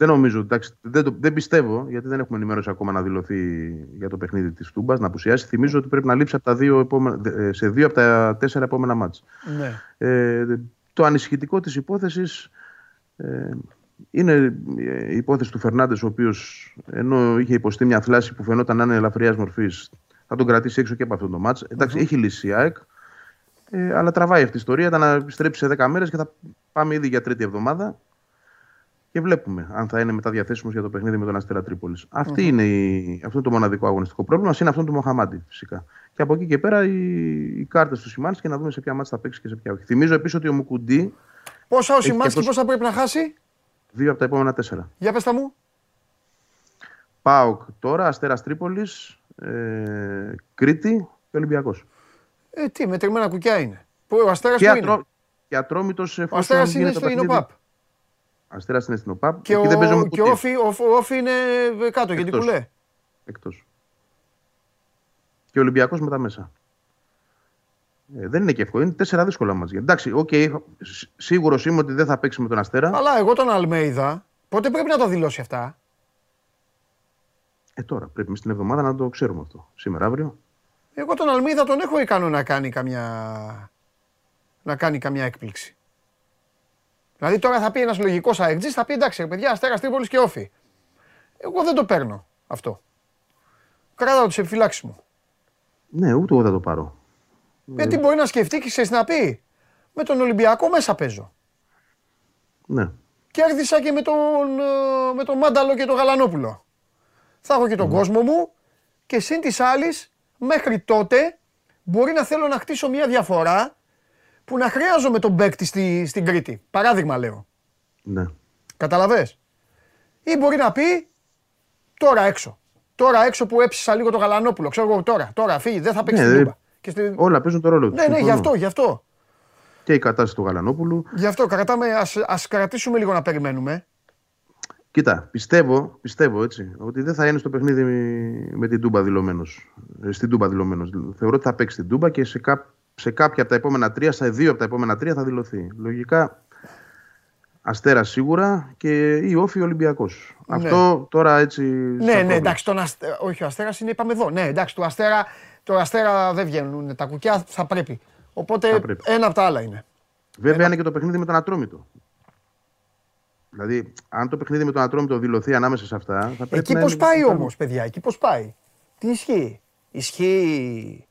Speaker 7: Δεν νομίζω, εντάξει, δεν, το- δεν πιστεύω, γιατί δεν έχουμε ενημέρωση ακόμα να δηλωθεί για το παιχνίδι της Τούμπας, να απουσιάσει. Θυμίζω ότι πρέπει να λείψει από τα δύο επόμενα, ε, σε δύο από τα τέσσερα επόμενα μάτς.
Speaker 1: ναι.
Speaker 7: Ε, το ανησυχητικό της υπόθεσης ε, είναι η υπόθεση του Φερνάντες ο οποίος ενώ είχε υποστεί μια θλάση που φαινόταν να είναι ελαφριάς μορφής θα τον κρατήσει έξω και από αυτό το μάτς. Εντάξει, έχει λύσει η ΑΕΚ, ε, αλλά τραβάει αυτή η ιστορία. Ήταν να επιστρέψει σε 10 μέρες και θα πάμε ήδη για τρίτη εβδομάδα και βλέπουμε αν θα είναι μετά διαθέσιμος για το παιχνίδι με τον Αστέρα Τρίπολης. Αυτή είναι η, αυτό είναι το μοναδικό αγωνιστικό πρόβλημα. Είναι αυτό του Μοχαμάντη φυσικά. Και από εκεί και πέρα οι, οι κάρτες του Σιμάνσκι και να δούμε σε ποια μάτια θα παίξει και σε ποια όχι. Θυμίζω επίσης ότι ο Μουκουντή
Speaker 1: Πόσα ο
Speaker 7: Έχει και
Speaker 1: Σιμάνσκι,
Speaker 7: αυτός-
Speaker 1: πόσα πρέπει να χάσει;
Speaker 7: δύο από τα επόμενα τέσσερα.
Speaker 1: Για πες τα μου.
Speaker 7: Πάοκ τώρα, Αστέρας Τρίπολης, ε, Κρήτη και Ολυμπιακός.
Speaker 1: Ε, τι, μετρημένα κουκιά είναι. Που ο Αστέρας
Speaker 7: Και,
Speaker 1: που είναι;
Speaker 7: ατρό, και ατρόμητος εφόσον
Speaker 1: Ο Αστέρας είναι
Speaker 7: γίνεται
Speaker 1: στο
Speaker 7: παιχνίδι.
Speaker 1: Ινοπαπ.
Speaker 7: Αστέρα είναι στην ΟΠΑΠ.
Speaker 1: Και
Speaker 7: Εκεί δεν παίζει ο
Speaker 1: ο, και ο
Speaker 7: Μουκουντή.
Speaker 1: Όφη, ο, ο Όφη είναι κάτω, γιατί
Speaker 7: Εκτός.
Speaker 1: κουλέ.
Speaker 7: Εκτός. Και ο Ολυμπιακός με τα μέσα. Ε, δεν είναι και εύκολο. Είναι τέσσερα δύσκολα μα. Εντάξει, οκ, σίγουρος είμαι ότι δεν θα παίξει με τον Αστέρα.
Speaker 1: Αλλά εγώ τον Αλμέιδα, πότε πρέπει να τα δηλώσει αυτά;
Speaker 7: Ε, τώρα πρέπει στην εβδομάδα να το ξέρουμε αυτό. Σήμερα, αύριο.
Speaker 1: Εγώ τον Αλμίδα τον έχω ικανό να κάνει καμιά, να κάνει καμιά έκπληξη. Δηλαδή τώρα θα πει ένας λογικός αεκτζής, θα πει εντάξει ρε παιδιά, Αστέρας Τρίπολης και Όφη. Εγώ δεν το παίρνω αυτό. Κράταω τις επιφυλάξεις μου.
Speaker 7: Ναι, ούτε εγώ θα το πάρω.
Speaker 1: Γιατί μπορεί να σκεφτεί και ξέρεις να πει. Με τον Ολυμπιακό μέσα παίζω.
Speaker 7: Ναι.
Speaker 1: Κέρδισα και με τον, ε, με τον Μάνταλο και τον Γαλανόπουλο. Θα έχω και τον κόσμο μου και συν της άλλης, μέχρι τότε μπορεί να θέλω να χτίσω μια διαφορά που να χρειάζομαι τον παίκτη στη, στην Κρήτη. Παράδειγμα λέω.
Speaker 7: ναι.
Speaker 1: Καταλαβες; Ή μπορεί να πει τώρα έξω. Τώρα έξω που έψησα λίγο τον Γαλανόπουλο. Ξέρω εγώ τώρα. Τώρα φύγει. Δεν θα παίξει
Speaker 7: Ναι,
Speaker 1: την
Speaker 7: δε-
Speaker 1: Τούμπα. Και στη...
Speaker 7: Όλα παίζουν το ρόλο τους.
Speaker 1: Ναι, ναι, γι' αυτό, γι' αυτό.
Speaker 7: Και η κατάσταση του Γαλανόπουλου.
Speaker 1: Γι' αυτό κρατάμε, ας, ας κρατήσουμε λίγο να περιμένουμε.
Speaker 7: Κοίτα, πιστεύω, πιστεύω έτσι, ότι δεν θα είναι στο παιχνίδι με την Τούμπα δηλωμένος. Στην Τούμπα δηλωμένος. Θεωρώ ότι θα παίξει την Τούμπα και σε, κά, σε κάποια από τα επόμενα τρία, σε δύο από τα επόμενα τρία θα δηλωθεί. Λογικά Αστέρα σίγουρα και ή Όφη Ολυμπιακός. Αυτό τώρα έτσι. σαν
Speaker 1: Ναι, ναι,
Speaker 7: πρόβλημα.
Speaker 1: εντάξει, τον Αστε... όχι ο Αστέρας είναι, είπαμε εδώ. Ναι, εντάξει, του Αστέρα, το Αστέρα δεν βγαίνουν τα κουκιά, θα πρέπει. Οπότε
Speaker 7: Θα πρέπει.
Speaker 1: ένα από τα άλλα είναι.
Speaker 7: Βέβαια είναι και το παιχνίδι με τον Ατρόμητο. Δηλαδή, αν το παιχνίδι με τον Ατρόμητο δηλωθεί ανάμεσα σε αυτά. Θα πρέπει
Speaker 1: Εκεί
Speaker 7: να
Speaker 1: πώς
Speaker 7: είναι-
Speaker 1: πάει όμως, παιδιά, εκεί πώς πάει; Τι ισχύει; Ισχύει.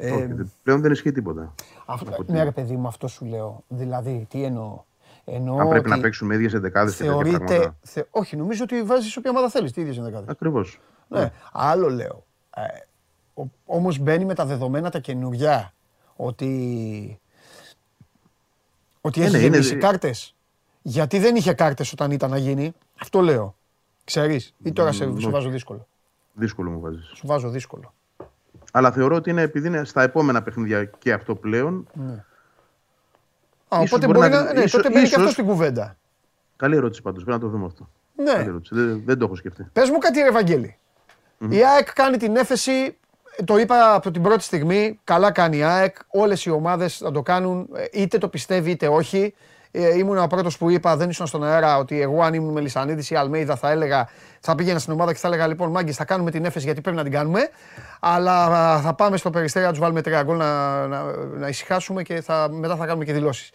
Speaker 1: Ε,
Speaker 7: Όχι, δεν- πλέον δεν ισχύει τίποτα.
Speaker 1: αυτό, ναι, ρε παιδί μου, αυτό σου λέω. Δηλαδή, τι εννοώ;
Speaker 7: Εννοώ Αν πρέπει να παίξουν με ίδιες εντεκάδε
Speaker 1: θεωρείται. Θε, όχι, νομίζω ότι βάζεις όποια ομάδα θέλεις τι ίδιες εντεκάδε.
Speaker 7: Ακριβώς.
Speaker 1: Ναι. ναι. Άλλο λέω. Ε, Όμως μπαίνει με τα δεδομένα τα καινούργια ότι. Ότι έχει είναι, είναι... κάρτες. Γιατί δεν είχε κάρτες όταν ήταν να γίνει. Αυτό λέω. Ξέρεις, ή τώρα σε, σου βάζω δύσκολο.
Speaker 7: Δύσκολο μου βάζεις.
Speaker 1: Σου βάζω δύσκολο.
Speaker 7: Αλλά θεωρώ ότι είναι επειδή είναι στα επόμενα παιχνίδια και αυτό πλέον. Ναι.
Speaker 1: Α, οπότε μπορεί να. ναι, τότε μπαίνει και αυτό στην κουβέντα.
Speaker 7: Καλή ερώτηση πάντως. Πρέπει να το δούμε αυτό.
Speaker 1: Ναι.
Speaker 7: Δεν, δεν το έχω σκεφτεί.
Speaker 1: Πες μου κάτι, Ευαγγέλη. Mm-hmm. Η ΑΕΚ κάνει την έφεση. Το είπα από την πρώτη στιγμή. Καλά κάνει η ΑΕΚ. Όλες οι ομάδες θα το κάνουν. Είτε το πιστεύει είτε όχι. Ε, ήμουν ο πρώτος που είπα, δεν ήσουν στον αέρα, ότι εγώ αν ήμουν με Λισανίδη ή Αλμέιδα θα έλεγα, θα πήγαινα στην ομάδα και θα έλεγα λοιπόν Μάγκης, θα κάνουμε την έφεση γιατί πρέπει να την κάνουμε. Αλλά θα πάμε στο περιστέρι να τους βάλουμε τρία γκολ να, να, να ησυχάσουμε και θα, μετά θα κάνουμε και δηλώσεις.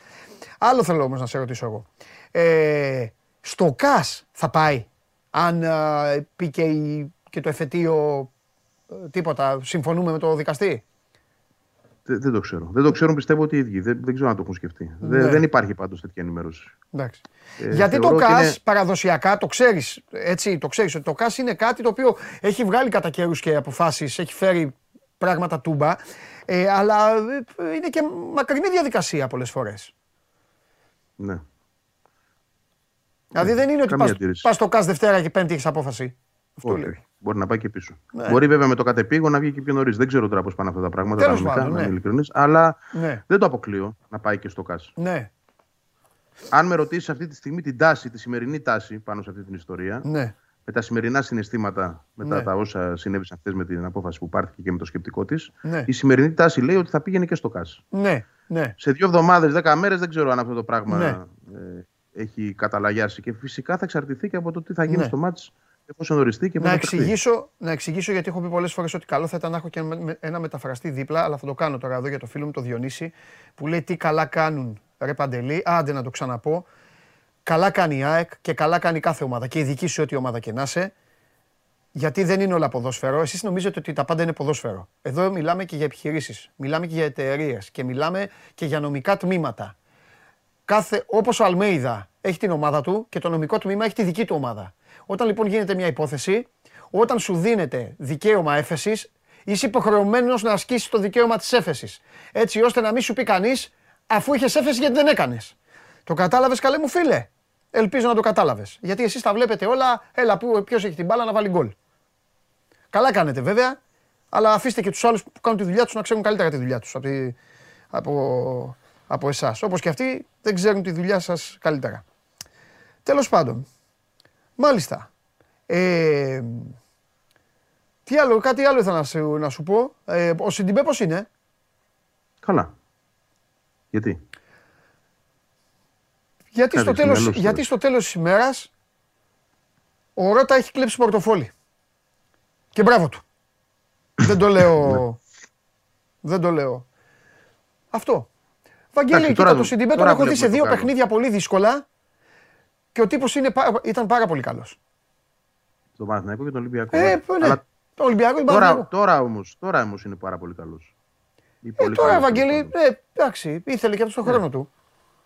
Speaker 1: Άλλο θέλω όμως να σε ρωτήσω εγώ. Ε, στο ΚΑΣ θα πάει, αν ε, πει και, και το εφετείο ε, τίποτα, συμφωνούμε με το δικαστή;
Speaker 7: Δεν, δεν το ξέρω. Δεν το ξέρουν, πιστεύω ότι οι ίδιοι. Δεν, δεν ξέρω αν το έχουν σκεφτεί. Ναι. Δεν, δεν υπάρχει πάντως τέτοια ενημέρωση.
Speaker 1: Εντάξει. Ε, Γιατί το ΚΑΣ είναι... παραδοσιακά το ξέρεις. Έτσι, το ξέρεις ότι το ΚΑΣ είναι κάτι το οποίο έχει βγάλει κατά καιρούς και αποφάσεις, έχει φέρει πράγματα τούμπα. Ε, αλλά ε, είναι και μακρινή διαδικασία πολλές φορές.
Speaker 7: Ναι.
Speaker 1: Δηλαδή δεν είναι ότι πα στο ΚΑΣ Δευτέρα και Πέμπτη έχεις απόφαση.
Speaker 7: Αυτό λέει. Μπορεί να πάει και πίσω. Ναι. Μπορεί βέβαια με το κατεπήγον να βγει και πιο νωρίς. Δεν ξέρω τώρα πώς πάνε αυτά τα πράγματα.
Speaker 1: Τέλος πάντων. Ναι.
Speaker 7: αλλά ναι. δεν το αποκλείω να πάει και στο ΚΑΣ.
Speaker 1: Ναι.
Speaker 7: Αν με ρωτήσεις αυτή τη στιγμή την τάση, τη σημερινή τάση πάνω σε αυτή την ιστορία,
Speaker 1: ναι.
Speaker 7: με τα σημερινά συναισθήματα, μετά ναι. τα όσα συνέβησαν χθες με την απόφαση που πάρθηκε και με το σκεπτικό της,
Speaker 1: ναι.
Speaker 7: η σημερινή τάση λέει ότι θα πήγαινε και στο ΚΑΣ.
Speaker 1: Ναι. Ναι.
Speaker 7: Σε δύο εβδομάδες, δέκα μέρες δεν ξέρω αν αυτό το πράγμα ναι. ε, έχει καταλαγιάσει. Και φυσικά θα εξαρτηθεί και από το τι θα γίνει ναι. στο μάτι εφόσον οριστεί και
Speaker 1: να εξηγήσω, να εξηγήσω γιατί έχω πει πολλές φορές ότι καλό θα ήταν να έχω και ένα μεταφραστή δίπλα, αλλά θα το κάνω τώρα εδώ για το φίλο μου το Διονύση, που λέει τι καλά κάνουν ρε Παντελή. Άντε να το ξαναπώ. Καλά κάνει η ΑΕΚ και καλά κάνει κάθε ομάδα και η δική σου ό,τι ομάδα και να είσαι. Γιατί δεν είναι όλα ποδόσφαιρο. Εσείς νομίζετε ότι τα πάντα είναι ποδόσφαιρο. Εδώ μιλάμε και για επιχειρήσεις, μιλάμε και για εταιρείες και μιλάμε και για νομικά τμήματα. Κάθε, όπως ο Αλμέιδα έχει την ομάδα του και το νομικό τμήμα έχει τη δική του ομάδα. Όταν λοιπόν γίνεται μια υπόθεση, όταν σου δίνεται δικαίωμα έφεσης, είσαι υποχρεωμένος να ασκήσεις το δικαίωμα της έφεσης. Έτσι ώστε να μην σου πει κανείς, αφού είχες έφεση, γιατί δεν έκανες. Το κατάλαβες, καλέ μου φίλε; Ελπίζω να το κατάλαβες. Γιατί εσείς τα βλέπετε όλα, έλα που ποιος έχει την μπάλα να βάλει γκολ. Καλά κάνετε βέβαια, αλλά αφήστε και τους άλλους που κάνουν τη δουλειά τους να ξέρουν καλύτερα τη δουλειά τους από, από, από εσάς. Όπως και αυτοί δεν ξέρουν τη δουλειά σας καλύτερα. Τέλος πάντων, Μάλιστα. Ε, τι άλλο, κάτι άλλο ήθελα να σου, να σου πω. Ε, ο Σιντιμπέ πώς είναι;
Speaker 7: Καλά. Γιατί;
Speaker 1: Γιατί στο, τέλος, γιατί στο τέλος της ημέρας ο Ρώτα έχει κλέψει πορτοφόλι. Και μπράβο του. [COUGHS] Δεν το λέω. Ναι. Δεν το λέω. Αυτό. Βαγγέλη, κοίτα, το Σιντιμπέ τον έχω δει σε δύο παιχνίδια πολύ δύσκολα και ο τύπος ήταν πάρα πολύ καλός.
Speaker 7: Στον Παναθηναϊκό και τον Ολυμπιακό.
Speaker 1: Ε, ναι. Αλλά... Το Ολυμπιακό και
Speaker 7: τώρα, τώρα όμω τώρα όμως είναι πάρα πολύ καλός.
Speaker 1: Ε, τώρα, Ευαγγέλη, ε, εντάξει, ήθελε και αυτό τον χρόνο του.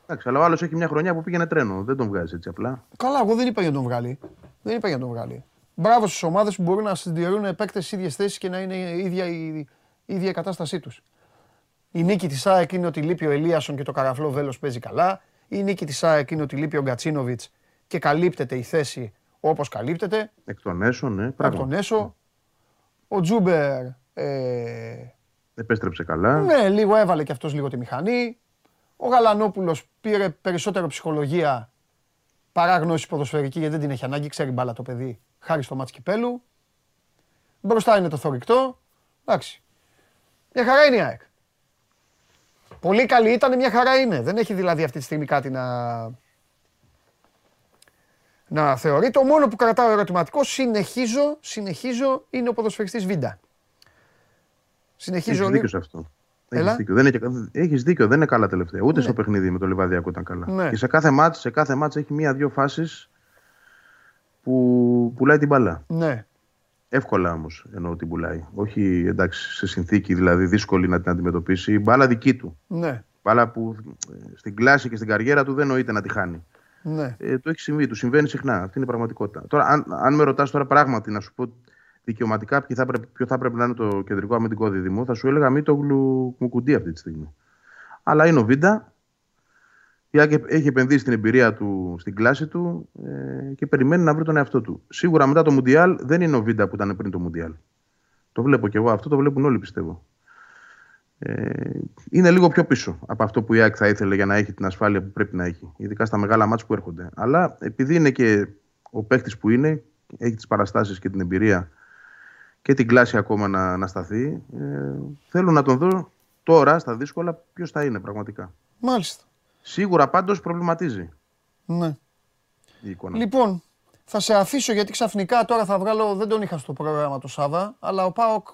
Speaker 7: Εντάξει, αλλά ο άλλος έχει μια χρονιά που πήγαινε τρένο. Δεν τον βγάζει έτσι απλά.
Speaker 1: Καλά, εγώ δεν είπα για να τον βγάλει. Δεν είπα για να τον βγάλει. Μπράβο στις ομάδες που μπορούν να συντηρούν επέκτες στι ίδιες θέσεις και να είναι η ίδια η, η ίδια κατάστασή τους. Η νίκη της ΑΕΚ είναι ότι λείπει ο Ελίασον και το καραφλό βέλος παίζει καλά. Η νίκη της ΑΕΚ είναι ότι λείπει ο Γκατσίνοβιτς και καλύπτεται η θέση όπως καλύπτεται.
Speaker 7: Εκ των έσω, ναι.
Speaker 1: Εκ των έσω. Ο Τζούμπερ. Ε...
Speaker 7: Επέστρεψε καλά.
Speaker 1: Ναι, λίγο έβαλε και αυτός λίγο τη μηχανή. Ο Γαλανόπουλος πήρε περισσότερο ψυχολογία παρά γνώση ποδοσφαιρική γιατί δεν την έχει ανάγκη. Ξέρει μπάλα το παιδί χάρη στο μάτς κυπέλου. Μπροστά είναι το θορυκτό. Εντάξει. Μια χαρά είναι η ΑΕΚ. Πολύ καλή ήταν, μια χαρά είναι. Δεν έχει δηλαδή αυτή τη στιγμή κάτι να, να θεωρεί. Το μόνο που κρατάω ερωτηματικό, συνεχίζω, συνεχίζω, είναι ο ποδοσφαιριστής Βίντα.
Speaker 7: Συνεχίζω Έχεις δίκιο σε αυτό. Έχεις δίκιο. Δεν, είναι, έχεις δίκιο, δεν είναι καλά τελευταία. Ούτε ναι. στο παιχνίδι με το Λιβαδιακό ήταν καλά. Ναι. Και σε κάθε μάτς, σε κάθε μάτς έχει μία-δύο φάσεις που πουλάει την μπαλά.
Speaker 1: Ναι.
Speaker 7: Εύκολα όμως εννοώ την πουλάει. Όχι εντάξει σε συνθήκη δηλαδή δύσκολη να την αντιμετωπίσει. Η μπάλα δική του.
Speaker 1: Ναι.
Speaker 7: αλλά που ε, στην κλάση και στην καριέρα του δεν νοείται να τη χάνει. Ναι. Ε, το έχει συμβεί, του συμβαίνει συχνά. Αυτή είναι η πραγματικότητα. Τώρα, αν, αν με ρωτάς τώρα πράγματι να σου πω δικαιωματικά ποιο θα, πρέπει, ποιο θα πρέπει να είναι το κεντρικό αμυντικό δίδυμο, θα σου έλεγα το Μουκουντή αυτή τη στιγμή. Αλλά είναι ο Βίντα. Έχει επενδύσει την εμπειρία του στην κλάση του ε, και περιμένει να βρει τον εαυτό του. Σίγουρα μετά το Μουντιάλ δεν είναι ο Βίντα που ήταν πριν το Μουντιάλ. Το βλέπω κι εγώ. Αυτό το βλέπουν όλοι πιστεύω. Ε, είναι λίγο πιο πίσω από αυτό που η ΑΕΚ θα ήθελε για να έχει την ασφάλεια που πρέπει να έχει. Ειδικά στα μεγάλα μάτια που έρχονται. Αλλά επειδή είναι και ο παίχτη που είναι, έχει τις παραστάσεις και την εμπειρία και την κλάση ακόμα να, να σταθεί. Ε, θέλω να τον δω τώρα στα δύσκολα ποιος θα είναι πραγματικά.
Speaker 1: Μάλιστα.
Speaker 7: Σίγουρα πάντως προβληματίζει.
Speaker 1: Ναι. Η εικόνα. Λοιπόν, θα σε αφήσω γιατί ξαφνικά τώρα θα βγάλω. Δεν τον είχα στο πρόγραμμα το Σάβα, αλλά ο Πάοκ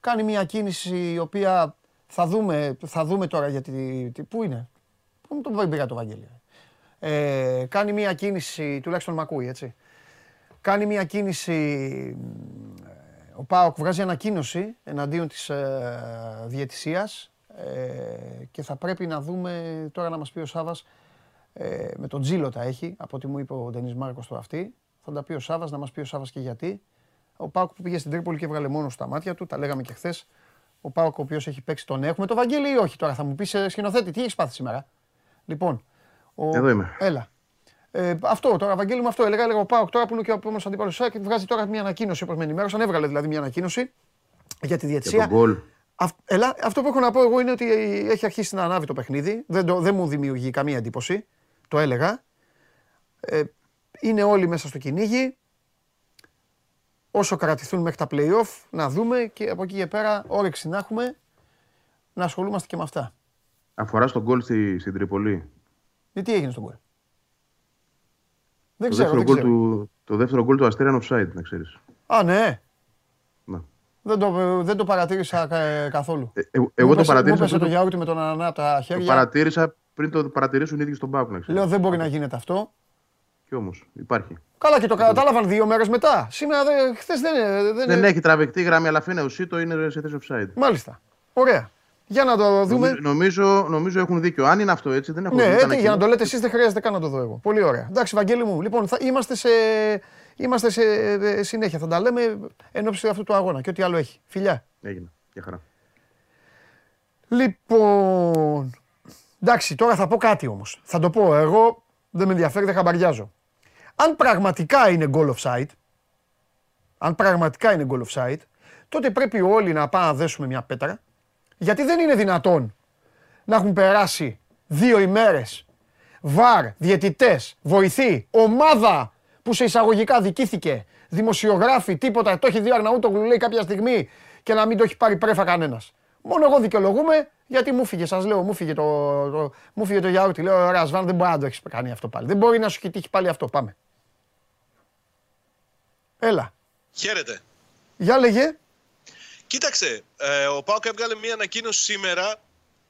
Speaker 1: κάνει μια κίνηση η οποία θα δούμε, θα δούμε τώρα γιατί. Πού είναι, Πού μου το πήγα το Βαγγέλη. Ε, κάνει μια κίνηση, τουλάχιστον μ' ακούει έτσι. Κάνει μια κίνηση. Ο Πάοκ βγάζει ανακοίνωση εναντίον της ε, διαιτησίας ε, και θα πρέπει να δούμε τώρα να μας πει ο Σάβας ε, με τον Τζίλο τα έχει, από ό,τι μου είπε ο Ντενής Μάρκος το αυτή. Θα τα πει ο Σάβας, να μας πει ο Σάβας και γιατί. Ο Πάοκ που πήγε στην Τρίπολη και έβγαλε μόνο στα μάτια του, τα λέγαμε και χθες. Ο Πάοκ ο οποίος έχει παίξει τον έχουμε. Το Βαγγέλη ή όχι τώρα, θα μου πεις ε, σκηνοθέτη, τι έχεις πάθει σήμερα; Λοιπόν.
Speaker 7: Ο... Εδώ είμαι.
Speaker 1: Έλα. Ε, αυτό τώρα, Βαγγέλη μου αυτό έλεγα. Έλεγα ο Πάοκ τώρα που είναι και ο επόμενος αντίπαλος και βγάζει τώρα μια ανακοίνωση όπω με ενημέρωσαν. Έβγαλε δηλαδή μια ανακοίνωση για τη διαιτησία. Ελά, αυτό που έχω να πω εγώ είναι ότι έχει αρχίσει να ανάβει το παιχνίδι. Δεν, το, δεν μου δημιουργεί καμία εντύπωση. Το έλεγα. Ε, είναι όλοι μέσα στο κυνήγι όσο κρατηθούν μέχρι τα play-off, να δούμε και από εκεί και πέρα όρεξη να έχουμε να ασχολούμαστε και με αυτά.
Speaker 7: Αφορά στον γκολ στη, στην Τρίπολη;
Speaker 1: Ε, τι έγινε στον γκολ.
Speaker 7: Δεν το ξέρω. Δεύτερο δεν Του, το δεύτερο γκολ του Αστέρια offside, να ξέρεις.
Speaker 1: Α, ναι. Να. Δεν το, δεν το παρατήρησα ε, καθόλου.
Speaker 7: Ε, ε, εγώ το παρατήρησα.
Speaker 1: Μου το γιαούρτι με τον Ανανά τα χέρια.
Speaker 7: Το παρατήρησα πριν το παρατηρήσουν οι ίδιοι στον Πάουκ.
Speaker 1: Λέω δεν μπορεί να γίνεται αυτό.
Speaker 7: Κι όμως υπάρχει.
Speaker 1: Καλά και το κατάλαβαν δύο μέρες μετά. Σήμερα χθες δεν,
Speaker 7: δεν, δεν έχει τραβηχτεί γραμμή, αλλά αφήνει το είναι σε θέση offside.
Speaker 1: Μάλιστα. Ωραία. Για να το δούμε.
Speaker 7: Νομίζω, νομίζω έχουν δίκιο. Αν είναι αυτό έτσι, δεν έχω
Speaker 1: Ναι, έτσι, για να το λέτε εσείς, δεν χρειάζεται καν να το δω εγώ. Πολύ ωραία. Εντάξει, Βαγγέλη μου. Λοιπόν, θα είμαστε σε, είμαστε σε ε, συνέχεια. Θα τα λέμε εν ώψη αυτού του αγώνα και ό,τι άλλο έχει. Φιλιά.
Speaker 7: Έγινε. Για χαρά.
Speaker 1: Λοιπόν. Εντάξει, τώρα θα πω κάτι όμως. Θα το πω. Εγώ δεν με ενδιαφέρει, δεν χαμπαριάζω. Αν πραγματικά είναι goal offside, αν πραγματικά είναι goal offside, τότε πρέπει όλοι να πάμε να δέσουμε μια πέτρα, γιατί δεν είναι δυνατόν να έχουν περάσει δύο ημέρες βαρ, διαιτητές, βοηθοί, ομάδα που σε εισαγωγικά δικήθηκε, δημοσιογράφοι, τίποτα, το έχει δει ο λέει κάποια στιγμή και να μην το έχει πάρει πρέφα κανένας. Μόνο εγώ δικαιολογούμε γιατί μου φύγε, σας λέω, μου φύγε το, το, μου φύγε το γιαούρτι. Λέω, Ρασβάν, δεν μπορεί να το έχεις κάνει αυτό πάλι. Δεν μπορεί να σου έχει τύχει πάλι αυτό. Πάμε. Έλα.
Speaker 8: Χαίρετε.
Speaker 1: Για λέγε.
Speaker 8: Κοίταξε, ε, ο Πάοκ έβγαλε μια ανακοίνωση σήμερα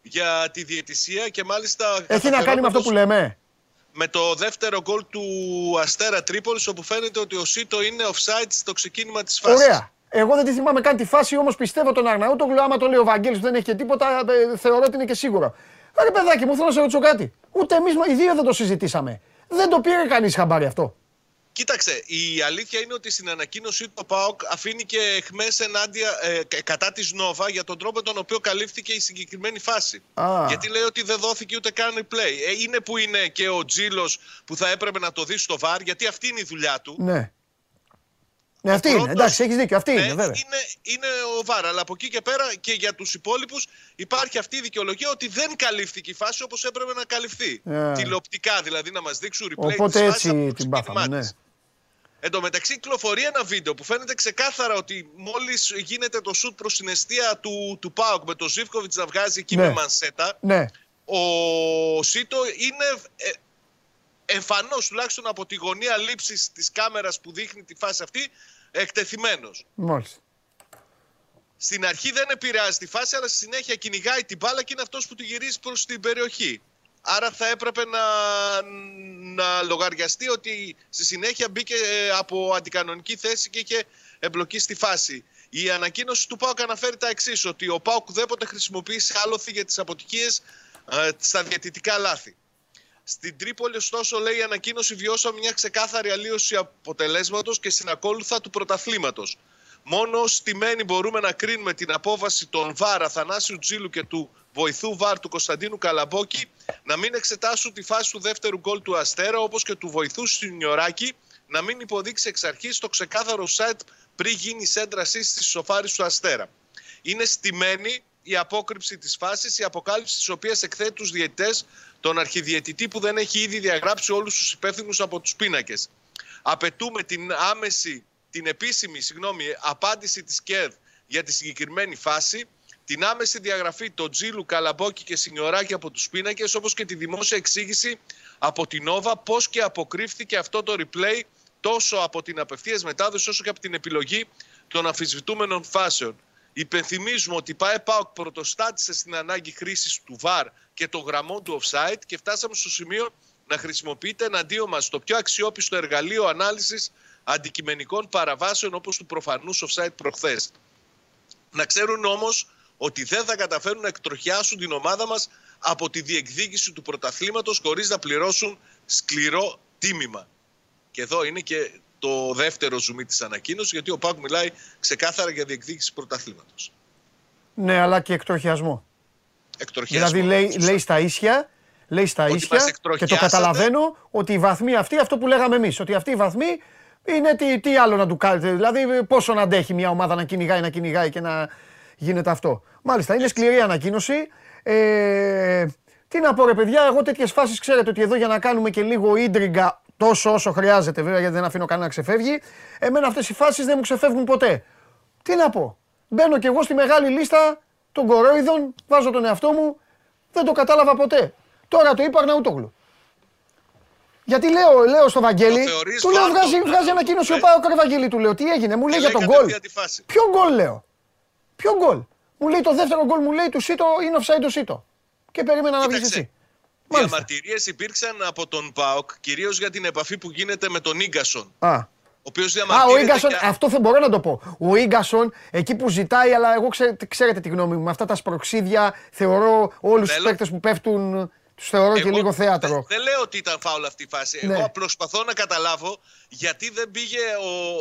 Speaker 8: για τη διαιτησία και μάλιστα...
Speaker 1: Έχει να κάνει με αυτό που λέμε.
Speaker 8: Με το δεύτερο γκολ του Αστέρα Τρίπολης όπου φαίνεται ότι ο Σίτο είναι offside στο ξεκίνημα της φάσης.
Speaker 1: Ωραία. Εγώ δεν τη θυμάμαι καν τη φάση, όμως πιστεύω τον Αρναούτογλου. Άμα το λέει ο Βαγγέλης που δεν έχει και τίποτα, ε, θεωρώ ότι είναι και σίγουρο. Ρε παιδάκι μου, θέλω να σε ρωτήσω κάτι. Ούτε εμείς οι δύο δεν το συζητήσαμε. Δεν το πήρε κανείς χαμπάρι αυτό.
Speaker 8: Κοίταξε, η αλήθεια είναι ότι στην ανακοίνωσή του ο ΠΑΟΚ αφήνει και εχμές ενάντια ε, κατά της Νόβα για τον τρόπο τον οποίο καλύφθηκε η συγκεκριμένη φάση. Γιατί λέει ότι δεν δόθηκε ούτε καν replay. Ε, είναι που είναι και ο Τζίλος που θα έπρεπε να το δει στο βαρ, γιατί αυτή είναι η δουλειά του.
Speaker 1: Ναι. Ναι, αυτή είναι. Εντάξει, έχεις δίκιο. Αυτή ναι, είναι, βέβαια.
Speaker 8: Είναι, είναι ο Βάρα. Αλλά από εκεί και πέρα και για τους υπόλοιπους υπάρχει αυτή η δικαιολογία ότι δεν καλύφθηκε η φάση όπως έπρεπε να καλυφθεί. Yeah. Τηλεοπτικά δηλαδή να μας δείξουν replay.
Speaker 1: Οπότε έτσι την πάθαμε. Ναι.
Speaker 8: Εν τω μεταξύ, κυκλοφορεί ένα βίντεο που φαίνεται ξεκάθαρα ότι μόλις γίνεται το σουτ προς την αιστεία του, του Πάουκ με τον Ζήφκοβιτς να βγάζει εκεί ναι. με μανσέτα.
Speaker 1: Ναι.
Speaker 8: Ο Σίτο είναι ε, εμφανώς τουλάχιστον από τη γωνία λήψης της κάμερας που δείχνει τη φάση αυτή εκτεθειμένος.
Speaker 1: Μάλιστα.
Speaker 8: Στην αρχή δεν επηρεάζει τη φάση, αλλά στη συνέχεια κυνηγάει την μπάλα και είναι αυτός που τη γυρίζει προς την περιοχή. Άρα θα έπρεπε να, να λογαριαστεί ότι στη συνέχεια μπήκε ε, από αντικανονική θέση και είχε εμπλοκή στη φάση. Η ανακοίνωση του ΠΑΟΚ αναφέρει τα εξής: Ότι ο ΠΑΟΚ ουδέποτε χρησιμοποιήσει άλοθη για τις αποτυχίες στα διαιτητικά λάθη. Στην Τρίπολη, ωστόσο, λέει η ανακοίνωση, βιώσαμε μια ξεκάθαρη αλλίωση αποτελέσματος και συνακόλουθα του πρωταθλήματος. Μόνο στημένοι μπορούμε να κρίνουμε την απόβαση των ΒΑΡ Αθανάσιου Τζίλου και του βοηθού ΒΑΡ του Κωνσταντίνου Καλαμπόκη να μην εξετάσουν τη φάση του δεύτερου γκολ του Αστέρα όπως και του βοηθού Σινιωράκη να μην υποδείξει εξ αρχής το ξεκάθαρο σετ πριν γίνει η σέντρασή στη σοφάρι του Αστέρα. Είναι στημένη η απόκρυψη της φάσης, η αποκάλυψη της οποίας εκθέτει τους διαιτητές, τον αρχιδιαιτητή που δεν έχει ήδη διαγράψει όλους τους υπεύθυνους από τους πίνακες. Απαιτούμε την άμεση, την επίσημη συγγνώμη, απάντηση της ΚΕΔ για τη συγκεκριμένη φάση, την άμεση διαγραφή των Τζίλου, Καλαμπόκη και Σινιωράκη από τους πίνακες, όπως και τη δημόσια εξήγηση από την Νόβα πώς και αποκρύφθηκε αυτό το replay τόσο από την απευθείας μετάδοση όσο και από την επιλογή των αμφισβητούμενων φάσεων. Υπενθυμίζουμε ότι η ΠΑΕ πρωτοστάτησε στην ανάγκη χρήσης του ΒΑΡ και των γραμμών του offside και φτάσαμε στο σημείο να χρησιμοποιείται εναντίον μας το πιο αξιόπιστο εργαλείο ανάλυσης αντικειμενικών παραβάσεων όπως του προφανούς offside προχθές. Να ξέρουν όμως ότι δεν θα καταφέρουν να εκτροχιάσουν την ομάδα μας από τη διεκδίκηση του πρωταθλήματος χωρίς να πληρώσουν σκληρό τίμημα. Και εδώ είναι και το δεύτερο ζουμί της ανακοίνωσης, γιατί ο Πάκ μιλάει ξεκάθαρα για διεκδίκηση πρωταθλήματος.
Speaker 1: Ναι, αλλά και εκτροχιασμό.
Speaker 8: Εκτροχιασμό.
Speaker 1: Δηλαδή λέει, λέει στα ίσια, λέει στα ίσια και το καταλαβαίνω ότι οι βαθμοί αυτοί, αυτό που λέγαμε εμείς, ότι αυτοί οι βαθμοί είναι τι, τι άλλο να του κάνετε. Δηλαδή, πόσο να αντέχει μια ομάδα να κυνηγάει, να κυνηγάει και να γίνεται αυτό. Μάλιστα, είναι σκληρή ανακοίνωση. Ε, τι να πω, ρε παιδιά, εγώ τέτοιες φάσεις ξέρετε ότι εδώ για να κάνουμε και λίγο ίντριγκα τόσο όσο χρειάζεται βέβαια γιατί δεν αφήνω κανένα να ξεφεύγει. Εμένα αυτές οι φάσεις δεν μου ξεφεύγουν ποτέ. Τι να πω. Μπαίνω κι εγώ στη μεγάλη λίστα των κορόιδων, βάζω τον εαυτό μου, δεν το κατάλαβα ποτέ. Τώρα το είπα Αρναούτογλου. Γιατί λέω, λέω στο Βαγγέλη, του λέω βγάζει, βγάζει ανακοίνωση ο ε. Πάο Βαγγέλη, του λέω τι έγινε, μου λέει για τον γκολ. Ποιο γκολ λέω. Ποιο γκολ; Μου λέει το δεύτερο γκολ μου λέει του Σίτο είναι offside το Σίτο. Και περίμενα να βγεις εσύ.
Speaker 8: Διαμαρτυρίε υπήρξαν από τον ΠΑΟΚ κυρίως για την επαφή που γίνεται με τον γκασον. Α. Ο οποίος διαμαρτύρεται.
Speaker 1: Α, ο Ίγκασον, αυτό δεν μπορώ να το πω. Ο γκασον, εκεί που ζητάει, αλλά εγώ ξέρετε, ξέρετε τη γνώμη μου, με αυτά τα σπροξίδια θεωρώ όλους τους παίκτες που πέφτουν. Τους θεωρώ εγώ, και λίγο θέατρο.
Speaker 8: Δεν, λέω ότι ήταν φάουλ αυτή η φάση. Ναι. Εγώ προσπαθώ να καταλάβω γιατί δεν πήγε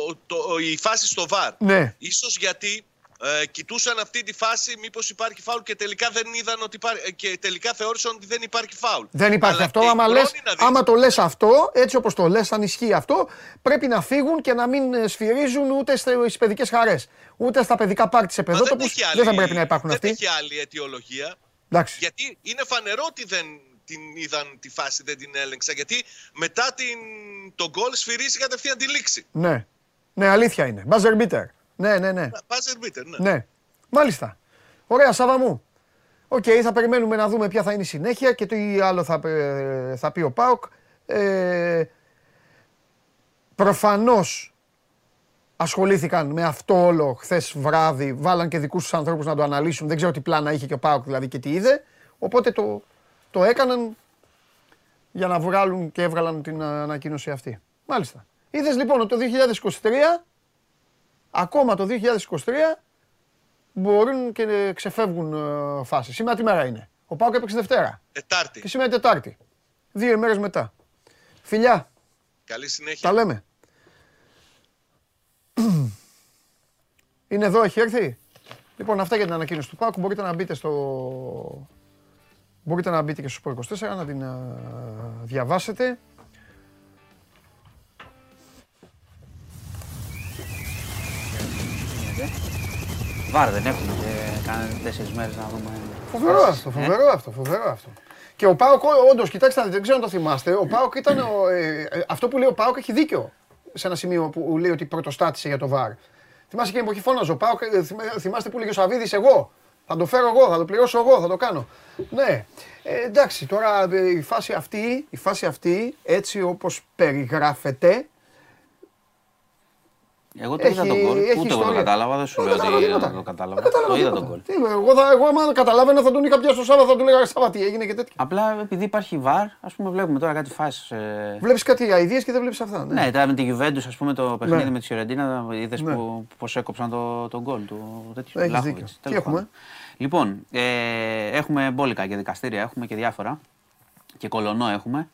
Speaker 8: ο, το, η φάση στο βαρ.
Speaker 1: Ναι.
Speaker 8: Ίσως γιατί ε, κοιτούσαν αυτή τη φάση μήπως υπάρχει φάουλ και τελικά δεν είδαν ότι υπάρχει, ε, και τελικά θεώρησαν ότι δεν υπάρχει φάουλ.
Speaker 1: Δεν υπάρχει Αλλά αυτό. Άμα, λες, άμα το λες αυτό, έτσι όπως το λες, αν ισχύει αυτό, πρέπει να φύγουν και να μην ε, σφυρίζουν ούτε στις παιδικές χαρές. Ούτε στα παιδικά πάρτι σε παιδότοπους. Δεν, δεν θα πρέπει να υπάρχουν αυτοί.
Speaker 8: Δεν έχει άλλη αιτιολογία.
Speaker 1: Εντάξει.
Speaker 8: Γιατί είναι φανερό ότι δεν την είδαν τη φάση, δεν την έλεγξα. Γιατί μετά την, τον γκολ σφυρίζει κατευθείαν τη λήξη.
Speaker 1: Ναι. Ναι, αλήθεια είναι. Buzzer beater. Ναι, ναι, ναι.
Speaker 8: ναι. ναι.
Speaker 1: Μάλιστα. Ωραία, Σάβα μου. Οκ, θα περιμένουμε να δούμε ποια θα είναι η συνέχεια και τι άλλο θα, ε, θα πει ο ΠΑΟΚ. Ε, προφανώς ασχολήθηκαν με αυτό όλο χθες βράδυ, βάλαν και δικούς τους ανθρώπους να το αναλύσουν. Δεν ξέρω τι πλάνα είχε και ο ΠΑΟΚ δηλαδή και τι είδε. Οπότε το, το έκαναν για να βγάλουν και έβγαλαν την ανακοίνωση αυτή. Μάλιστα. Είδες λοιπόν ότι το 2023 ακόμα το 2023 μπορούν και ξεφεύγουν ε, φάσεις. Σήμερα τι μέρα είναι; Ο Πάοκ έπαιξε Δευτέρα.
Speaker 8: Τετάρτη.
Speaker 1: Και σήμερα Τετάρτη. Δύο ημέρες μετά. Φιλιά.
Speaker 8: Καλή συνέχεια.
Speaker 1: Τα λέμε. Είναι εδώ, έχει έρθει; Λοιπόν, αυτά για την ανακοίνωση του Πάοκ. Μπορείτε να μπείτε στο... Μπορείτε να μπείτε και στο 24 να την ε, διαβάσετε.
Speaker 9: Βάρ δεν έχουμε και κάνετε τέσσερις μέρες να δούμε.
Speaker 1: Φοβερό αυτό, ε; φοβερό αυτό, φοβερό αυτό. Και ο Πάοκ, όντως, κοιτάξτε, δεν ξέρω αν το θυμάστε. Ο Πάοκ ήταν. Ο, ε, ε, αυτό που λέει ο Πάοκ έχει δίκιο σε ένα σημείο που λέει ότι πρωτοστάτησε για το βαρ. Θυμάστε και εποχή φώναζε ο Πάοκ, θυμάστε που λέγει ο Σαββίδης, εγώ. Θα το φέρω εγώ, θα το πληρώσω εγώ, θα το κάνω. Ναι. Ε, εντάξει, τώρα η φάση αυτή, η φάση αυτή έτσι όπως περιγράφεται,
Speaker 9: εγώ το είδα τον κόλ. Ούτε εγώ το κατάλαβα, δεν σου λέω ότι το κατάλαβα. Το είδα τον κόλ.
Speaker 1: Εγώ, θα, εγώ άμα καταλάβαινα θα τον είχα πιάσει στο Σάββατο, θα του λέγα Σάββα τι έγινε και τέτοια.
Speaker 9: Απλά επειδή υπάρχει βαρ, ας πούμε, βλέπουμε τώρα κάτι φάσεις. Ε...
Speaker 1: Βλέπεις κάτι αειδίε και δεν βλέπεις αυτά.
Speaker 9: Ναι, ναι με τη Juventus, ας πούμε, το παιχνίδι ναι. με τη Φιωρεντίνα, είδες ναι. πώ έκοψαν τον γκολ του.
Speaker 1: Έχεις δίκιο. Τι έχουμε;
Speaker 9: Λοιπόν, ε, έχουμε μπόλικα και δικαστήρια, έχουμε και διάφορα. Και κολονό έχουμε.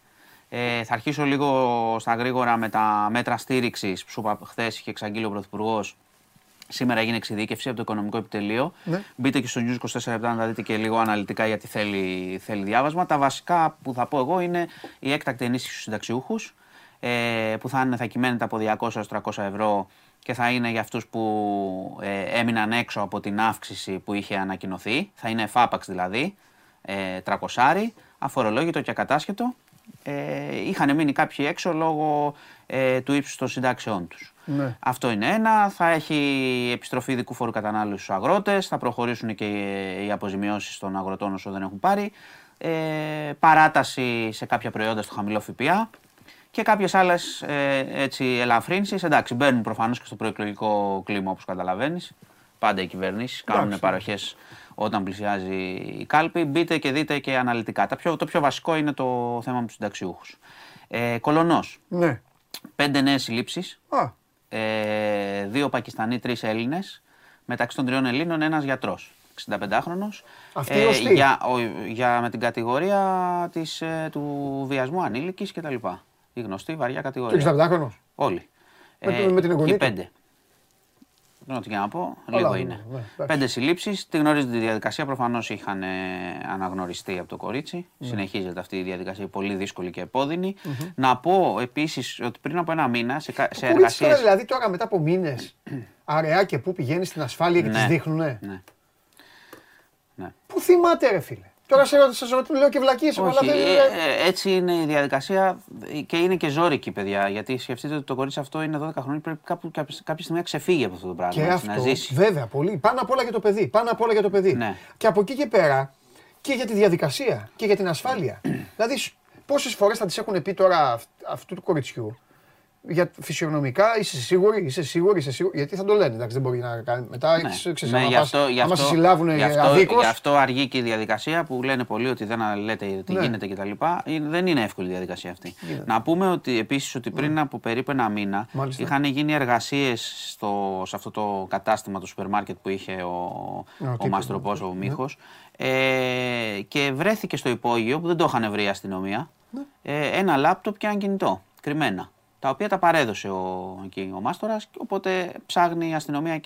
Speaker 9: Ε, θα αρχίσω λίγο στα γρήγορα με τα μέτρα στήριξης που σου είπα χθες και εξαγγείλει ο Πρωθυπουργός. Σήμερα έγινε εξειδίκευση από το Οικονομικό Επιτελείο. Ναι. Μπείτε και στο News 24 να τα δείτε και λίγο αναλυτικά γιατί θέλει, θέλει διάβασμα. Τα βασικά που θα πω εγώ είναι η έκτακτη ενίσχυση στους συνταξιούχους, ε, που θα, είναι, θα κυμαίνεται από 200 έως 300 ευρώ και θα είναι για αυτούς που ε, έμειναν έξω από την αύξηση που είχε ανακοινωθεί. Θα είναι εφάπαξ δηλαδή, ε, 300, αφορολόγητο και ακατάσχετο. Ε, είχαν μείνει κάποιοι έξω λόγω ε, του ύψους των συντάξεών τους. Ναι. Αυτό είναι ένα. Θα έχει επιστροφή ειδικού φόρου κατανάλωσης στους αγρότες. Θα προχωρήσουν και οι αποζημιώσεις των αγροτών όσο δεν έχουν πάρει. Ε, παράταση σε κάποια προϊόντα στο χαμηλό ΦΠΑ και κάποιες άλλες ε, ελαφρύνσεις. Εντάξει, μπαίνουν προφανώς και στο προεκλογικό κλίμα όπως καταλαβαίνεις. Πάντα οι κυβερνήσεις κάνουν παροχές όταν πλησιάζει η κάλπη. Μπείτε και δείτε και αναλυτικά. Τα πιο, το πιο βασικό είναι το θέμα με τους συνταξιούχους. Ε, Κολονός.
Speaker 1: Ναι.
Speaker 9: Πέντε νέες συλλήψεις. Ε, δύο Πακιστανοί, τρεις Έλληνες. Μεταξύ των τριών Ελλήνων ένας γιατρός. 65χρονο.
Speaker 1: Αυτή ε,
Speaker 9: για, για, με την κατηγορία της, ε, του βιασμού ανήλικης κτλ. Η γνωστή βαριά κατηγορία.
Speaker 1: Και 67χρονο.
Speaker 9: Όλοι.
Speaker 1: Με, ε, με την εγγονή.
Speaker 9: Και πέντε. Δεν τι να πω, λίγο είναι. Ναι, πέντε συλλήψεις. Τη γνωρίζετε τη διαδικασία. Προφανώς είχαν ε, αναγνωριστεί από το κορίτσι. Ναι. Συνεχίζεται αυτή η διαδικασία πολύ δύσκολη και επώδυνη. Mm-hmm. Να πω επίσης ότι πριν από ένα μήνα σε, σε εργασίε.
Speaker 1: Δηλαδή τώρα μετά από μήνες αραιά και πού πηγαίνει στην ασφάλεια και ναι. τις δείχνουνε.
Speaker 9: Ναι.
Speaker 1: ναι. Πού θυμάται, ρε φίλε; Τώρα σε ρωτήσω, λέω και βλακίες.
Speaker 9: Όχι, ε, ε, έτσι είναι η διαδικασία και είναι και ζώρικη, παιδιά. Γιατί σκεφτείτε ότι το κορίτσι αυτό είναι 12 χρόνια, πρέπει κάπου, κάποια, κάποια στιγμή να ξεφύγει από αυτό το πράγμα.
Speaker 1: Και αυτό, να ζήσει. Βέβαια, πολύ. Πάνω απ' όλα για το παιδί. Πάνω απ' όλα για το παιδί.
Speaker 9: Ναι.
Speaker 1: Και από εκεί και πέρα και για τη διαδικασία και για την ασφάλεια. [CLEARS THROAT] δηλαδή, πόσες φορές θα της έχουν πει τώρα αυτού του κοριτσιού για φυσιογνωμικά είσαι σίγουρη, είσαι σίγουρη, είσαι σίγουρη. Γιατί θα το λένε, εντάξει, δεν μπορεί να κάνει. Μετά ναι. ξέρεις, ναι, γι αυτό, γι αυτό, συλλάβουν γι αυτό, αδίκως.
Speaker 9: Γι' αυτό αργεί και η διαδικασία που λένε πολλοί ότι δεν λέτε τι ναι. γίνεται κτλ. Δεν είναι εύκολη η διαδικασία αυτή. Να πούμε ότι επίσης ότι πριν ναι. από περίπου ένα μήνα Μάλιστα. είχαν γίνει εργασίες σε αυτό το κατάστημα του σούπερ μάρκετ που είχε ο, ο, ο Μαστροπό, ο ναι. Μίχο. Ε, και βρέθηκε στο υπόγειο που δεν το είχαν βρει η αστυνομία ε, ένα λάπτοπ και ένα κινητό κρυμμένα τα οποία τα παρέδωσε ο, εκεί, ο Μάστορας, οπότε ψάχνει η αστυνομία,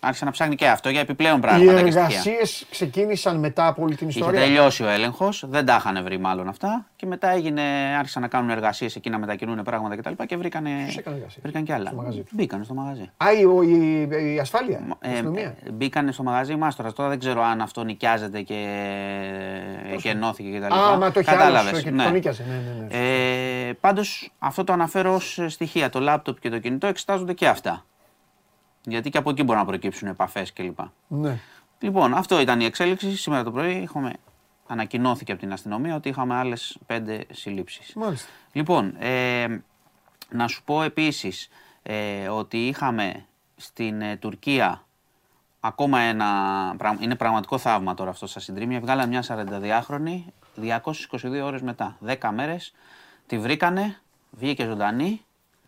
Speaker 9: άρχισε να ψάχνει και αυτό για επιπλέον πράγματα.
Speaker 1: Οι εργασίες ξεκίνησαν μετά από όλη την ιστορία.
Speaker 9: Είχε τελειώσει ο έλεγχος, δεν τα είχαν βρει μάλλον αυτά και μετά έγινε, άρχισαν να κάνουν εργασίες εκεί να μετακινούν πράγματα κτλ. Και, και βρήκανε, βρήκαν και άλλα. Στο
Speaker 1: μαγαζί.
Speaker 9: Μπήκανε στο μαγαζί.
Speaker 1: Α, η, η, η ασφάλεια. Ε,
Speaker 9: ε, μπήκανε στο μαγαζί Μάστορας. Τώρα δεν ξέρω αν αυτό νοικιάζεται και, και ενώθηκε κτλ.
Speaker 1: Α, μα το Κατάλαβες. Ναι. Το νίκιασε. Ναι, ναι, ναι.
Speaker 9: Ε, Πάντως αυτό το αναφέρω ως στοιχεία, το λάπτοπ και το κινητό, εξετάζονται και αυτά. Γιατί και από εκεί μπορούν να προκύψουν επαφές κλπ.
Speaker 1: Ναι.
Speaker 9: Λοιπόν, αυτό ήταν η εξέλιξη. Σήμερα το πρωί είχαμε, ανακοινώθηκε από την αστυνομία ότι είχαμε άλλες πέντε συλλήψεις. Λοιπόν, ε, να σου πω επίσης ε, ότι είχαμε στην ε, Τουρκία ακόμα ένα. Είναι πραγματικό θαύμα τώρα αυτό στα συντρίμια. Βγάλανε μια 42χρονη 222 ώρες μετά. 10 μέρες τη βρήκανε, βγήκε ζωντανή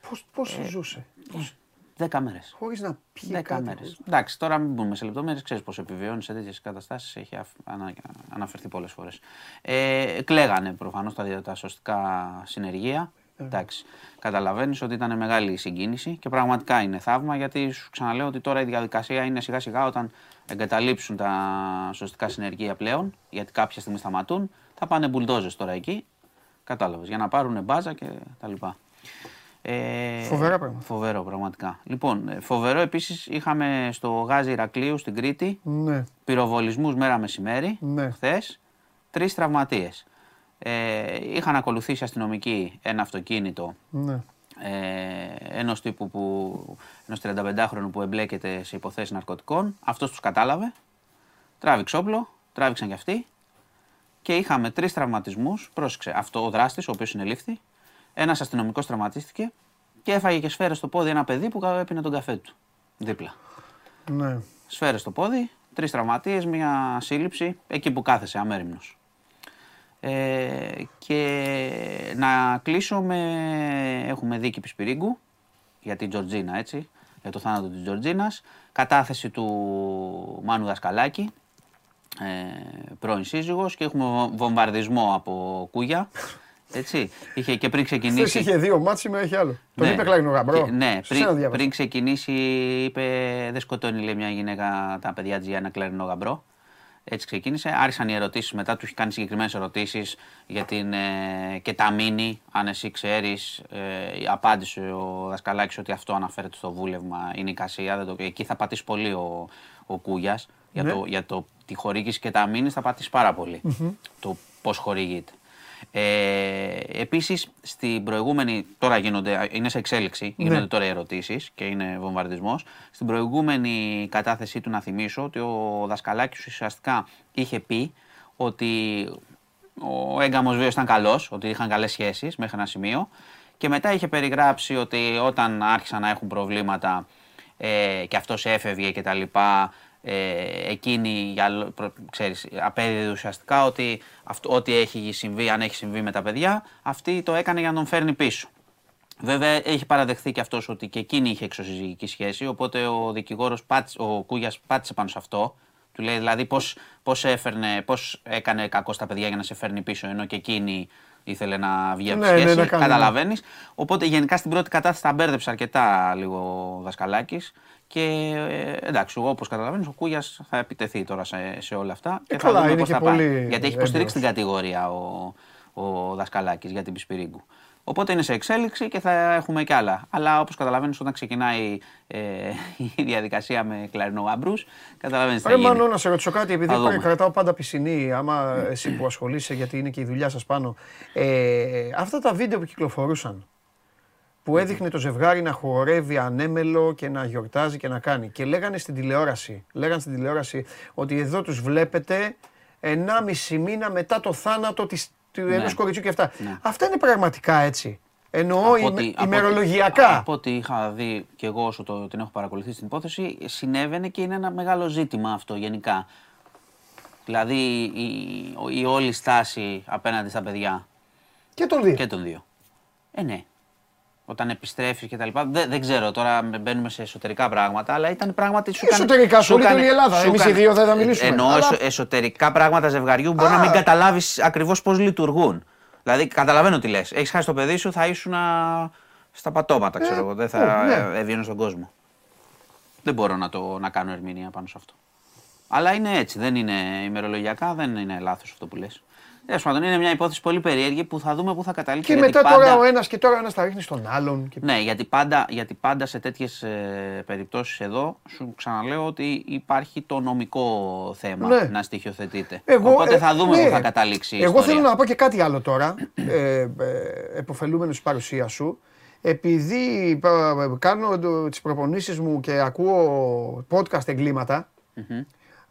Speaker 1: Πώς, πώς ε, ζούσε; Πώς...
Speaker 9: Δέκα μέρες.
Speaker 1: Χωρίς να πει.
Speaker 9: Δέκα μέρες. Εντάξει, τώρα μην μπούμε σε λεπτομέρειες. Ξέρεις πώς επιβιώνει σε τέτοιες καταστάσεις. Έχει ανα... αναφερθεί πολλές φορές. Ε, κλαίγανε προφανώς τα, τα σωστικά συνεργεία. Ε. Εντάξει. Καταλαβαίνεις ότι ήταν μεγάλη η συγκίνηση και πραγματικά είναι θαύμα γιατί σου ξαναλέω ότι τώρα η διαδικασία είναι σιγά σιγά όταν εγκαταλείψουν τα σωστικά συνεργεία πλέον, γιατί κάποια στιγμή σταματούν, θα πάνε μπουλντόζες τώρα εκεί. Κατάλαβες. Για να πάρουν μπάζα και τα λοιπά.
Speaker 1: Ε, Φοβερά πράγματα.
Speaker 9: Φοβερό, πραγματικά. Λοιπόν, ε, φοβερό επίσης είχαμε στο γάζι Ηρακλείου στην Κρήτη
Speaker 1: ναι.
Speaker 9: πυροβολισμούς μέρα μεσημέρι.
Speaker 1: Ναι.
Speaker 9: Χθες. Τρεις τραυματίες. Ε, είχαν ακολουθήσει αστυνομικοί ένα αυτοκίνητο
Speaker 1: ναι.
Speaker 9: ε, ενός τύπου που, ενός 35χρονου που εμπλέκεται σε υποθέσεις ναρκωτικών. Αυτός τους κατάλαβε, τράβηξε όπλο, τράβηξαν κι αυτοί και είχαμε τρεις τραυματισμούς. Πρόσεξε, αυτό ο δράστης, ο οποίος συνελήφθη, ένας αστυνομικός τραυματίστηκε και έφαγε και σφαίρε στο πόδι ένα παιδί που έπινε τον καφέ του. Δίπλα.
Speaker 1: Ναι.
Speaker 9: Σφαίρε στο πόδι, τρεις τραυματίες, μια σύλληψη, εκεί που κάθεσε αμέριμνος. Ε, και να κλείσω με. Έχουμε δίκη Πισπυρίγκου για την Τζορτζίνα, έτσι. Για το θάνατο της Τζορτζίνας. Κατάθεση του Μάνου Δασκαλάκη. Ε, πρώην σύζυγος και έχουμε βομβαρδισμό από κούγια. Έτσι. Είχε και πριν ξεκινήσει.
Speaker 1: Χθες είχε δύο μάτς, σήμερα έχει άλλο. Τον ναι. είπε κλάγινο γαμπρό.
Speaker 9: Ναι, πριν, πριν ξεκινήσει είπε δεν σκοτώνει λέει, μια γυναίκα τα παιδιά της για ένα κλαρινό γαμπρό. Έτσι ξεκίνησε. Άρχισαν οι ερωτήσεις μετά, του έχει κάνει συγκεκριμένες ερωτήσεις για την ε, κεταμίνη. Αν εσύ ξέρεις, ε, απάντησε ο Δασκαλάκης ότι αυτό αναφέρεται στο βούλευμα, είναι η κασία. το, εκεί θα πατήσει πολύ ο, ο Κούγιας. Για, ναι. το, για το, τη χορήγηση κεταμίνη θα πατήσεις πάρα Το πώς χορηγείται. Ε, Επίσης, στην προηγούμενη. Τώρα γίνονται, είναι σε εξέλιξη, ναι. γίνονται τώρα οι ερωτήσεις και είναι βομβαρδισμός. Στην προηγούμενη κατάθεσή του, να θυμίσω ότι ο Δασκαλάκη ουσιαστικά είχε πει ότι ο έγκαμος βίος ήταν καλός, ότι είχαν καλές σχέσεις μέχρι ένα σημείο. Και μετά είχε περιγράψει ότι όταν άρχισαν να έχουν προβλήματα ε, και αυτός έφευγε και τα λοιπά, ε, εκείνη για, ξέρεις, απέδιδε ουσιαστικά ότι αυτό, ό,τι έχει συμβεί, αν έχει συμβεί με τα παιδιά, αυτή το έκανε για να τον φέρνει πίσω. Βέβαια έχει παραδεχθεί και αυτός ότι και εκείνη είχε εξωσυζυγική σχέση, οπότε ο δικηγόρος, ο Κούγιας πάτησε πάνω σε αυτό. Του λέει δηλαδή πώς, πώς, έφερνε, πώς έκανε κακό στα παιδιά για να σε φέρνει πίσω, ενώ και εκείνη ήθελε να βγει από τη ναι, σχέση. Ναι, ναι, Καταλαβαίνεις. Οπότε γενικά στην πρώτη κατάσταση τα μπέρδεψε αρκετά λίγο ο Δασκαλάκης. Και ε, εντάξει, εγώ όπως καταλαβαίνεις, ο Κούγιας θα επιτεθεί τώρα σε, σε όλα αυτά.
Speaker 1: Ε, και καλά, θα δούμε είναι Πολύ...
Speaker 9: Γιατί έχει υποστηρίξει την κατηγορία ο, ο Δασκαλάκης για την Πισπυρίγκου. Οπότε είναι σε εξέλιξη και θα έχουμε κι άλλα. Αλλά όπως καταλαβαίνεις, όταν ξεκινάει ε, [LAUGHS] η διαδικασία με κλαρινό γαμπρούς, καταλαβαίνεις τι θα γίνει.
Speaker 1: Μάλλον να σε ρωτήσω κάτι, επειδή κρατάω πάντα πισινή, άμα εσύ που ασχολείσαι, γιατί είναι και η δουλειά σας πάνω. Ε, αυτά τα βίντεο που κυκλοφορούσαν, που έδειχνε το ζευγάρι να χορεύει ανέμελο και να γιορτάζει και να κάνει. Και λέγανε στην τηλεόραση, λέγανε στην τηλεόραση ότι εδώ τους βλέπετε 1,5 μήνα μετά το θάνατο της, του ναι. ενός κοριτσιού και αυτά. Ναι. Αυτά είναι πραγματικά έτσι. Εννοώ ημερολογιακά.
Speaker 9: Από ό,τι είχα δει και εγώ όσο το, την έχω παρακολουθήσει στην υπόθεση, συνέβαινε και είναι ένα μεγάλο ζήτημα αυτό γενικά. Δηλαδή η, η, η όλη στάση απέναντι στα παιδιά.
Speaker 1: Και τον δύο.
Speaker 9: Και τον δύο. Ε, ναι όταν επιστρέφεις και τα λοιπά. Δεν, δεν ξέρω τώρα, μπαίνουμε σε εσωτερικά πράγματα, αλλά ήταν πράγματι
Speaker 1: σου Εσωτερικά σου όλη η Ελλάδα. Εμείς οι δύο δεν θα μιλήσουμε.
Speaker 9: Εννοώ αλλά... εσωτερικά πράγματα ζευγαριού μπορεί να μην καταλάβεις ακριβώς πώς λειτουργούν. Δηλαδή, καταλαβαίνω τι λες. Έχεις χάσει το παιδί σου, θα ήσουν στα πατώματα, ξέρω ε, εγώ. δεν θα ναι. έβγαινε στον κόσμο. Δεν μπορώ να, το, να κάνω ερμηνεία πάνω σε αυτό. Αλλά είναι έτσι, δεν είναι ημερολογιακά, δεν είναι λάθος αυτό που λες. Τέλος πάντων, είναι μια υπόθεση πολύ περίεργη που θα δούμε πού θα καταλήξει.
Speaker 1: Και μετά πάντα... τώρα ο ένας και τώρα ο ένας θα ρίχνει στον άλλον. Και...
Speaker 9: Ναι, γιατί πάντα, γιατί πάντα σε τέτοιες περιπτώσεις εδώ σου ξαναλέω ότι υπάρχει το νομικό θέμα ναι. να στοιχειοθετείται. Εγώ, Οπότε θα δούμε ναι. πού θα καταλήξει.
Speaker 1: Η Εγώ θέλω να πω και κάτι άλλο τώρα, ε, ε, εποφελούμενος της παρουσίας σου. Επειδή κάνω τις προπονήσεις μου και ακούω podcast εγκλήματα,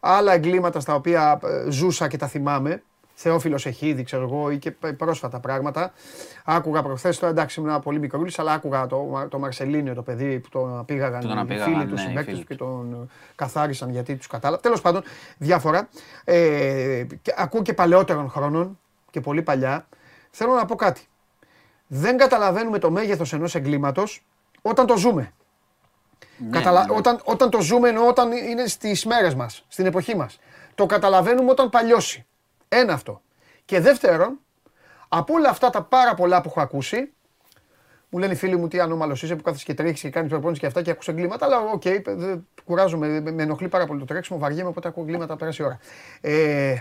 Speaker 1: άλλα εγκλήματα στα οποία ε, ζούσα και τα θυμάμαι, Θεόφιλος Εχίδη, ξέρω εγώ, ή και πρόσφατα πράγματα. Άκουγα προχθές, τώρα εντάξει ήμουν πολύ μικρούλης, αλλά άκουγα το, το Μαρσελίνιο, το παιδί που τον πήγαγαν οι φίλοι τους, ναι, συμπαίκτε τους και τον καθάρισαν γιατί τους κατάλαβαν. Τέλος πάντων, διάφορα. Ε, και, ακούω και παλαιότερων χρόνων και πολύ παλιά. Θέλω να πω κάτι. Δεν καταλαβαίνουμε το μέγεθος ενός εγκλήματος όταν το ζούμε. Ναι, Καταλα... ναι. Όταν, όταν το ζούμε εννοώ όταν είναι στις μέρες μας, στην εποχή μας. Το καταλαβαίνουμε όταν παλιώσει. Ένα αυτό. Και δεύτερον, από όλα αυτά τα πάρα πολλά που έχω ακούσει, μου λένε οι φίλοι μου τι ανώμαλος είσαι που κάθεσαι και τρέχεις και κάνεις προπόνηση και αυτά και ακούς εγκλήματα. Αλλά OK, okay, κουράζομαι, με ενοχλεί πάρα πολύ το τρέξιμο, βαριέμαι οπότε ακούω εγκλήματα, περάσει η ώρα. Ε, ε,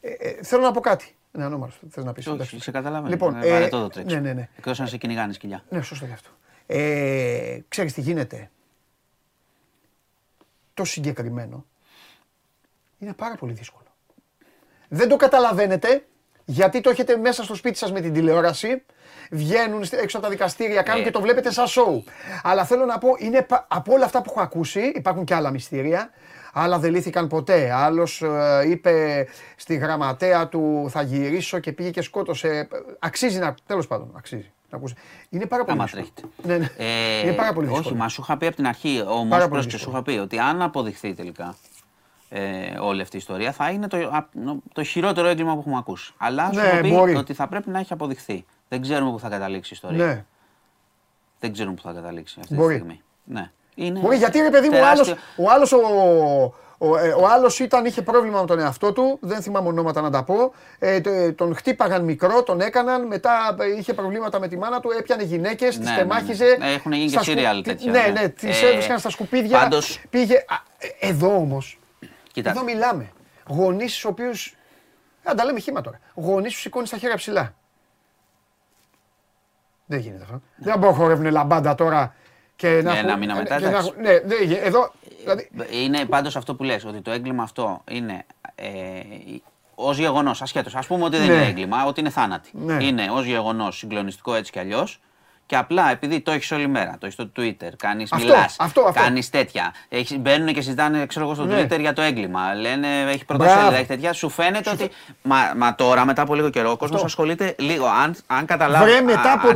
Speaker 1: ε, θέλω να πω κάτι. Είναι ανώμαλος. Θες να πεις.
Speaker 9: Όχι, σε καταλαβαίνω. Λοιπόν, ε, ε, το τρέξιμο.
Speaker 1: Ναι, ναι, ναι.
Speaker 9: Εκτός αν σε κυνηγάνε σκυλιά.
Speaker 1: Ναι, σωστό γι' αυτό. Ε, Ξέρεις τι γίνεται. Το συγκεκριμένο είναι πάρα πολύ δύσκολο. Δεν το καταλαβαίνετε γιατί το έχετε μέσα στο σπίτι σας με την τηλεόραση. Βγαίνουν έξω από τα δικαστήρια, κάνουν και το βλέπετε σαν σοου. Αλλά θέλω να πω, είναι από όλα αυτά που έχω ακούσει, υπάρχουν και άλλα μυστήρια. Άλλα δεν λύθηκαν ποτέ. Άλλος ε, είπε στη γραμματέα του θα γυρίσω και πήγε και σκότωσε. Αξίζει να. Τέλος πάντων, αξίζει. Να Είναι πάρα πολύ δύσκολο. Ναι, ναι. Ε, είναι πάρα πολύ δύσκολο.
Speaker 9: Όχι, μα σου είχα πει από την αρχή όμω, πρόσεχε, σου είχα πει ότι αν αποδειχθεί τελικά ε, όλη αυτή η ιστορία. Θα είναι το, το χειρότερο έγκλημα που έχουμε ακούσει. Αλλά σου ναι, πει ότι θα πρέπει να έχει αποδειχθεί. Δεν ξέρουμε πού θα καταλήξει η ιστορία. Ναι. Δεν ξέρουμε πού θα καταλήξει αυτή μπορεί. τη στιγμή. Ναι.
Speaker 1: Είναι μπορεί, γιατί ρε παιδί μου, ο άλλος, ο, άλλος ο, Ο, ε, ο άλλος ήταν, είχε πρόβλημα με τον εαυτό του, δεν θυμάμαι ονόματα να τα πω. Ε, τον χτύπαγαν μικρό, τον έκαναν. Μετά ε, είχε προβλήματα με τη μάνα του, έπιανε γυναίκες, ναι, τις
Speaker 9: ναι,
Speaker 1: τεμάχιζε.
Speaker 9: Ναι, Έχουν γίνει και σύριαλ τέτοια.
Speaker 1: Ναι, ναι, ναι τις ε, έβρισκαν στα σκουπίδια. Πάντως... Πήγε. Ε, εδώ όμως. Εδώ μιλάμε. Γονείς στους οποίου. Αν τα λέμε χήμα τώρα. Γονείς σου σηκώνεις τα χέρια ψηλά. Δεν γίνεται αυτό. Δεν μπορώ να χορεύουν λαμπάντα τώρα και να.
Speaker 9: Ένα μήνα μετά.
Speaker 1: Ναι, ναι, εδώ. Δηλαδή...
Speaker 9: Είναι πάντως αυτό που λες, ότι το έγκλημα αυτό είναι ε, ως γεγονός, ασχέτως. Α πούμε ότι δεν ναι. είναι έγκλημα, ότι είναι θάνατη. Ναι. Είναι ως γεγονός συγκλονιστικό έτσι κι αλλιώς. Και απλά επειδή το έχεις όλη μέρα, το έχεις στο Twitter, κάνεις μιλάς, κάνεις τέτοια. Έχεις, μπαίνουν και συζητάνε ξέρω εγώ, στο ναι. Twitter για το έγκλημα. Λένε έχει πρωτοσέλιδα, έχει τέτοια. Σου φαίνεται ότι. Μα, μα τώρα μετά από λίγο καιρό ο κόσμος ασχολείται λίγο. Αν, αν καταλάβει.
Speaker 1: Βρε μετά από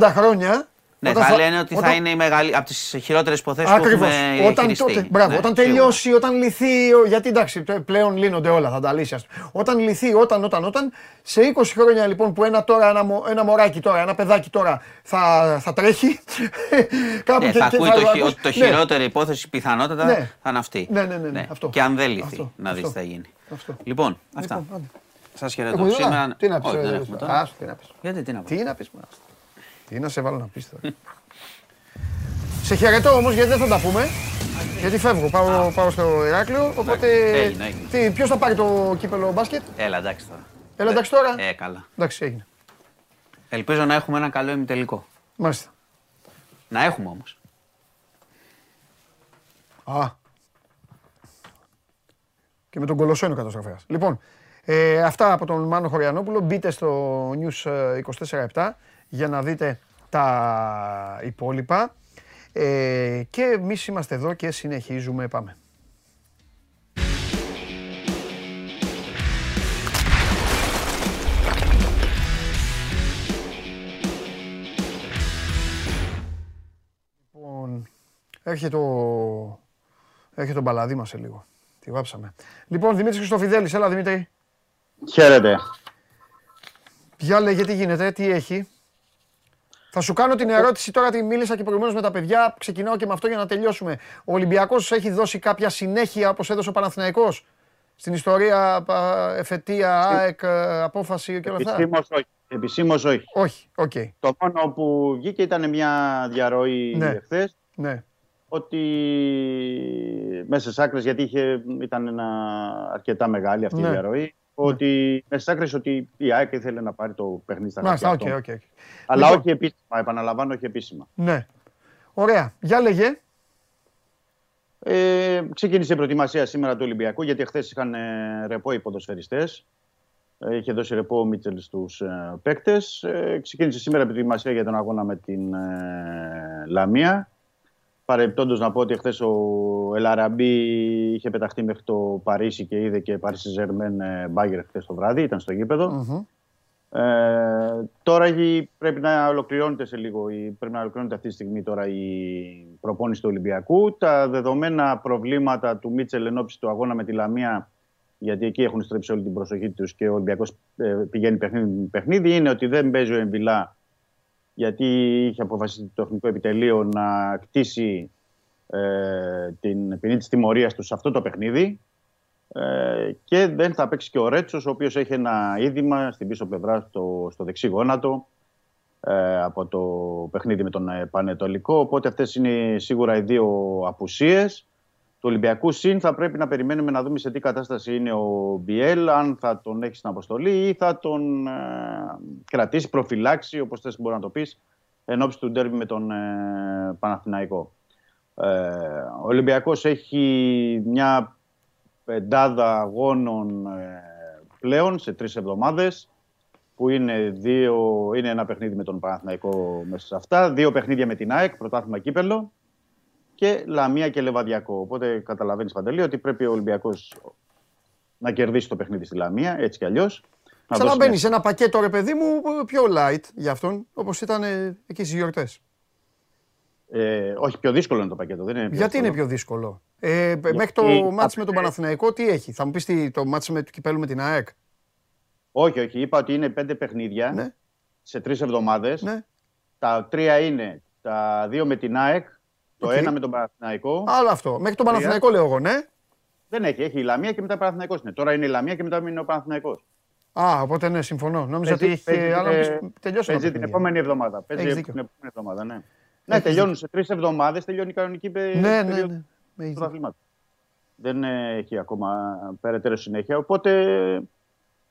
Speaker 1: 20-30 χρόνια
Speaker 9: ναι, θα, θα λένε ότι όταν... θα είναι η μεγάλη, από τις χειρότερες υποθέσεις που έχουμε
Speaker 1: όταν, τότε, μπράβο, ναι, όταν τελειώσει, όταν λυθεί. Γιατί εντάξει, πλέον λύνονται όλα, θα τα λύσει. Όταν λυθεί, όταν, όταν, όταν. Σε 20 χρόνια λοιπόν που ένα, τώρα, ένα, ένα μωράκι τώρα, ένα παιδάκι τώρα θα, θα τρέχει. [LAUGHS]
Speaker 9: κάπου ναι, και, θα ακούει το, το, το ναι. χειρότερη υπόθεση πιθανότατα ναι. θα είναι αυτή.
Speaker 1: Ναι, ναι, ναι. ναι. Αυτό.
Speaker 9: Και αν δεν λυθεί, αυτό, να δεις τι θα γίνει. Αυτό. Λοιπόν, αυτά. Λοιπόν, Σας χαιρετώ. Σήμερα.
Speaker 1: Τι να πεις.
Speaker 9: Γιατί τι να
Speaker 1: πεις. Τι να πεις. Τι να σε βάλω να πεις τώρα. σε χαιρετώ όμως γιατί δεν θα τα πούμε. Γιατί φεύγω, πάω, πάω στο Ηράκλειο, οπότε...
Speaker 9: Έγινε, έγινε. Τι,
Speaker 1: ποιος θα πάρει το κύπελο μπάσκετ;
Speaker 9: Έλα, εντάξει τώρα.
Speaker 1: Έλα, εντάξει τώρα;
Speaker 9: Ε, καλά.
Speaker 1: Εντάξει, έγινε.
Speaker 9: Ελπίζω να έχουμε ένα καλό ημιτελικό.
Speaker 1: Μάλιστα.
Speaker 9: Να έχουμε όμως.
Speaker 1: Α. Και με τον Κολοσσό είναι ο καταστροφέας. Λοιπόν, ε, αυτά από τον Μάνο Χωριανόπουλο. Μπείτε στο News 24-7 για να δείτε τα υπόλοιπα. Ε, και εμείς είμαστε εδώ και συνεχίζουμε. Πάμε. Λοιπόν, έρχεται το, έρχεται το μπαλαδί μας σε λίγο. Τη βάψαμε. Λοιπόν, Δημήτρης Χριστοφιδέλης, έλα Δημήτρη.
Speaker 10: Χαίρετε.
Speaker 1: Για λέγε τι γίνεται, τι έχει. Θα σου κάνω την ερώτηση τώρα, τη μίλησα και προηγουμένως με τα παιδιά. Ξεκινάω και με αυτό για να τελειώσουμε. Ο Ολυμπιακός έχει δώσει κάποια συνέχεια όπως έδωσε ο Παναθηναϊκός στην ιστορία, εφετεία, ΑΕΚ, απόφαση και όλα αυτά;
Speaker 10: Επισήμως όχι. Επισήμως όχι.
Speaker 1: Όχι, OK. Okay.
Speaker 10: Το μόνο που βγήκε ήταν μια διαρροή ναι. χθες.
Speaker 1: Ναι.
Speaker 10: Ότι μέσες άκρες, γιατί είχε, ήταν ένα αρκετά μεγάλη αυτή ναι. η διαρροή, ότι μέσες άκρες ότι η ΑΕΚ ήθελε να πάρει το παιχνίδι στα χαρτιά.
Speaker 1: Okay, okay.
Speaker 10: Αλλά λοιπόν... όχι επίσημα, επαναλαμβάνω, όχι επίσημα.
Speaker 1: Ναι. Ωραία. Για λέγε.
Speaker 10: Ε, ξεκίνησε η προετοιμασία σήμερα του Ολυμπιακού, γιατί χθες είχαν ε, ρεπό οι ποδοσφαιριστές. Ε, είχε δώσει ρεπό ο Μίτσελς στους ε, παίκτες. Ε, ξεκίνησε σήμερα η προετοιμασία για τον αγώνα με την ε, Λαμία. Παρεμπιπτόντως να πω ότι χθε ο Ελαραμπή είχε πεταχτεί μέχρι το Παρίσι και είδε και Παρίσι Ζερμέν Μπάγκερ χθες το βράδυ, ήταν στο γηπεδο Ε, τώρα πρέπει να ολοκληρώνεται σε λίγο, πρέπει να ολοκληρώνεται αυτή τη στιγμή τώρα η προπόνηση του Ολυμπιακού. Τα δεδομένα προβλήματα του Μίτσελ εν του αγώνα με τη Λαμία, γιατί εκεί έχουν στρέψει όλη την προσοχή τους και ο Ολυμπιακός ε, πηγαίνει παιχνίδι, παιχνίδι, είναι ότι δεν παίζει ο Εμβιλά γιατί είχε αποφασίσει το Εθνικό Επιτελείο να κτίσει ε, την ποινή της τιμωρίας τους σε αυτό το παιχνίδι ε, και δεν θα παίξει και ο Ρέτσος, ο οποίος έχει ένα είδημα στην πίσω πλευρά στο, στο δεξί γόνατο ε, από το παιχνίδι με τον ε, Πανετολικό. Οπότε αυτές είναι σίγουρα οι δύο απουσίες του Ολυμπιακού. Συν θα πρέπει να περιμένουμε να δούμε σε τι κατάσταση είναι ο Μπιέλ, αν θα τον έχει στην αποστολή ή θα τον ε, κρατήσει προφυλάξει, όπως θες μπορεί να το πεις, εν ώψη του ντέρμπι με τον ε, Παναθηναϊκό. Ε, ο Ολυμπιακός έχει μια πεντάδα αγώνων ε, πλέον σε τρεις εβδομάδες που είναι, δύο, είναι ένα παιχνίδι με τον Παναθηναϊκό μέσα σε αυτά, δύο παιχνίδια με την ΑΕΚ, πρωτάθλημα κύπελο και Λαμία και Λεβαδιακό. Οπότε καταλαβαίνεις παντελή ότι πρέπει ο Ολυμπιακός να κερδίσει το παιχνίδι στη Λαμία, έτσι κι αλλιώς.
Speaker 1: Ξαναμπαίνεις σε ένα πακέτο ρε παιδί μου πιο light για αυτόν, όπως ήταν εκεί στι γιορτές.
Speaker 10: Ε, όχι, πιο δύσκολο είναι το πακέτο. Δεν είναι
Speaker 1: πιο Γιατί είναι πιο δύσκολο; Ε, Μέχρι το μάτι με τον Παναθηναϊκό, τι έχει; Θα μου πεις το μάτι με το κυπέλου με την ΑΕΚ;
Speaker 10: Όχι, όχι. Είπα ότι είναι πέντε παιχνίδια ναι. σε τρεις εβδομάδες.
Speaker 1: Ναι.
Speaker 10: Τα τρία είναι τα δύο με την ΑΕΚ το ένα με τον Παναθηναϊκό.
Speaker 1: Άλλο αυτό. Μέχρι τον Παναθηναϊκό λέω εγώ, ναι.
Speaker 10: Δεν έχει. Έχει η Λαμία και μετά ο Παναθυναϊκό είναι. Τώρα είναι η Λαμία και μετά είναι ο Παναθυναϊκό.
Speaker 1: Α, οπότε ναι, συμφωνώ. Νόμιζα ότι είχε.
Speaker 10: Αλλά τελειώσει. Παίζει την επόμενη εβδομάδα. Παίζει την επόμενη εβδομάδα, ναι. Ναι, τελειώνουν σε τρεις εβδομάδες, τελειώνει η κανονική
Speaker 1: ναι, ναι, ναι.
Speaker 10: του Δεν έχει ακόμα περαιτέρω συνέχεια. Οπότε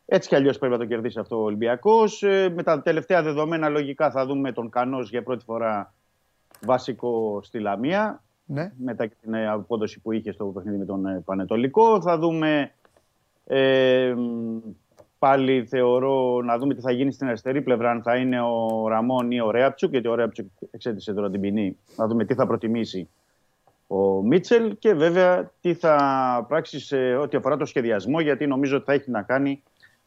Speaker 10: έτσι κι αλλιώς πρέπει να το κερδίσει αυτό ο Ολυμπιακός. Ε, με τα τελευταία δεδομένα, λογικά θα δούμε τον Κανός για πρώτη φορά βασικό στη Λαμία.
Speaker 1: Ναι.
Speaker 10: Μετά την απόδοση που είχε στο παιχνίδι με τον ε, Πανετολικό. Θα δούμε ε, πάλι θεωρώ να δούμε τι θα γίνει στην αριστερή πλευρά. Αν θα είναι ο Ραμόν ή ο Ρέαπτσουκ, γιατί ο Ρέαπτσουκ εξέτησε τώρα την ποινή. Να δούμε τι θα προτιμήσει ο Μίτσελ και βέβαια τι θα πράξει σε ό,τι αφορά το σχεδιασμό, γιατί νομίζω ότι θα έχει να κάνει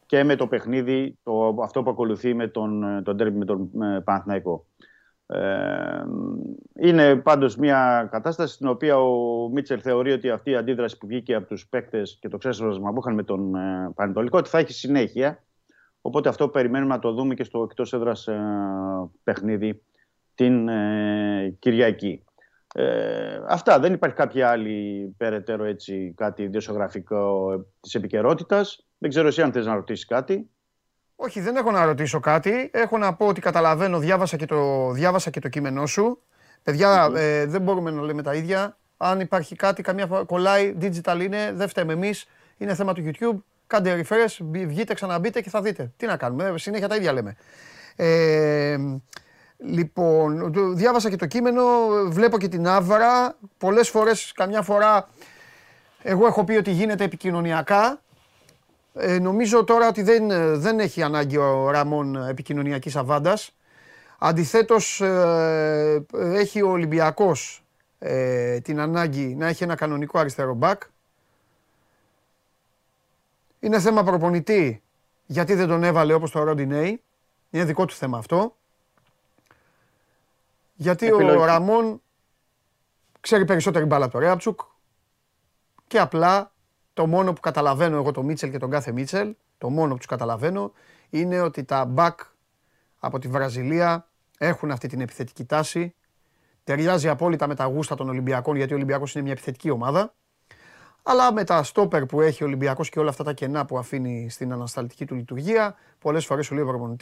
Speaker 10: και με το παιχνίδι, το, αυτό που ακολουθεί με τον, τον τέρμι με τον ε, Παναθηναϊκό. Ε, είναι πάντως μια κατάσταση στην οποία ο Μίτσελ θεωρεί ότι αυτή η αντίδραση που βγήκε από τους παίκτες και το ξέσπασμα που είχαν με τον ε, Πανετολικό ότι θα έχει συνέχεια. Οπότε αυτό περιμένουμε να το δούμε και στο εκτός έδρας ε, παιχνίδι την ε, Κυριακή. Ε, αυτά. Δεν υπάρχει κάποια άλλη περαιτέρω έτσι κάτι ιδιοσιογραφικό της επικαιρότητας. Δεν ξέρω εσύ αν θες να ρωτήσεις κάτι.
Speaker 1: Όχι, δεν έχω να ρωτήσω κάτι. Έχω να πω ότι καταλαβαίνω, διάβασα και το, διάβασα και το κείμενό σου. Παιδιά, ε, δεν μπορούμε να λέμε τα ίδια. Αν υπάρχει κάτι, καμιά φορά κολλάει, digital είναι, δεν φταίμε εμείς. Είναι θέμα του YouTube. Κάντε refresh, βγείτε, ξαναμπείτε και θα δείτε. Τι να κάνουμε, ε, συνέχεια τα ίδια λέμε. Ε, λοιπόν, διάβασα και το κείμενο, βλέπω και την άβρα. Πολλές φορές, καμιά φορά, εγώ έχω πει ότι γίνεται επικοινωνιακά. Ε, νομίζω τώρα ότι δεν, δεν έχει ανάγκη ο Ραμόν επικοινωνιακής αβάντας. Αντιθέτως ε, έχει ο Ολυμπιακός ε, την ανάγκη να έχει ένα κανονικό αριστερό μπακ. Είναι θέμα προπονητή γιατί δεν τον έβαλε όπως το Ροντινέι. Είναι δικό του θέμα αυτό. Γιατί ο Ραμόν ξέρει περισσότερη μπάλα από το Ρέαψουκ και απλά το μόνο που καταλαβαίνω εγώ το Μίτσελ και τον κάθε Μίτσελ, το μόνο που τους καταλαβαίνω, είναι ότι τα μπακ από τη Βραζιλία έχουν αυτή την επιθετική τάση. Ταιριάζει απόλυτα με τα γούστα των Ολυμπιακών, γιατί ο Ολυμπιακός είναι μια επιθετική ομάδα. Αλλά με τα στόπερ που έχει ο Ολυμπιακός και όλα αυτά τα κενά που αφήνει στην ανασταλτική του λειτουργία, πολλές φορές ο λέει ο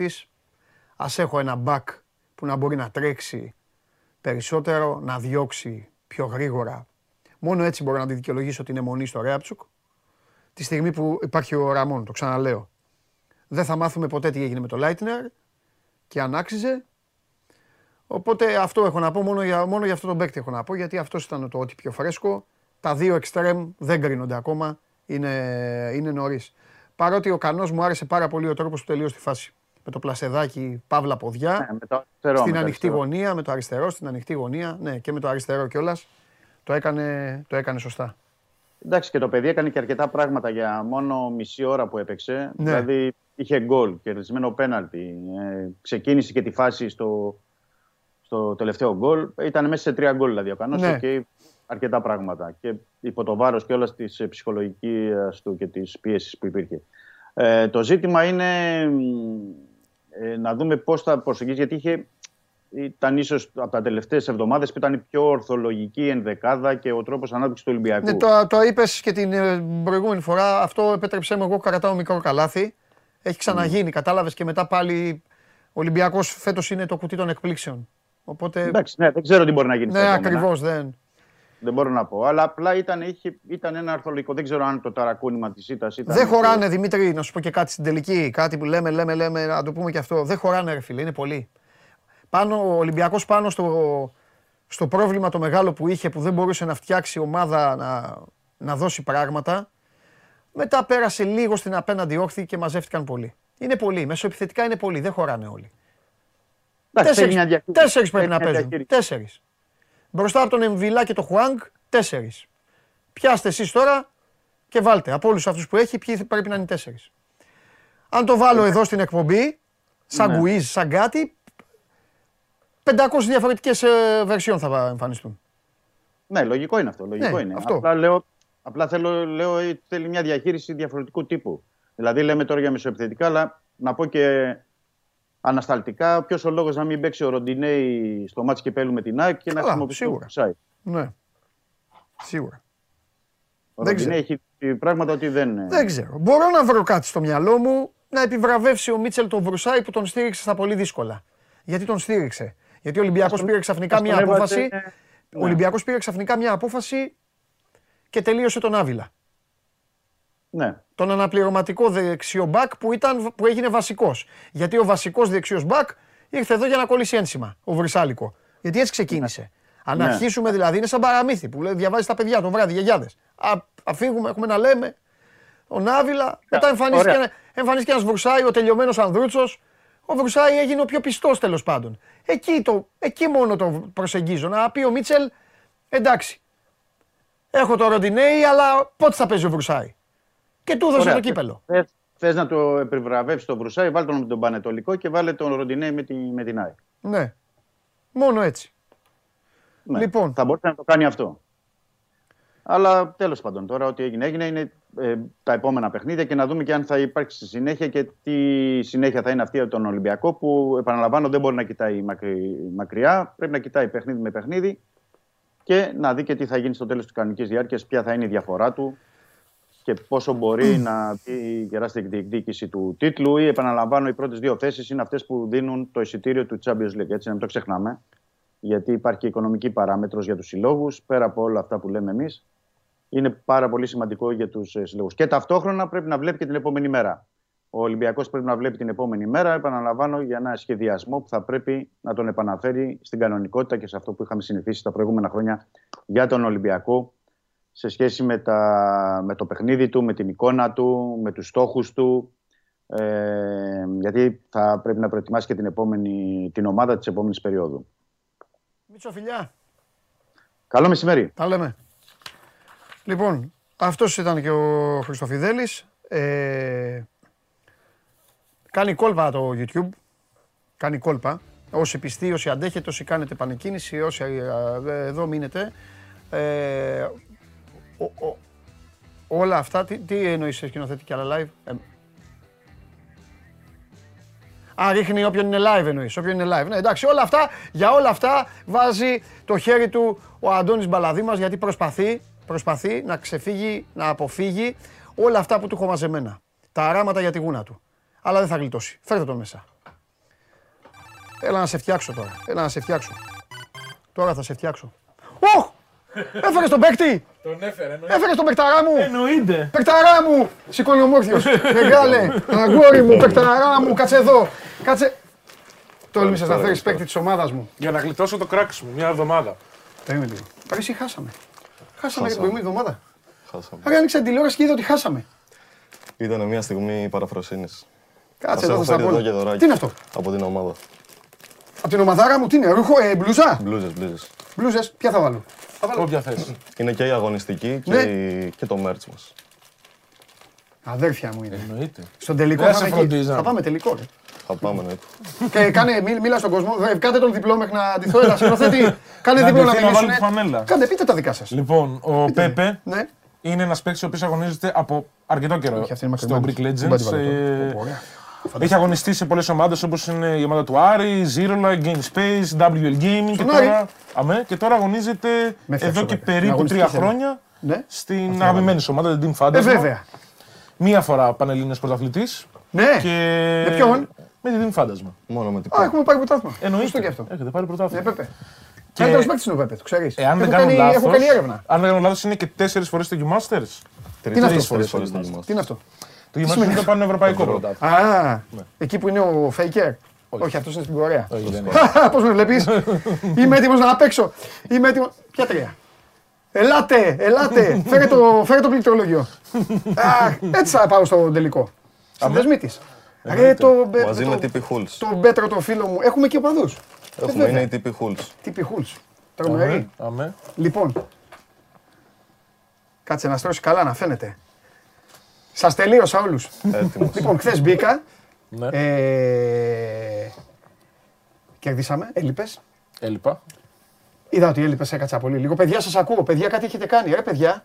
Speaker 1: ας έχω ένα μπακ που να μπορεί να τρέξει περισσότερο, να διώξει πιο γρήγορα. Μόνο έτσι μπορώ να τη δικαιολογήσω ότι είναι μονή στο Ρέαψουκ τη στιγμή που υπάρχει ο Ραμόν, το ξαναλέω. Δεν θα μάθουμε ποτέ τι έγινε με το Λάιτνερ και αν άξιζε. Οπότε αυτό έχω να πω, μόνο για, μόνο για αυτό τον παίκτη έχω να πω, γιατί αυτός ήταν το ό,τι πιο φρέσκο. Τα δύο εξτρέμ δεν κρίνονται ακόμα, είναι, είναι νωρίς. Παρότι ο Κανός μου άρεσε πάρα πολύ ο τρόπος που τελείωσε τη φάση. Με το πλασεδάκι παύλα ποδιά,
Speaker 10: ναι, το αριστερό,
Speaker 1: στην ανοιχτή γωνία, με το αριστερό, στην ανοιχτή γωνία, ναι, και με το αριστερό κιόλας. Το έκανε, το έκανε σωστά.
Speaker 10: Εντάξει και το παιδί έκανε και αρκετά πράγματα για μόνο μισή ώρα που έπαιξε. Ναι. Δηλαδή είχε γκολ, κερδισμένο πέναλτι. Ε, ξεκίνησε και τη φάση στο, στο τελευταίο γκολ. Ήταν μέσα σε τρία γκολ δηλαδή ο Κανός ναι. και αρκετά πράγματα. Και υπό το βάρος και όλας της ψυχολογικής του και της πίεσης που υπήρχε. Ε, το ζήτημα είναι ε, να δούμε πώς θα προσεγγίσει γιατί είχε ήταν ίσως από τα τελευταίες εβδομάδες που ήταν η πιο ορθολογική ενδεκάδα και ο τρόπος ανάπτυξης του Ολυμπιακού.
Speaker 1: Ναι, το, το είπες και την ε, προηγούμενη φορά. Αυτό επέτρεψέ μου. Εγώ κρατάω μικρό καλάθι. Έχει ξαναγίνει, mm. κατάλαβες και μετά πάλι ο Ολυμπιακός φέτος είναι το κουτί των εκπλήξεων. Οπότε...
Speaker 10: Εντάξει, ναι, δεν ξέρω τι μπορεί να γίνει.
Speaker 1: Ναι, ακριβώς δεν.
Speaker 10: Δεν μπορώ να πω. Αλλά απλά ήταν, είχε, ήταν ένα αρθολογικό. Δεν ξέρω αν το ταρακούνημα της ήττας ήταν.
Speaker 1: Δεν χωράνε, Δημήτρη, να σου πω και κάτι στην τελική. Κάτι που λέμε, λέμε, λέμε, να το πούμε και αυτό. Δεν χωράνε, ρε φίλε, είναι πολύ. Πάνω, ο Ολυμπιακός πάνω στο, στο πρόβλημα το μεγάλο που είχε που δεν μπορούσε να φτιάξει ομάδα να, να δώσει πράγματα. Μετά πέρασε λίγο στην απέναντι όχθη και μαζεύτηκαν πολλοί. Είναι πολλοί. Μεσοεπιθετικά είναι πολλοί. Δεν χωράνε όλοι. Τέσσερις, τέσσερις πρέπει να παίζουν. Τέσσερις. Μπροστά από τον Εμβιλά και τον Χουάνγκ, τέσσερις. Πιάστε εσείς τώρα και βάλτε. Από όλους αυτούς που έχει, ποιοι πρέπει να είναι τέσσερις. Αν το βάλω εδώ στην εκπομπή, σαν ναι. quiz, σαν κάτι, 500 διαφορετικές ε, βερσιόν θα εμφανιστούν.
Speaker 10: Ναι, λογικό είναι αυτό. Λογικό ναι, είναι. Αυτό. Απλά, λέω, απλά θέλω, λέω, ε, θέλει μια διαχείριση διαφορετικού τύπου. Δηλαδή, λέμε τώρα για μεσοεπιθετικά, αλλά να πω και ανασταλτικά, ποιος ο λόγος να μην παίξει ο Ροντινέη στο μάτι και πέλου με την ΑΕΚ και να χρησιμοποιήσει
Speaker 1: σίγουρα.
Speaker 10: το
Speaker 1: Ναι. Σίγουρα.
Speaker 10: Ο δεν ξέρω. έχει πράγματα ότι δεν.
Speaker 1: Δεν ξέρω. Μπορώ να βρω κάτι στο μυαλό μου να επιβραβεύσει ο Μίτσελ τον Βρουσάη που τον στήριξε στα πολύ δύσκολα. Γιατί τον στήριξε. Γιατί ο Ολυμπιακός πήρε ξαφνικά μια απόφαση. Ο Ολυμπιακός πήρε ξαφνικά μια απόφαση και τελείωσε τον Άβυλα.
Speaker 10: Ναι.
Speaker 1: Τον αναπληρωματικό δεξιό μπακ που, ήταν, που έγινε βασικός. Γιατί ο βασικός δεξιός μπακ ήρθε εδώ για να κολλήσει ένσημα, ο Βρυσάλικο. Γιατί έτσι ξεκίνησε. Ναι. Αν ναι. αρχίσουμε δηλαδή, είναι σαν παραμύθι που λέει, διαβάζεις τα παιδιά το βράδυ, γιαγιάδες. Αφήγουμε, έχουμε να λέμε. Ο Νάβιλα, μετά εμφανίστηκε, εμφανίστηκε ένας Βρουσάη, ο τελειωμένος Ανδρούτσος. Ο Βρουσάη έγινε ο πιο πιστός τέλος πάντων. Εκεί, το, εκεί μόνο το προσεγγίζω. Να πει ο Μίτσελ, εντάξει. Έχω το Ροντινέι, αλλά πότε θα παίζει ο Βρουσάη; Και του έδωσε το κύπελο.
Speaker 10: Θες να το επιβραβεύσεις τον Βρουσάη, βάλει τον με τον Πανετολικό και βάλε τον Ροντινέι με, τη, με την Άη.
Speaker 1: Ναι. Μόνο έτσι.
Speaker 10: Ναι. Λοιπόν. Θα μπορούσε να το κάνει αυτό. Αλλά τέλος πάντων, τώρα ό,τι έγινε, έγινε είναι ε, τα επόμενα παιχνίδια και να δούμε και αν θα υπάρξει συνέχεια και τι συνέχεια θα είναι αυτή από τον Ολυμπιακό που επαναλαμβάνω δεν μπορεί να κοιτάει μακριά. Πρέπει να κοιτάει παιχνίδι με παιχνίδι και να δει και τι θα γίνει στο τέλος της κανονικής διάρκειας, ποια θα είναι η διαφορά του και πόσο μπορεί να δει γερά στην διεκδίκηση του τίτλου. Ή επαναλαμβάνω, οι πρώτες δύο θέσεις είναι αυτές που δίνουν το εισιτήριο του Champions League. Έτσι, να μην το ξεχνάμε. Γιατί υπάρχει και οικονομική παράμετρος για τους συλλόγους, πέρα από όλα αυτά που λέμε εμείς. Είναι πάρα πολύ σημαντικό για τους ε, συλλόγου. Και ταυτόχρονα πρέπει να βλέπει και την επόμενη μέρα. Ο Ολυμπιακός πρέπει να βλέπει την επόμενη μέρα, επαναλαμβάνω, για ένα σχεδιασμό που θα πρέπει να τον επαναφέρει στην κανονικότητα και σε αυτό που είχαμε συνηθίσει τα προηγούμενα χρόνια για τον Ολυμπιακό σε σχέση με, τα, με το παιχνίδι του, με την εικόνα του, με τους στόχους του. Ε, γιατί θα πρέπει να προετοιμάσει και την, επόμενη, την ομάδα της επόμενης περίοδου.
Speaker 1: Μίτσο φιλιά.
Speaker 10: Καλό μεσημέρι.
Speaker 1: Τα λέμε. Λοιπόν, αυτός ήταν και ο Χριστοφιδέλης. Ε, κάνει κόλπα το YouTube. Κάνει κόλπα. Όσοι πιστοί, όσοι αντέχετε, όσοι κάνετε πανεκκίνηση, όσοι ε, εδώ μείνετε. Ε, όλα αυτά, τι, τι εννοείς σε σκηνοθέτη και άλλα live; Ε, Α, ρίχνει όποιον είναι live εννοείς, όποιον είναι live. Ναι, εντάξει, όλα αυτά, για όλα αυτά βάζει το χέρι του ο Αντώνης Μπαλαδήμας γιατί προσπαθεί, προσπαθεί να ξεφύγει, να αποφύγει όλα αυτά που του έχω μαζεμένα. Τα αράματα για τη γούνα του. Αλλά δεν θα γλιτώσει. Φέρτε τον μέσα. Έλα να σε φτιάξω τώρα. Έλα να σε φτιάξω. Τώρα θα σε φτιάξω. Οχ! Έφερες τον παίκτη!
Speaker 11: Τον έφερε,
Speaker 1: Έφερες τον παικταρά μου!
Speaker 11: Εννοείται!
Speaker 1: Παικταρά μου! Σηκώνει ο Μόρθιος. Μεγάλε, αγόρι μου, παικταρά μου, κάτσε εδώ. Κάτσε. Τόλμησες να φέρεις παίκτη της ομάδας μου.
Speaker 11: Για να γλιτώσω το κράξι μου, μια εβδομάδα.
Speaker 1: Περίμενε λίγο. Πέρυσι χάσαμε. Χάσαμε για την προηγούμενη εβδομάδα. Χάσαμε. Άρα άνοιξε την τηλεόραση και είδα ότι χάσαμε.
Speaker 12: Ήταν μια στιγμή παραφροσύνης.
Speaker 1: Κάτσε εδώ στα Τι είναι αυτό;
Speaker 12: Από την ομάδα.
Speaker 1: Από την ομαδάρα μου, τι είναι, ρούχο, ε, μπλούζα;
Speaker 12: Μπλούζες, μπλούζες.
Speaker 1: Μπλούζες, ποια θα βάλω;
Speaker 11: Όποια θες.
Speaker 12: Είναι και η αγωνιστική και, ναι. και το merch μας.
Speaker 1: Αδέρφια μου είναι.
Speaker 11: Εννοείται.
Speaker 1: Στον τελικό θα, θα, θα πάμε τελικό. Ρε.
Speaker 12: Θα πάμε, ναι.
Speaker 1: Και κάνε, μίλ, μίλα στον κόσμο. Κάντε τον διπλό μέχρι να αντιθώ. Ένα σκηνοθέτη. Κάνε διπλό να μιλήσουν.
Speaker 11: φανέλα.
Speaker 1: Κάντε, πείτε τα δικά σας.
Speaker 11: Λοιπόν, ο Πέπε ναι. είναι ένας παίκτης ο οποίος αγωνίζεται από αρκετό καιρό στο Greek Legends. Έχει αγωνιστεί σε πολλές ομάδες όπως είναι η ομάδα του Άρη, Zero Game Space, WL Gaming και τώρα, αμέ, και τώρα αγωνίζεται εδώ και περίπου τρία χρόνια ναι. στην αγαπημένη σου ομάδα, την Team Fantasy. Ε,
Speaker 1: βέβαια.
Speaker 11: Μία φορά πανελλήνιος πρωταθλητής.
Speaker 1: Ναι.
Speaker 11: Και...
Speaker 1: Με ποιον;
Speaker 11: Με την Team Fantasy.
Speaker 12: Μόνο με την
Speaker 1: Α, έχουμε πάρει πρωτάθλημα.
Speaker 11: Εννοείται.
Speaker 1: και αυτό.
Speaker 11: Έχετε πάρει πρωτάθλημα.
Speaker 1: Ναι, και... Καλύτερος παίκτης είναι ο Πέπε, το ξέρεις.
Speaker 11: Εάν δεν κάνω λάθο. Έχω κάνει έρευνα. Αν δεν κάνω λάθος, είναι και τέσσερις φορές στο Masters.
Speaker 1: Τι είναι αυτό; Τι είναι αυτό;
Speaker 11: Το γυμναστικό το πάνε ευρωπαϊκό πρωτάθλημα.
Speaker 1: Α, εκεί που είναι ο Faker. Όχι, αυτός είναι στην Κορέα. Πώς με βλέπεις; [LAUGHS] Είμαι έτοιμος να παίξω. Είμαι έτοιμο. Ποια τρία; Ελάτε, ελάτε. Φέρε το, φέρε το πληκτρολόγιο. [LAUGHS] έτσι θα πάω στο τελικό. Στην δεσμή τη.
Speaker 12: Μαζί με τύπη Χούλς.
Speaker 1: Τον Πέτρο, τον φίλο μου. Έχουμε και οπαδούς.
Speaker 12: Έχουμε, είναι η τύπη Χούλς.
Speaker 1: Τύπη Χούλς. Τρομερή. Λοιπόν, κάτσε να στρώσει καλά να φαίνεται. Σας τελείωσα όλους. λοιπόν, χθες μπήκα. Ναι. Ε, κερδίσαμε, έλειπες.
Speaker 11: Έλειπα.
Speaker 1: Είδα ότι έλειπες, έκατσα πολύ λίγο. Παιδιά, σας ακούω. Παιδιά, κάτι έχετε κάνει, ρε παιδιά.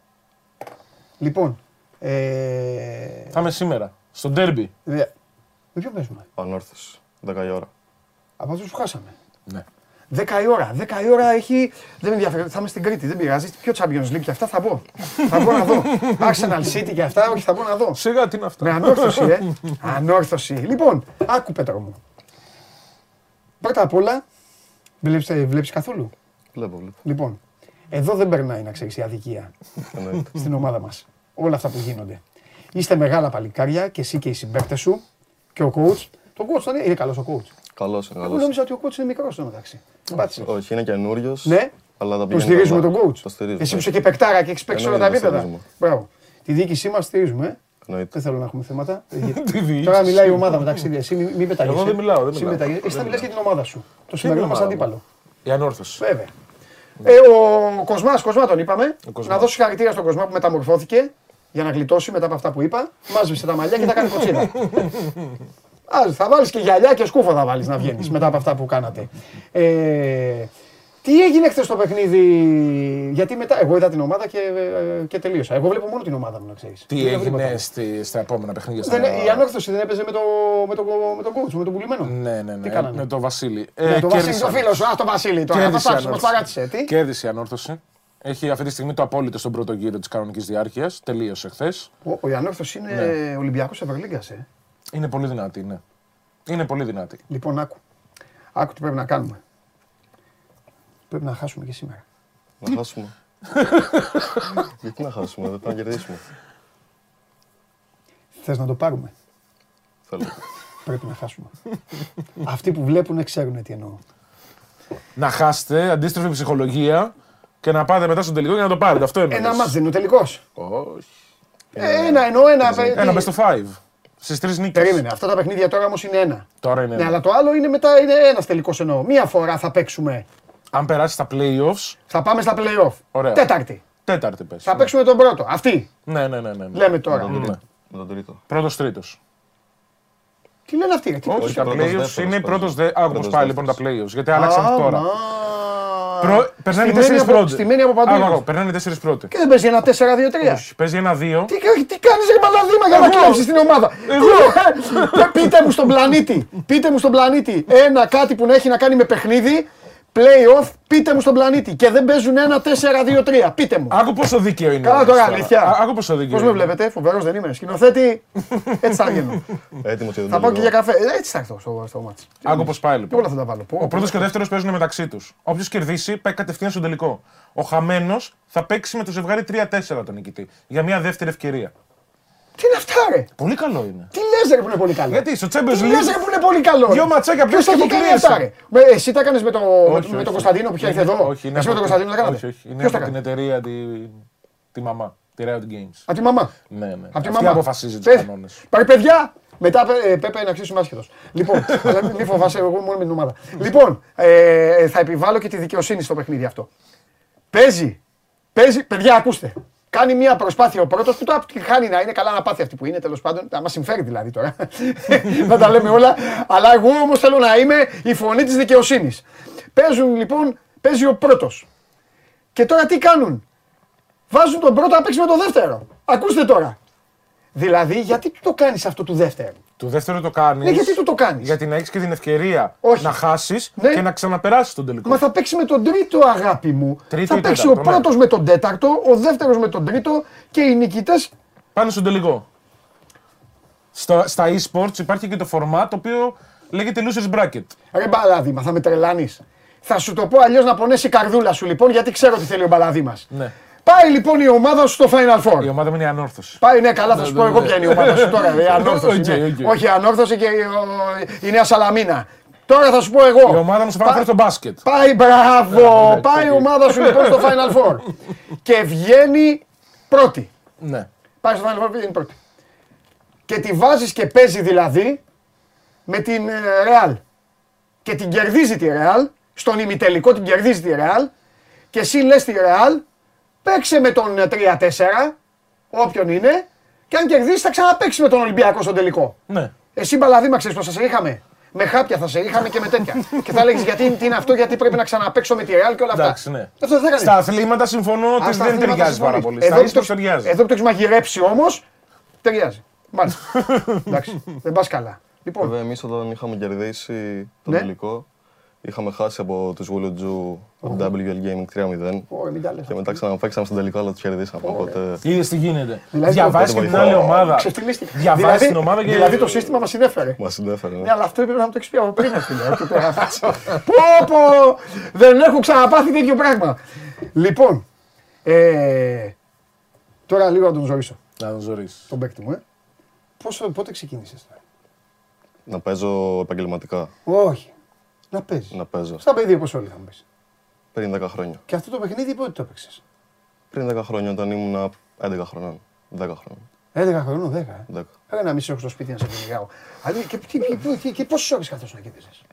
Speaker 1: Λοιπόν. Ε...
Speaker 11: Θα είμαι σήμερα, στο ντέρμπι.
Speaker 1: Με ποιο παίζουμε;
Speaker 12: Πανόρθος, 10 η ώρα.
Speaker 1: Από αυτούς που χάσαμε.
Speaker 11: Ναι.
Speaker 1: 10 η ώρα. 10 η ώρα έχει. Δεν με ενδιαφέρει. Θα είμαι στην Κρήτη. Δεν πειράζει. Ποιο Champions League και αυτά θα μπω. θα μπω να δω. Arsenal City και αυτά, όχι θα μπω να δω.
Speaker 11: Σιγά τι είναι αυτά.
Speaker 1: Με ανόρθωση, ε. ανόρθωση. Λοιπόν, άκου Πέτρο μου. Πρώτα απ' όλα, βλέπεις καθόλου;
Speaker 12: Βλέπω, βλέπω.
Speaker 1: Λοιπόν, εδώ δεν περνάει να ξέρεις η αδικία στην ομάδα μας. Όλα αυτά που γίνονται. Είστε μεγάλα παλικάρια και εσύ και οι συμπαίκτες σου και ο coach. Το coach είναι καλός ο coach.
Speaker 12: Καλός είναι. Εγώ
Speaker 1: νόμιζα ότι ο coach είναι μικρός στο μεταξύ.
Speaker 12: Όχι, είναι καινούριος.
Speaker 1: Ναι. Αλλά
Speaker 12: τα
Speaker 1: το στηρίζουμε τον coach. Το στηρίζουμε. Εσύ που είσαι και παικτάρα και έχεις παίξει όλα τα επίπεδα. Μπράβο. Τη διοίκησή μας στηρίζουμε. Δεν θέλω να έχουμε θέματα. [LAUGHS] Τώρα μιλάει η ομάδα μεταξύ τη. Εσύ μην πεταγεί.
Speaker 11: Εγώ δεν μιλάω. Εσύ
Speaker 1: θα μιλάς για την ομάδα σου. Το σημερινό μας αντίπαλο.
Speaker 11: Η ανόρθωση.
Speaker 1: Βέβαια. Ε, ο Κοσμάς, Κοσμά τον είπαμε. Να δώσει χαρακτήρα στον Κοσμά που μεταμορφώθηκε για να γλιτώσει μετά από αυτά που είπα. Μάζεψε τα μαλλιά και τα κάνει κοτσίδα. θα βάλεις και γυαλιά και σκούφο θα βάλεις να βγαίνεις μετά από αυτά που κάνατε. Ε, τι έγινε χθες στο παιχνίδι, Γιατί μετά. Εγώ είδα την ομάδα και, και τελείωσα. Εγώ βλέπω μόνο την ομάδα μου, να ξέρεις.
Speaker 11: Τι έγινε στη, στα επόμενα παιχνίδια.
Speaker 1: Δεν, η ανόρθωση δεν έπαιζε με, το, με, το, με τον coach, με τον πουλημένο.
Speaker 11: Ναι, ναι, ναι. Με τον Βασίλη.
Speaker 1: Με τον Βασίλη, το φίλο σου, α το Βασίλη τώρα. Μα παράτησε.
Speaker 11: Κέρδισε η ανόρθωση. Έχει αυτή τη στιγμή το απόλυτο στον πρώτο γύρο της κανονικής διάρκειας. Τελείωσε χθες.
Speaker 1: Ο, ο Ιανόρθο είναι ναι. Ολυμπιακός Ευρωλίγκας, ε.
Speaker 11: Είναι πολύ δυνατή, ναι. Είναι πολύ δυνατή.
Speaker 1: Λοιπόν, άκου. Άκου τι πρέπει να κάνουμε. Πρέπει να χάσουμε και σήμερα.
Speaker 12: Να χάσουμε. [LAUGHS] Γιατί να χάσουμε, δεν θα κερδίσουμε.
Speaker 1: Θες να το πάρουμε;
Speaker 12: Θέλω.
Speaker 1: Πρέπει να χάσουμε. Αυτοί που βλέπουν ξέρουν τι εννοώ.
Speaker 11: Να χάσετε, αντίστροφη ψυχολογία και να πάτε μετά στο τελικό για να το πάρετε. Αυτό εννοώ.
Speaker 1: Ένα μάτς δεν είναι ο τελικός.
Speaker 11: Όχι.
Speaker 1: Ε, ένα εννοώ, ένα.
Speaker 11: Ένα best of five. Στις τρεις νίκες.
Speaker 1: Περίμενε. Αυτά τα παιχνίδια τώρα όμως είναι ένα.
Speaker 11: Τώρα είναι
Speaker 1: ναι,
Speaker 11: ένα.
Speaker 1: αλλά το άλλο είναι μετά είναι ένας τελικός εννοώ. Μία φορά θα παίξουμε.
Speaker 11: Αν περάσει στα playoffs.
Speaker 1: Θα πάμε στα playoff.
Speaker 11: Ωραία.
Speaker 1: Τέταρτη.
Speaker 11: Τέταρτη πες.
Speaker 1: Θα ναι. παίξουμε τον πρώτο. Αυτή.
Speaker 11: Ναι, ναι, ναι. ναι.
Speaker 1: Λέμε τώρα.
Speaker 12: Με τον τρίτο.
Speaker 11: Πρώτος τρίτος.
Speaker 1: Τι λένε αυτοί, τι
Speaker 11: Όχι, τα playoffs είναι πρώτος. Άκου πώ πάει λοιπόν τα playoffs. Γιατί άλλαξαν τώρα. Περνάνε τέσσερις πρώτοι.
Speaker 1: Στημένη από παντού.
Speaker 11: Περνάνε τέσσερις πρώτοι.
Speaker 1: Και δεν παίζει ένα 4-2-3.
Speaker 11: Όχι, παίζει ένα 2.
Speaker 1: Τι, τι κάνεις ρε Παλαδίμα για να κλέψεις την ομάδα. Εγώ. [LAUGHS] Πείτε μου στον πλανήτη. Πείτε μου στον πλανήτη ένα κάτι που να έχει να κάνει με παιχνίδι Playoff, πείτε μου στον πλανήτη. Και δεν παίζουν ένα 4-2-3. Πείτε μου.
Speaker 11: Άκου πόσο δίκαιο είναι.
Speaker 1: Καλά τώρα, αλήθεια.
Speaker 11: Άκου πόσο δίκαιο.
Speaker 1: Πώς με βλέπετε, φοβερός δεν είμαι. Σκηνοθέτη, έτσι θα γίνω. [LAUGHS]
Speaker 12: Έτοιμος και
Speaker 1: Θα πάω και για καφέ. Ε, έτσι θα έρθω στο, στο μάτσο.
Speaker 11: Άκου πώς πάει λοιπόν.
Speaker 1: Όλα θα τα βάλω.
Speaker 11: Ο πρώτος και ο δεύτερος παίζουν μεταξύ τους. Όποιος κερδίσει πάει κατευθείαν στον τελικό. Ο χαμένος θα παίξει με το ζευγάρι 3-4 τον νικητή. Για μια δεύτερη ευκαιρία.
Speaker 1: Τι είναι αυτά, ρε;
Speaker 11: Πολύ καλό είναι.
Speaker 1: Τι λες, ρε που είναι πολύ καλό;
Speaker 11: Γιατί στο Champions League.
Speaker 1: Τι λες, ρε που είναι πολύ καλό;
Speaker 11: Δύο ματσάκια πιο
Speaker 1: και αυτά, ρε; Εσύ τα έκανες με, το, όχι, με τον Κωνσταντίνο που είχε έρθει εδώ;
Speaker 11: Όχι,
Speaker 1: είναι Εσύ με τον Κωνσταντίνο τα
Speaker 11: Όχι, όχι. Είναι από την εταιρεία τη, τη μαμά. Τη Riot Games.
Speaker 1: Από τη μαμά;
Speaker 11: Ναι, ναι.
Speaker 1: Από τη
Speaker 11: μαμά. αποφασίζει τους κανόνες.
Speaker 1: Πάρε παιδιά, μετά ε, πρέπει να ξέρει άσχετος. Λοιπόν, [LAUGHS] μην φοβάσαι, εγώ μόνο με την ομάδα. Λοιπόν, ε, θα επιβάλλω και τη δικαιοσύνη στο παιχνίδι αυτό. Παίζει, παίζει, παιδιά, ακούστε. Κάνει μια προσπάθεια ο πρώτος που το χάνει να είναι καλά να πάθει αυτή που είναι τέλος πάντων. Να μας συμφέρει δηλαδή τώρα. [LAUGHS] να τα λέμε όλα. Αλλά εγώ όμως θέλω να είμαι η φωνή της δικαιοσύνης. Παίζουν λοιπόν, παίζει ο πρώτος. Και τώρα τι κάνουν; Βάζουν τον πρώτο να παίξει με τον δεύτερο. Ακούστε τώρα. Δηλαδή, γιατί το κάνεις αυτό του δεύτερου;
Speaker 11: Του δεύτερου το κάνεις.
Speaker 1: Ναι, γιατί του το κάνεις;
Speaker 11: Γιατί να έχεις και την ευκαιρία να χάσεις
Speaker 1: ναι.
Speaker 11: και να ξαναπεράσεις τον τελικό.
Speaker 1: Μα θα παίξει με τον τρίτο, αγάπη μου. Τρίτο θα παίξει ο πρώτος ναι. με τον τέταρτο, ο δεύτερος με τον τρίτο και οι νικητές.
Speaker 11: Πάνε στον τελικό. Στα, στα e-sports υπάρχει και το format το οποίο λέγεται losers bracket.
Speaker 1: Ρε μπαλάδι, θα με τρελάνεις. Θα σου το πω αλλιώς να πονέσει η καρδούλα σου λοιπόν, γιατί ξέρω τι θέλει ο μπαλαδί μας.
Speaker 11: Ναι.
Speaker 1: Πάει λοιπόν η ομάδα σου στο Final Four.
Speaker 11: Η ομάδα μου είναι η ανόρθωση.
Speaker 1: Πάει, ναι, καλά, θα σου πω εγώ ποια είναι η ομάδα σου τώρα. [LAUGHS] Η ανόρθωση. Όχι, η ανόρθωση και η Νέα Σαλαμίνα. Τώρα θα σου πω εγώ.
Speaker 11: Η ομάδα μου στο Final Four στο μπάσκετ.
Speaker 1: Πάει, μπράβο. Πάει η ομάδα σου λοιπόν στο Final Four. [LAUGHS] Και βγαίνει πρώτη.
Speaker 11: Ναι.
Speaker 1: Πάει στο Final Four, βγαίνει πρώτη. Και τη βάζεις και παίζει δηλαδή με την Real. Και την κερδίζει τη Real. Στον ημιτελικό την κερδίζει τη Real. Και εσύ λες τη Real παίξε με τον 3-4, όποιον είναι, και αν κερδίσεις θα ξαναπέξει με τον Ολυμπιακό στον τελικό.
Speaker 11: Ναι.
Speaker 1: Εσύ μπαλαδίμα ξέρεις πώς θα σε είχαμε. Με χάπια θα σε είχαμε και με τέτοια. [LAUGHS] και θα λέγεις γιατί τι είναι αυτό, γιατί πρέπει να ξαναπέξω με τη Real και όλα αυτά.
Speaker 11: Εντάξει, ναι. Αυτό θα Στα αθλήματα συμφωνώ ότι δεν ταιριάζει πάρα πολύ.
Speaker 1: Εδώ, που το, εδώ που το έχεις μαγειρέψει όμως, ταιριάζει. Μάλιστα. [LAUGHS] Εντάξει, δεν πας καλά.
Speaker 12: Λοιπόν. Βέβαια, εμείς όταν είχαμε κερδίσει το ναι. τελικό, Είχαμε χάσει από τους Wuludzu από το WL Gaming 3-0. Και μετά ξαναπέξαμε στον τελικό, αλλά του κερδίσαμε. Οπότε...
Speaker 11: Είδες τι γίνεται. Δηλαδή, Διαβάζει και την άλλη ομάδα. Διαβάζει
Speaker 1: δηλαδή,
Speaker 11: την ομάδα και.
Speaker 1: Δηλαδή το σύστημα μας συνέφερε.
Speaker 12: Μας συνέφερε.
Speaker 1: Ναι, αλλά αυτό έπρεπε να το έχεις πει από πριν, φίλε. Πω, πω! Δεν έχω ξαναπάθει τέτοιο πράγμα. Λοιπόν, ε, τώρα λίγο να τον ζωρίσω.
Speaker 11: Να τον ζωρίσει.
Speaker 1: Τον παίκτη μου, ε. Πώς, πότε ξεκίνησες τώρα;
Speaker 12: Να παίζω επαγγελματικά.
Speaker 1: Όχι. Να παίζεις.
Speaker 12: Να παίζω.
Speaker 1: Στα παιδιά πώς όλοι θα μου πει.
Speaker 12: Πριν 10 χρόνια.
Speaker 1: Και αυτό το παιχνίδι πότε το έπαιξες;
Speaker 12: Πριν 10 χρόνια όταν ήμουν 11 χρονών. 10 χρόνων.
Speaker 1: 11 χρονών, 10. 10. Έλα να μισή έχω στο σπίτι να σε κυνηγάω. Δηλαδή και, και, και, και, και πόσες ώρες καθώς να κοίταζες;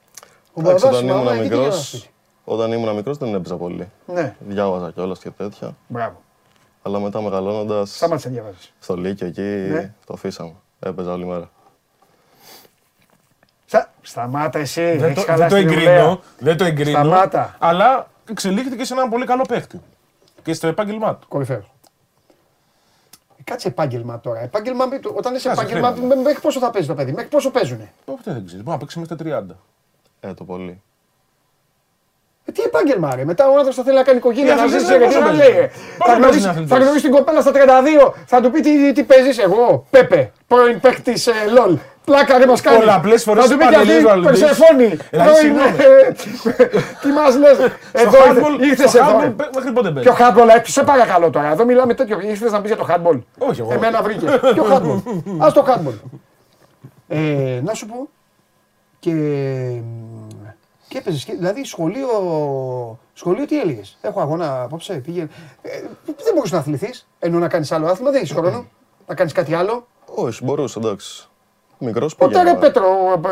Speaker 12: Εντάξει, όταν ήμουν μικρός, όταν ήμουν μικρός δεν έπαιζα πολύ.
Speaker 1: Ναι.
Speaker 12: Διάβαζα κιόλας και τέτοια.
Speaker 1: Μπράβο.
Speaker 12: Αλλά μετά μεγαλώνοντας.
Speaker 1: Σταμάτησες να διαβάζεις.
Speaker 12: Στο Λύκειο εκεί ναι. το αφήσαμε. Έπαιζα όλη μέρα.
Speaker 1: Στα... Σταμάτα εσύ.
Speaker 11: Δεν το, δεν το εγκρίνω. Δεν το εγκρίνω. Σταμάτα. Αλλά εξελίχθηκε σε έναν πολύ καλό παίχτη. Και στο επάγγελμά του.
Speaker 1: Κορυφαίο. Κάτσε επάγγελμα τώρα. Επάγγελμα, όταν είσαι επάγγελμα, μέχρι πόσο θα παίζεις το παιδί, μέχρι πόσο παίζουνε;
Speaker 11: Οπότε δεν ξέρει. Μπορεί να παίξεις μέχρι τα
Speaker 12: 30. Ε, το πολύ.
Speaker 1: Ε, τι επάγγελμα, ρε. Μετά ο άνθρωπος θα θέλει να κάνει οικογένεια, να ζήσει. Τι να λέει. Θα γνωρίσει την κοπέλα στα 32, θα του πει τι, τι παίζεις εγώ. Πέπε, πρώην παίκτη ε, LOL. Πλάκα δεν μας κάνει.
Speaker 11: Πολλαπλέ φορές
Speaker 1: του πει γιατί Περσεφόνη. [LAUGHS] Τι μας λες. Εδώ ήρθες εδώ.
Speaker 11: Μέχρι πότε
Speaker 1: μπαίνεις; Ποιο hardball, ε, σε παρακαλώ τώρα. Εδώ μιλάμε τέτοιο. Ήρθες να πεις για το hardball.
Speaker 11: Όχι, εγώ.
Speaker 1: Εμένα βρήκες. Ποιο hardball. [LAUGHS] Α το hardball. Ε, να σου πω. Και και έπαιζες. Δηλαδή σχολείο, σχολείο τι έλεγες; Έχω αγώνα απόψε, πήγαινε. Ε, δεν μπορούσες να αθληθείς ενώ να κάνεις άλλο άθλημα, δεν έχεις χρόνο. να κάνεις κάτι άλλο.
Speaker 12: Όχι, μπορούσε, εντάξει. Μικρός
Speaker 1: Ποτέ ρε Πέτρο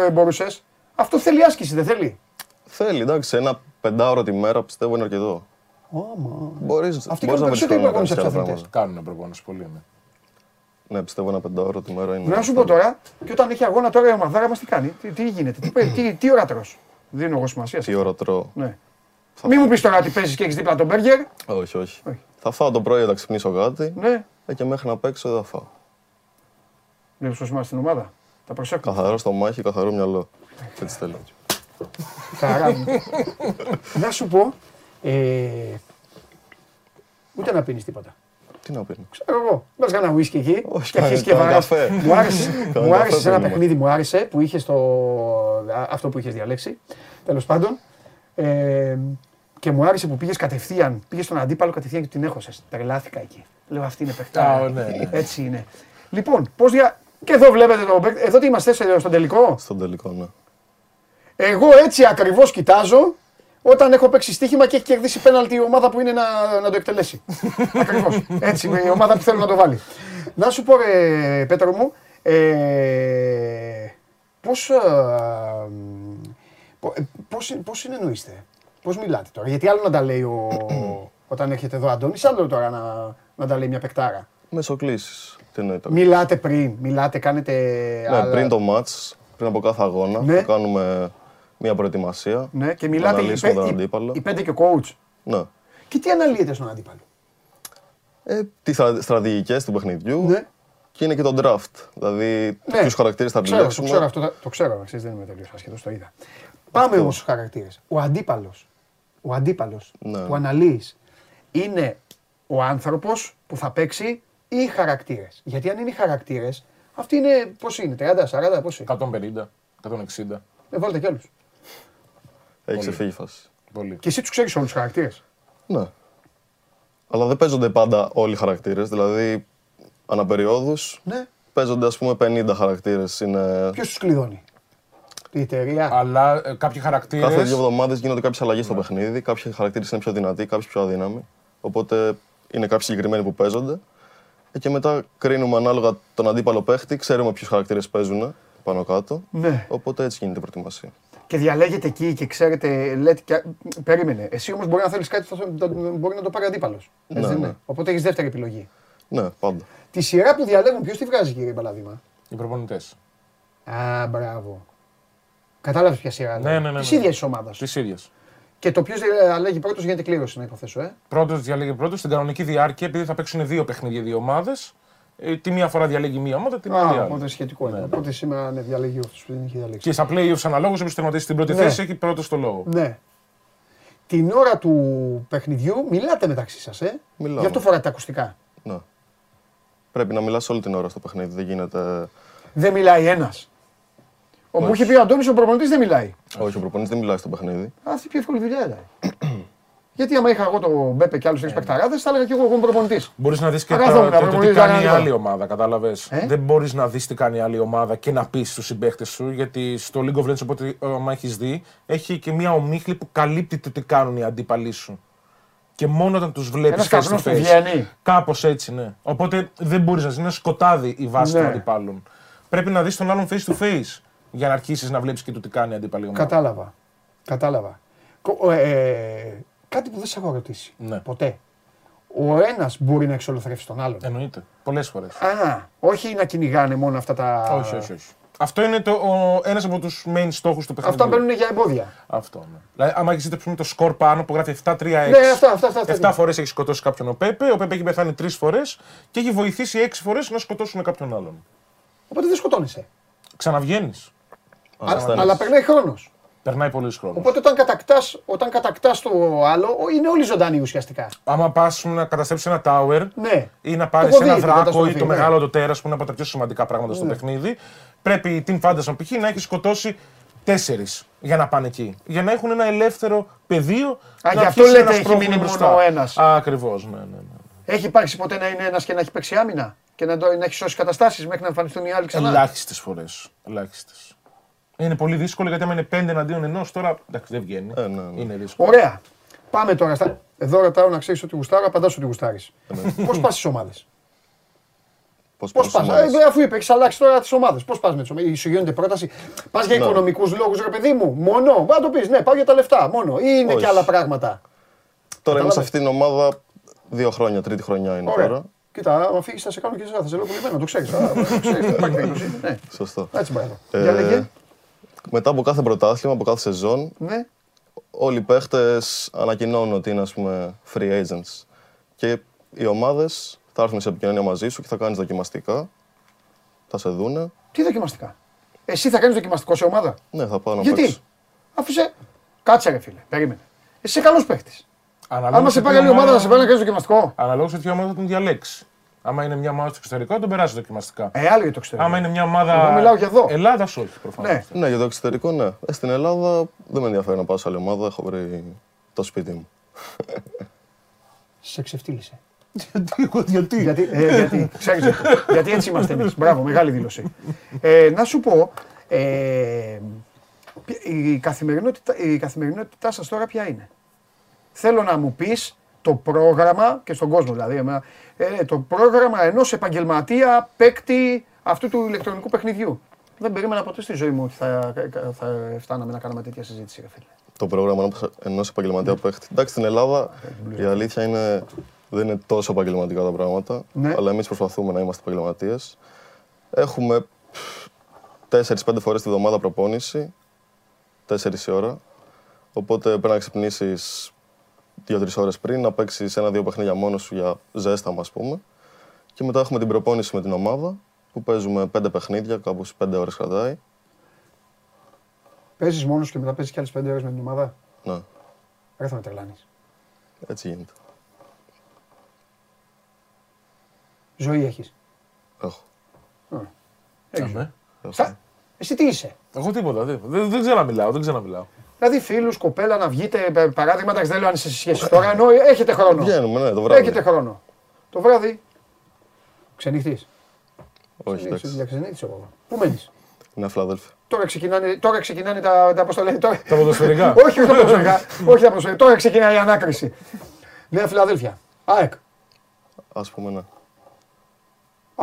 Speaker 1: ε, μπορούσες. Αυτό θέλει άσκηση, δεν θέλει;
Speaker 12: Θέλει, εντάξει. Ένα πεντάωρο τη μέρα πιστεύω είναι αρκετό.
Speaker 1: Όμα.
Speaker 12: Μπορείς,
Speaker 1: Αυτοί μπορείς να βρεις προπόνηση αυτούς αθλητές.
Speaker 11: Κάνουν προπόνηση πολύ, ναι.
Speaker 12: Ναι, πιστεύω ένα πεντάωρο τη μέρα είναι.
Speaker 1: Να σου πω τώρα, και όταν έχει αγώνα τώρα η ομαδάρα μας τι κάνει, τι, τι γίνεται, τι, τι, τι ώρα τρως. Δίνω εγώ σημασία.
Speaker 12: Τι ώρα τρώω.
Speaker 1: Ναι. Θα... Μην μου πεις τώρα ότι παίζεις και έχεις δίπλα τον μπέργκερ.
Speaker 12: Όχι, όχι, όχι. Θα φάω το πρωί, θα ξυπνήσω κάτι.
Speaker 1: Ναι.
Speaker 12: Ε, και μέχρι να παίξω δεν θα φάω.
Speaker 1: Δεν σου σημασία στην ομάδα. Τα προσέχω.
Speaker 12: Καθαρό στο μάχη, καθαρό μυαλό. Έτσι θέλω.
Speaker 1: Χαρά μου. [LAUGHS] να σου πω. Ε, ούτε να πίνεις τίποτα.
Speaker 12: Τι να πίνω.
Speaker 1: Ξέρω εγώ. Μπα κανένα whisky εκεί.
Speaker 12: Όχι,
Speaker 1: και αρχίσει και Μου άρεσε, [LAUGHS] μου άρεσε ένα παιχνίδι, μου άρεσε που είχε αυτό που είχες διαλέξει. Τέλος πάντων. Ε, και μου άρεσε που πήγες κατευθείαν. Πήγες στον αντίπαλο κατευθείαν και την έχωσες. Τρελάθηκα εκεί. Λέω αυτή είναι παιχτά.
Speaker 11: Ναι, ναι.
Speaker 1: Έτσι είναι. Λοιπόν, πώς δια. Και εδώ βλέπετε το Εδώ τι είμαστε στον τελικό;
Speaker 12: Στον τελικό, ναι.
Speaker 1: Εγώ έτσι ακριβώς κοιτάζω όταν έχω παίξει στοίχημα και έχει κερδίσει πέναλτι η ομάδα που είναι να, να το εκτελέσει. [LAUGHS] Ακριβώς. Έτσι, η ομάδα που θέλει να το βάλει. Να σου πω, ρε, Πέτρο μου, ε, πώς, πώς, πώς συνεννοείστε, πώς μιλάτε τώρα; Γιατί άλλο να τα λέει ο, [CLEARS THROAT] όταν έρχεται εδώ ο Αντώνης, άλλο τώρα να, να τα λέει μια παικτάρα.
Speaker 12: Μεσοκλήσεις.
Speaker 1: Μιλάτε πριν, μιλάτε, κάνετε...
Speaker 12: Ναι, άλλα... πριν το μάτς, πριν από κάθε αγώνα, ναι. κάνουμε μια προετοιμασία.
Speaker 1: Ναι, και μιλάτε
Speaker 12: οι, τον αντίπαλο.
Speaker 1: οι πέντε και ο coach.
Speaker 12: Ναι.
Speaker 1: Και τι αναλύετε στον αντίπαλο;
Speaker 12: Ε, τις στρατηγικές του παιχνιδιού.
Speaker 1: Ναι.
Speaker 12: Και είναι και το draft. Δηλαδή, ναι. ποιους χαρακτήρες θα επιλέξουμε.
Speaker 1: Το ξέρω, αυτό, το ξέρω, ξέρεις, δεν είμαι τελείως άσχετος, το είδα. Πάμε όμως στους χαρακτήρες. Ο αντίπαλος ο αντίπαλος ναι. που αναλύεις είναι ο άνθρωπος που θα παίξει ή οι χαρακτήρες. Γιατί αν είναι οι χαρακτήρες, αυτοί είναι πώς είναι, 30, 40, πώς
Speaker 11: είναι; 150, 160.
Speaker 1: Ε, βάλτε κι άλλους.
Speaker 12: Έχει ξεφύγει φάση.
Speaker 1: Πολύ. Και εσύ τους ξέρεις όλους τους χαρακτήρες;
Speaker 12: Ναι. Αλλά δεν παίζονται πάντα όλοι οι χαρακτήρες. Δηλαδή, αναπεριόδους
Speaker 1: ναι.
Speaker 12: παίζονται ας πούμε 50 χαρακτήρες. Είναι...
Speaker 1: Ποιος τους κλειδώνει; Η εταιρεία;
Speaker 11: Αλλά ε, κάποιοι χαρακτήρε.
Speaker 12: Κάθε δύο εβδομάδες γίνονται κάποιες αλλαγές στο ναι. παιχνίδι. Κάποιοι χαρακτήρες είναι πιο δυνατοί, κάποιοι πιο αδύναμοι. Οπότε είναι κάποιοι συγκεκριμένοι που παίζονται. Ε, και μετά κρίνουμε ανάλογα τον αντίπαλο παίχτη, ξέρουμε ποιους χαρακτήρες παίζουν πάνω κάτω.
Speaker 1: Ναι.
Speaker 12: Οπότε έτσι γίνεται η προετοιμασία
Speaker 1: και διαλέγετε εκεί και ξέρετε, λέτε. Και... Περίμενε. Εσύ όμως μπορεί να θέλεις κάτι, μπορεί να το πάρει αντίπαλος.
Speaker 12: Ναι, ναι.
Speaker 1: Οπότε έχεις δεύτερη επιλογή.
Speaker 12: Ναι, πάντα.
Speaker 1: Τη σειρά που διαλέγουν, ποιος τη βγάζει, κύριε Παλαδίμα.
Speaker 11: Οι προπονητές.
Speaker 1: Α, μπράβο. Κατάλαβες ποια σειρά.
Speaker 11: Ναι, ναι, ναι.
Speaker 1: Της ίδιας ομάδας.
Speaker 11: Της ίδιας.
Speaker 1: Και το ποιος διαλέγει πρώτος γίνεται κλήρωση, να υποθέσω. Ε;
Speaker 11: Πρώτος διαλέγει πρώτος στην κανονική διάρκεια, επειδή θα παίξουν δύο παιχνίδια, δύο ομάδες. Ε, τη μία φορά διαλέγει μία ομάδα, την άλλη.
Speaker 1: Οπότε σχετικό είναι. Ναι. Οπότε σήμερα ναι, διαλέγει αυτό που δεν είχε διαλέξει.
Speaker 11: Και στα playoffs αναλόγως, όποιο τερματίσει την πρώτη ναι. θέση έχει πρώτο στο λόγο.
Speaker 1: Ναι. Την ώρα του παιχνιδιού μιλάτε μεταξύ σας, ε. Μιλάμε. Γι' αυτό φοράτε τα ακουστικά.
Speaker 12: Ναι. Πρέπει να μιλάς όλη την ώρα στο παιχνίδι. Δεν γίνεται.
Speaker 1: Δεν μιλάει ένας. Ο μου είχε πει ο Αντώνης, ο προπονητής δεν μιλάει.
Speaker 12: Όχι, ο προπονητής δεν μιλάει στο παιχνίδι.
Speaker 1: Αυτή πιο εύκολη δουλειά ήταν. Γιατί άμα είχα εγώ τον Μπέπε και άλλους τρεις παιχταράδε, θα έλεγα και εγώ εγώ προπονητής.
Speaker 11: Μπορείς να δεις και, το, το, τι κάνει η άλλη ομάδα, κατάλαβες; Ε; Δεν μπορείς να δεις τι κάνει η άλλη ομάδα και να πεις στους συμπαίχτες σου, γιατί στο League of Legends, οπότε άμα έχεις δει, έχει και μια ομίχλη που καλύπτει το τι κάνουν οι αντίπαλοι σου. Και μόνο όταν τους βλέπεις face to face. Κάπως έτσι, ναι. Οπότε δεν μπορείς να δεις. Είναι σκοτάδι η βάση ναι. των αντιπάλων. Πρέπει να δεις τον άλλον face to face για να αρχίσεις να βλέπεις και το τι κάνει η αντίπαλη ομάδα.
Speaker 1: Κατάλαβα. Κατάλαβα. Ε, κάτι που δεν σε έχω ρωτήσει. Ναι. Ποτέ. Ο ένας μπορεί να εξολοθρεύσει τον άλλον.
Speaker 11: Εννοείται. Πολλές φορές.
Speaker 1: Α, όχι να κυνηγάνε μόνο αυτά τα.
Speaker 11: Όχι, όχι, όχι. Αυτό είναι ένας από τους main στόχους του παιχνιδιού.
Speaker 1: Αυτά μπαίνουν για εμπόδια.
Speaker 11: Αυτό. Ναι. Δηλαδή, άμα έχεις δει το σκορ πάνω που γράφει 7-3-6.
Speaker 1: Ναι, αυτά, αυτά, αυτά,
Speaker 11: 7 φορές έχεις σκοτώσει κάποιον ο Πέπε, ο Πέπε έχει πεθάνει 3 φορές και έχει βοηθήσει 6 φορές να σκοτώσουν κάποιον άλλον.
Speaker 1: Οπότε δεν σκοτώνεσαι.
Speaker 11: Ξαναβγαίνεις.
Speaker 1: Αλλά περνάει χρόνος.
Speaker 11: Περνάει πολύ χρόνο.
Speaker 1: Οπότε όταν κατακτάς όταν κατακτάς το άλλο, είναι όλοι ζωντανοί ουσιαστικά.
Speaker 11: Άμα πας να καταστρέψεις ένα tower ναι. ή να πάρεις ένα δράκο ή το ναι. μεγάλο το τέρα που είναι από τα πιο σημαντικά πράγματα στο ναι. παιχνίδι, πρέπει η Team Fantasy π.χ. να έχει σκοτώσει τέσσερις για να πάνε εκεί. Για να έχουν ένα ελεύθερο πεδίο.
Speaker 1: Α, γι' αυτό λέτε έχει μείνει μόνο ο ένας.
Speaker 11: Ακριβώς, ναι, ναι, ναι.
Speaker 1: Έχει υπάρξει ποτέ να είναι ένας και να έχει παίξει άμυνα και να, να έχει σώσει καταστάσεις μέχρι να εμφανιστούν οι άλλοι ξανά;
Speaker 11: Ελάχιστες φορές. Ελάχιστες. Είναι πολύ δύσκολο γιατί άμα είναι πέντε εναντίον ενός, τώρα εντάξει, δεν βγαίνει.
Speaker 12: Ε, ναι, ναι.
Speaker 11: Είναι δύσκολο.
Speaker 1: Ωραία. Πάμε τώρα. Στα... Εδώ ρωτάω να ξέρεις ότι γουστάρω, απαντάς ότι γουστάρεις. Ε, ναι. Πώς πας στις ομάδες;
Speaker 12: Πώς πας.
Speaker 1: Ε, αφού είπες, έχει αλλάξεις τώρα τις ομάδες. Πώς πας με τις ομάδες; Σου γίνεται πρόταση; Πας για ναι. οικονομικούς λόγους, ρε παιδί μου; Μόνο; Μπα το πεις, ναι, πάω για τα λεφτά. Μόνο. Ή είναι Όχι. και άλλα πράγματα;
Speaker 12: Τώρα είμαι σε αυτήν την ομάδα δύο χρόνια, τρίτη χρονιά είναι Ωραία. τώρα.
Speaker 1: Κοίτα, αν φύγεις θα σε κάνω και εσάς, θα σε λέω πολύ το ξέρεις. [LAUGHS] Ναι.
Speaker 12: Σωστό.
Speaker 1: Έτσι πάει. Για λέγε
Speaker 12: μετά από κάθε πρωτάθλημα, από κάθε σεζόν,
Speaker 1: ναι.
Speaker 12: όλοι οι παίχτες ανακοινώνουν ότι είναι ας πούμε, free agents. Και οι ομάδες θα έρθουν σε επικοινωνία μαζί σου και θα κάνεις δοκιμαστικά. Θα σε δούνε.
Speaker 1: Τι δοκιμαστικά; Εσύ θα κάνεις δοκιμαστικό σε ομάδα;
Speaker 12: Ναι, θα πάω να
Speaker 1: Γιατί, αφού σε. Κάτσε, ρε φίλε, περίμενε. Εσύ είσαι καλός παίχτης. Αν σε πάρει άλλη ομάδα, θα σε πάρει να κάνεις δοκιμαστικό.
Speaker 11: Αναλόγως σε ποια ομάδα θα τον διαλέξεις. Άμα είναι μια ομάδα στο εξωτερικό, θα τον περάσει δοκιμαστικά.
Speaker 1: Ε, άλλο για το εξωτερικό.
Speaker 11: Άμα είναι μια ομάδα.
Speaker 1: Εγώ μιλάω για εδώ.
Speaker 11: Ελλάδας, όχι προφανώς.
Speaker 12: Ναι. ναι, για το εξωτερικό, ναι. Ε, στην Ελλάδα δεν με ενδιαφέρει να πάω σε άλλη ομάδα. Έχω βρει το σπίτι μου.
Speaker 1: Σε ξεφτύλισε.
Speaker 11: γιατί.
Speaker 1: Γιατί, ε, [LAUGHS] γιατί, ξέρεις, γιατί έτσι είμαστε εμείς. Μπράβο, μεγάλη δήλωση. Ε, να σου πω, ε, η καθημερινότητα, η καθημερινότητά σας τώρα ποια είναι; Θέλω να μου πεις το πρόγραμμα και στον κόσμο δηλαδή, ε, το πρόγραμμα ενός επαγγελματία παίκτη αυτού του ηλεκτρονικού παιχνιδιού. Δεν περίμενα ποτέ στη ζωή μου ότι θα, θα φτάναμε να κάνουμε τέτοια συζήτηση, φίλε.
Speaker 12: Το πρόγραμμα ενός επαγγελματία ναι. παίκτη. Εντάξει, στην Ελλάδα η αλήθεια είναι δεν είναι τόσο επαγγελματικά τα πράγματα. Ναι. Αλλά εμείς προσπαθούμε να είμαστε επαγγελματίες. Έχουμε 4-5 φορές τη βδομάδα προπόνηση. 4 η ώρα. Οπότε πρέπει να ξυπνήσεις δύο-τρεις ώρες πριν, να παίξει ένα-δύο παιχνίδια μόνος σου για ζέστα, ας πούμε. Και μετά έχουμε την προπόνηση με την ομάδα που παίζουμε πέντε παιχνίδια, κάπου στι πέντε ώρες κρατάει.
Speaker 1: Παίζεις μόνος και μετά παίζεις και άλλες πέντε ώρες με την ομάδα;
Speaker 12: Ναι.
Speaker 1: Δεν θα με τρελάνεις.
Speaker 12: Έτσι γίνεται.
Speaker 1: Ζωή έχεις;
Speaker 12: Έχω.
Speaker 1: Έχεις. Εσύ τι είσαι;
Speaker 11: Εγώ τίποτα. Δεν, δεν, ξέρω να μιλάω. Δεν ξέρω να μιλάω.
Speaker 1: Δηλαδή φίλους, κοπέλα να βγείτε, παράδειγμα, εντάξει δεν λέω αν είσαι σε σχέση τώρα, ενώ έχετε χρόνο.
Speaker 12: Βγαίνουμε, ναι, το βράδυ.
Speaker 1: Έχετε χρόνο. Το βράδυ. Ξενυχτή.
Speaker 12: Όχι, εντάξει.
Speaker 1: Για ξενύχτη εγώ. Πού μένεις;
Speaker 12: Είναι Φιλαδέλφια.
Speaker 1: Τώρα ξεκινάνε, τώρα ξεκινάνε τα, τα, πώς
Speaker 11: τώρα... τα ποδοσφαιρικά. [LAUGHS]
Speaker 1: όχι, όχι τα ποδοσφαιρικά. όχι τα ποδοσφαιρικά. Τώρα ξεκινάει η ανάκριση. Νέα Φιλαδέλφια. ΑΕΚ.
Speaker 12: Α πούμε, ναι.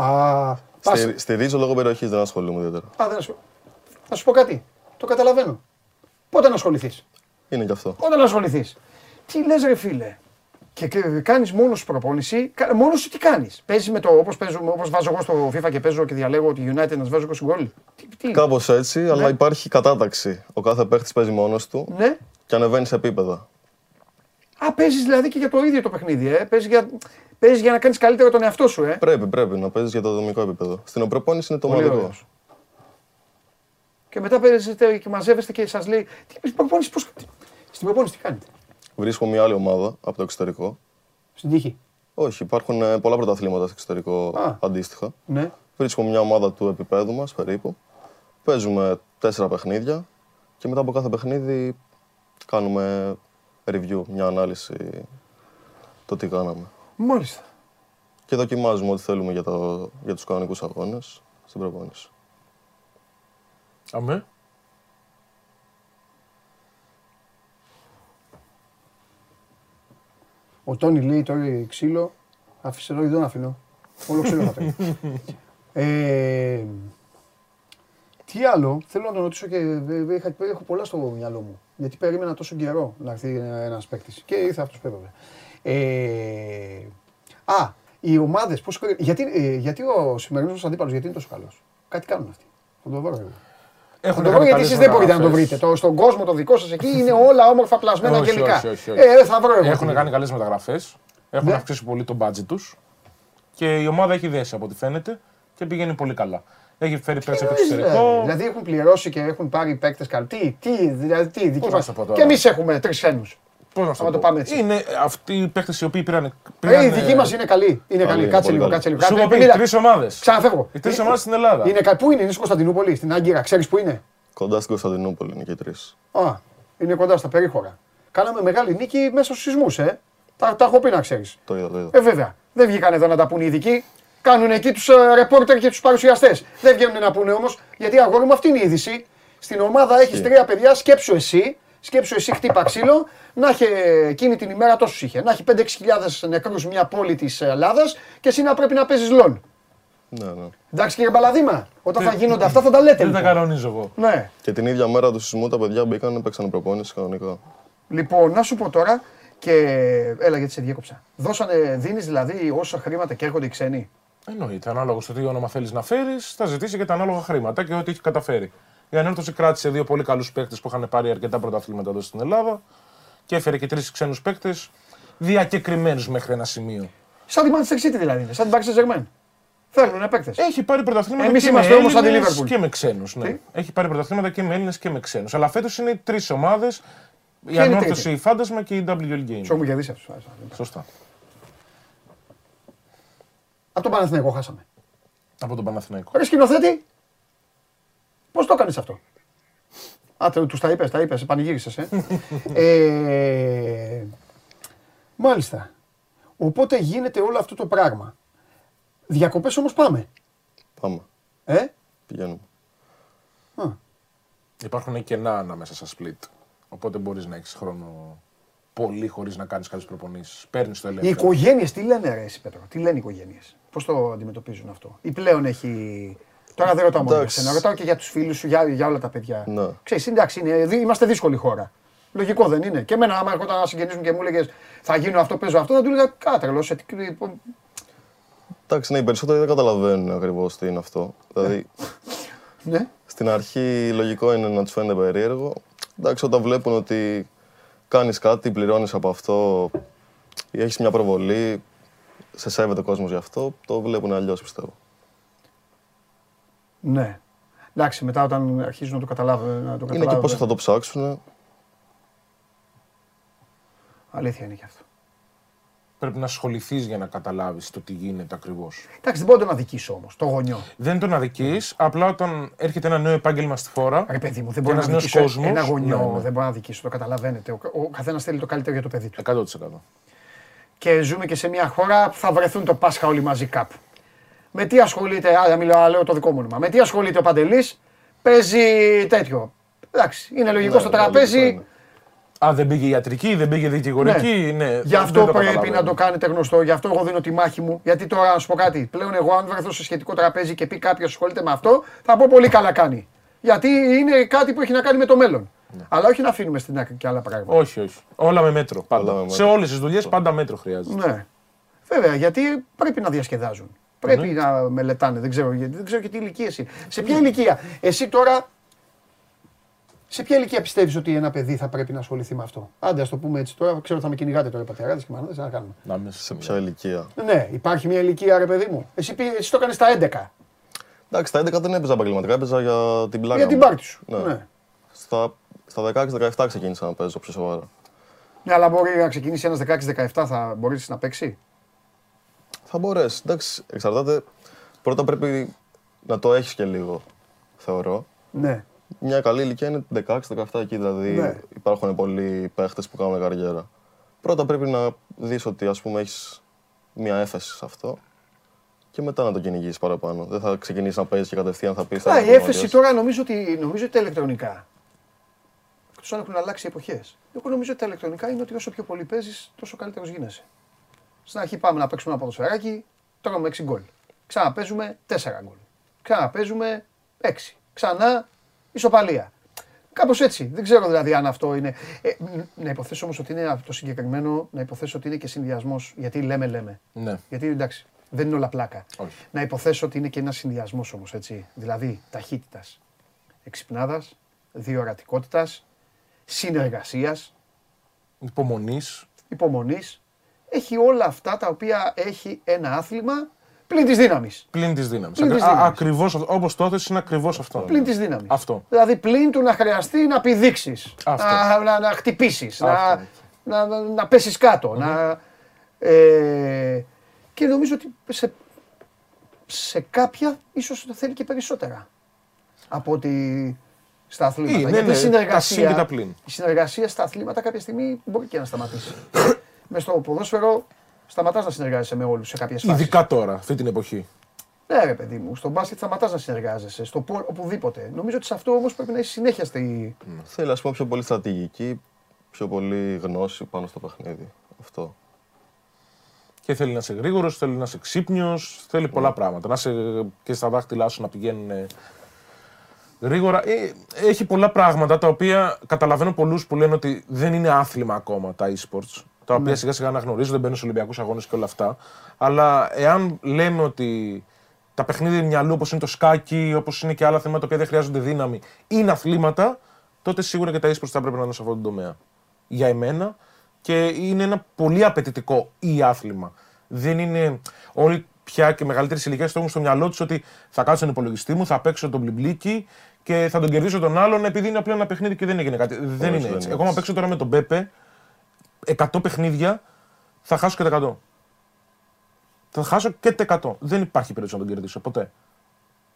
Speaker 1: Α,
Speaker 12: Στη, στηρίζω λόγω περιοχής, δεν ασχολούμαι ιδιαίτερα.
Speaker 1: Α, δεν ασχολούμαι. Θα σου πω κάτι. Το καταλαβαίνω. Πότε να ασχοληθείς;
Speaker 12: Είναι και αυτό.
Speaker 1: Πότε να ασχοληθείς; Τι λες, ρε φίλε; Και κάνεις μόνος σου προπόνηση, μόνος σου τι κάνεις; Παίζεις με το όπως όπως βάζω εγώ στο FIFA και παίζω και διαλέγω ότι United να βάζω 20 γκολ.
Speaker 12: Κάπως έτσι, ναι. αλλά υπάρχει κατάταξη. Ο κάθε παίχτης παίζει μόνος του
Speaker 1: ναι.
Speaker 12: και ανεβαίνει σε επίπεδα.
Speaker 1: Α, παίζεις δηλαδή και για το ίδιο το παιχνίδι, ε. Παίζεις για, παίζεις για να κάνεις καλύτερο τον εαυτό σου, ε.
Speaker 12: Πρέπει, πρέπει να παίζεις για το δομικό επίπεδο. Στην προπόνηση είναι το μοναδικό.
Speaker 1: Και μετά παίζετε και μαζεύεστε και σας λέει. Τι προπόνηση, πώς... Στην προπόνηση τι κάνετε;
Speaker 12: Βρίσκω μια άλλη ομάδα από το εξωτερικό.
Speaker 1: Στην τύχη.
Speaker 12: Όχι, υπάρχουν ε, πολλά πρωταθλήματα στο εξωτερικό Α, αντίστοιχα. Ναι. Βρίσκω μια ομάδα του επίπεδου μας περίπου. Παίζουμε τέσσερα παιχνίδια και μετά από κάθε παιχνίδι κάνουμε review, μια ανάλυση το τι κάναμε.
Speaker 1: Μάλιστα.
Speaker 12: Και δοκιμάζουμε ό,τι θέλουμε για, το, για τους κανονικούς αγώνες στην προπόνηση.
Speaker 11: Αμέ.
Speaker 1: Ο Τόνι λέει τώρα ξύλο, άφησε εδώ, δεν αφήνω. Όλο ξύλο θα [LAUGHS] ε, τι άλλο, θέλω να τον ρωτήσω και έχω πολλά στο μυαλό μου. Γιατί περίμενα τόσο καιρό να έρθει ένας παίκτης. Και ήρθε αυτός που έπρεπε. Ε, α, οι ομάδες. Γιατί, ε, γιατί ο σημερινός αντίπαλος γιατί είναι τόσο καλός; Κάτι κάνουν αυτοί. Θα το βρω Έχουν το βρω γιατί εσείς δεν μπορείτε να το βρείτε. Το, στον κόσμο το δικό σας εκεί είναι όλα όμορφα πλασμένα γενικά. Ε, θα βρω εγώ.
Speaker 11: Έχουν κάνει καλές μεταγραφές. Έχουν ναι. αυξήσει πολύ το budget τους. Και η ομάδα έχει δέσει από ό,τι φαίνεται και πηγαίνει πολύ καλά. Έχει φέρει πέρσι από το εξωτερικό.
Speaker 1: Δηλαδή έχουν πληρώσει και έχουν πάρει παίκτες καλοί. Τι, τι, δηλαδή τι, δική μα. Και εμείς έχουμε τρεις ξένου.
Speaker 11: Πώς να το, το πάμε έτσι. Είναι αυτοί οι παίκτες οι οποίοι πήραν.
Speaker 1: πήραν ε, οι δικοί μας είναι καλοί. Είναι καλοί. Κάτσε λίγο, κάτσε λίγο.
Speaker 11: Σου πει τρεις ομάδες.
Speaker 1: Ξαναφεύγω.
Speaker 11: Οι τρεις ομάδες στην Ελλάδα.
Speaker 1: Είναι, πού είναι, είναι στην Κωνσταντινούπολη, στην Άγκυρα, ξέρεις πού είναι;
Speaker 12: Κοντά στην Κωνσταντινούπολη είναι και τρεις.
Speaker 1: Α, είναι κοντά στα περίχωρα. Κάναμε μεγάλη νίκη μέσα στους σεισμούς, ε. Τα, τα έχω πει να ξέρεις.
Speaker 12: Το είδα, το είδα.
Speaker 1: Ε, βέβαια. Δεν βγήκαν εδώ να τα πούν οι ειδικοί. Κάνουν εκεί τους ε, ρεπόρτερ και τους παρουσιαστές. Δεν βγαίνουν να πούνε όμως, γιατί αγόρι μου αυτή είναι η είδηση. Στην ομάδα έχεις τρία παιδιά, σκέψου εσύ, σκέψου εσύ χτύπα ξύλο, να έχει εκείνη την ημέρα τόσους είχε. Να έχει 5-6 νεκρούς μια πόλη της Ελλάδας και εσύ να πρέπει να παίζεις λόν.
Speaker 12: Ναι, ναι.
Speaker 1: Εντάξει κύριε Μπαλαδίμα, όταν θα γίνονται αυτά θα τα λέτε.
Speaker 11: Δεν τα λοιπόν. κανονίζω εγώ.
Speaker 1: Ναι.
Speaker 12: Και την ίδια μέρα του σεισμού τα παιδιά μπήκαν, παίξαν προπόνηση κανονικά.
Speaker 1: Λοιπόν, να σου πω τώρα και έλα γιατί σε διέκοψα. Δώσανε, δίνεις δηλαδή όσα χρήματα και έρχονται οι ξένοι;
Speaker 11: Εννοείται. Ανάλογα στο τι όνομα θέλεις να φέρεις, θα ζητήσει και τα ανάλογα χρήματα και ό,τι έχει καταφέρει. Η ανέρτωση κράτησε δύο πολύ καλούς παίκτες που είχαν πάρει αρκετά πρωταθλήματα εδώ στην Ελλάδα και έφερε και τρεις ξένους παίκτες διακεκριμένους μέχρι ένα σημείο.
Speaker 1: Σαν τη Manchester City δηλαδή, σαν την Paris Saint Θέλουν παίκτες.
Speaker 11: Έχει πάρει πρωταθλήματα Εμείς και, είμαστε με όμως Έλληνες και με ξένους. Ναι. Έχει πάρει πρωταθλήματα και με Έλληνες και με ξένους. Αλλά φέτος είναι τρεις ομάδες. Η Ανόρθωση, η Φάντασμα και η WL Games.
Speaker 1: Σου κερδίσει αυτού.
Speaker 11: Σωστά.
Speaker 1: Από τον Παναθηναϊκό χάσαμε.
Speaker 11: Από τον Παναθηναϊκό.
Speaker 1: Ρε σκηνοθέτη, πώς το έκανες αυτό; Α, τους τα είπες, τα είπες, πανηγύρισες, ε. [LAUGHS] ε. Μάλιστα. Οπότε γίνεται όλο αυτό το πράγμα. Διακοπές όμως πάμε.
Speaker 12: Πάμε.
Speaker 1: Ε;
Speaker 12: Πηγαίνουμε.
Speaker 11: Α. Υπάρχουν κενά ανάμεσα στα split. Οπότε μπορείς να έχεις χρόνο πολύ χωρίς να κάνεις καλέ προπονήσεις. Παίρνεις το ελεύθερο.
Speaker 1: Οι οικογένειες τι λένε, ρε, εσύ, Πέτρο, τι λένε οι οικογένειες; Πώς το αντιμετωπίζουν αυτό; Ή πλέον έχει. Τώρα δεν ρωτάω μόνο για σένα, ρωτάω και για τους φίλους σου, για, για όλα τα παιδιά.
Speaker 12: Ναι.
Speaker 1: Ξέρεις, εντάξει, είναι, είμαστε δύσκολη χώρα. Λογικό δεν είναι. Και εμένα, άμα έρχονταν να συγγενεί και μου έλεγε Θα γίνω αυτό, παίζω αυτό, θα του έλεγα Κάτρελο.
Speaker 12: Εντάξει, ναι, οι περισσότεροι δεν καταλαβαίνουν ακριβώς τι είναι αυτό. Δηλαδή,
Speaker 1: ναι.
Speaker 12: στην αρχή λογικό είναι να τους φαίνεται περίεργο. Εντάξει, όταν βλέπουν ότι κάνεις κάτι, πληρώνεις από αυτό, έχεις μια προβολή, σε σέβεται ο κόσμος γι' αυτό, το βλέπουν αλλιώς πιστεύω.
Speaker 1: Ναι. Εντάξει, μετά όταν αρχίζουν να το καταλάβουν. Να το
Speaker 12: είναι και πώς θα το ψάξουν.
Speaker 1: Αλήθεια είναι και αυτό
Speaker 11: πρέπει να ασχοληθείς για να καταλάβεις το τι γίνεται ακριβώς.
Speaker 1: Εντάξει, δεν μπορεί να τον αδικήσει όμως, το γονιό.
Speaker 11: Δεν τον αδική, απλά όταν έρχεται ένα νέο επάγγελμα στη χώρα.
Speaker 1: Ρε παιδί μου, δεν μπορεί να αδικήσει κόσμος, ένα γονιό. Ναι, ναι. Δεν μπορεί να αδικήσει, το καταλαβαίνετε. Ο, ο καθένας θέλει το καλύτερο για το παιδί του.
Speaker 11: 100%.
Speaker 1: Και ζούμε και σε μια χώρα που θα βρεθούν το Πάσχα όλοι μαζί κάπου. Με τι ασχολείται, α, μιλάω, λέω το δικό μου όνομα. Με τι ασχολείται ο Παντελής, παίζει τέτοιο. Εντάξει, είναι λογικό ναι, στο τραπέζι
Speaker 11: Α, δεν πήγε ιατρική, δεν πήγε δικηγορική. Ναι. ναι.
Speaker 1: Γι' αυτό πρέπει να το κάνετε γνωστό. Γι' αυτό εγώ δίνω τη μάχη μου. Γιατί τώρα να σου πω κάτι. Πλέον εγώ, αν βρεθώ σε σχετικό τραπέζι και πει κάποιος ασχολείται με αυτό, θα πω πολύ καλά κάνει. Γιατί είναι κάτι που έχει να κάνει με το μέλλον. Ναι. Αλλά όχι να αφήνουμε στην άκρη και άλλα πράγματα.
Speaker 11: Όχι, όχι. Όλα με μέτρο. Πάντα. με μέτρο. Σε όλες τις δουλειές πάντα μέτρο χρειάζεται.
Speaker 1: Ναι. Βέβαια, γιατί πρέπει να διασκεδάζουν. Πρέπει ναι. να μελετάνε. Δεν ξέρω, δεν ξέρω και τι ηλικία εσύ. Σε ποια ηλικία. Εσύ τώρα Σε ποια ηλικία πιστεύεις ότι ένα παιδί θα πρέπει να ασχοληθεί με αυτό; Άντε, ας το πούμε έτσι τώρα. Ξέρω ότι θα με κυνηγάτε τώρα οι πατεράδες και μάλλον δεν να κάνουμε.
Speaker 12: Να μην σε ποια ηλικία.
Speaker 1: Ναι, υπάρχει μια ηλικία, ρε παιδί μου. Εσύ, εσύ το έκανε στα 11.
Speaker 12: Εντάξει, στα 11 δεν έπαιζα επαγγελματικά, έπαιζα για την πλάκα.
Speaker 1: Για την πάρτι σου.
Speaker 12: Ναι. ναι. Στα, στα 16-17 ξεκίνησα να παίζω πιο σοβαρά.
Speaker 1: Ναι, αλλά μπορεί να ξεκινήσει ένας 16-17, θα μπορέσει να παίξει;
Speaker 12: Θα μπορέσει. Εντάξει, εξαρτάται. Πρώτα πρέπει να το έχεις και λίγο, θεωρώ.
Speaker 1: Ναι.
Speaker 12: Μια καλή ηλικία είναι 16-17 εκεί, δηλαδή ναι. υπάρχουν πολλοί παίχτες που κάνουν καριέρα. Πρώτα πρέπει να δεις ότι ας πούμε έχεις μια έφεση σε αυτό και μετά να το κυνηγήσεις παραπάνω. Δεν θα ξεκινήσεις να παίζεις και κατευθείαν θα πεις.
Speaker 1: η έφεση τώρα νομίζω ότι, νομίζω ότι τα ηλεκτρονικά. Εκτός αν έχουν αλλάξει οι εποχές. Εγώ νομίζω ότι τα ηλεκτρονικά είναι ότι όσο πιο πολύ παίζεις, τόσο καλύτερος γίνεσαι. Στην αρχή πάμε να παίξουμε ένα ποδοσφαιράκι, τρώμε 6 γκολ. Ξαναπέζουμε 4 γκολ. Ξαναπέζουμε 6. Ξανά ισοπαλία. Κάπως έτσι. Δεν ξέρω δηλαδή αν αυτό είναι. Ε, να υποθέσω όμως ότι είναι αυτό συγκεκριμένο, να υποθέσω ότι είναι και συνδυασμός. Γιατί λέμε, λέμε.
Speaker 11: Ναι.
Speaker 1: Γιατί εντάξει, δεν είναι όλα πλάκα.
Speaker 11: Όχι.
Speaker 1: Να υποθέσω ότι είναι και ένας συνδυασμός όμως έτσι. Δηλαδή ταχύτητας, εξυπνάδας, διορατικότητας, συνεργασίας.
Speaker 11: Υπομονής.
Speaker 1: Υπομονής. Έχει όλα αυτά τα οποία έχει ένα άθλημα Πλην της δύναμης.
Speaker 11: Πλην της δύναμης. Ακριβώς όπως το έθεσε είναι ακριβώς αυτό.
Speaker 1: Πλην της δύναμης.
Speaker 11: Αυτό.
Speaker 1: Δηλαδή πλην του να χρειαστεί να πηδήξεις. Να, να, να χτυπήσεις. Να, να, να, να πέσεις Να, ε, και νομίζω ότι σε, σε κάποια ίσως το θέλει και περισσότερα από ότι στα αθλήματα.
Speaker 11: Ναι, Γιατί ναι,
Speaker 1: συνεργασία,
Speaker 11: πλην.
Speaker 1: η συνεργασία στα αθλήματα κάποια στιγμή μπορεί και να σταματήσει. [COUGHS] Μες στο ποδόσφαιρο σταματάς να συνεργάζεσαι με όλους σε κάποιες φάσεις.
Speaker 11: Ειδικά τώρα, αυτή την εποχή.
Speaker 1: Ναι, ρε παιδί μου, στον μπάσκετ σταματάς να συνεργάζεσαι. Στο πόλ, οπουδήποτε. Νομίζω ότι σε αυτό όμως πρέπει να έχεις συνέχεια στη.
Speaker 12: Θέλει, ας πούμε, πιο πολύ στρατηγική, πιο πολύ γνώση πάνω στο παιχνίδι. Αυτό.
Speaker 11: Και θέλει να είσαι γρήγορος, θέλει να είσαι ξύπνιος, θέλει πολλά ναι. πράγματα. Να είσαι και στα δάχτυλά σου να πηγαίνουν γρήγορα. Ε, έχει πολλά πράγματα τα οποία καταλαβαίνω πολλούς που λένε ότι δεν είναι άθλημα ακόμα τα e-sports τα οποία ναι. σιγά σιγά αναγνωρίζονται, μπαίνουν στου Ολυμπιακούς Αγώνες και όλα αυτά. Αλλά εάν λέμε ότι τα παιχνίδια μυαλού όπως είναι το σκάκι, όπως είναι και άλλα θέματα που δεν χρειάζονται δύναμη, είναι αθλήματα, τότε σίγουρα και τα e θα πρέπει να είναι σε αυτόν τον τομέα. Για εμένα και είναι ένα πολύ απαιτητικό ή άθλημα. Δεν είναι όλοι πια και μεγαλύτερε ηλικίε το έχουν στο μυαλό τους ότι θα κάτσω στον υπολογιστή μου, θα παίξω τον μπλιμπλίκι και θα τον κερδίσω τον άλλον επειδή είναι απλά ένα παιχνίδι και δεν έγινε κάτι. δεν είναι έτσι. Εγώ, αν παίξω τώρα με τον Πέπε, 100 παιχνίδια, θα χάσω και τα 100. Θα χάσω και τα 100. Δεν υπάρχει περίπτωση να τον κερδίσω ποτέ.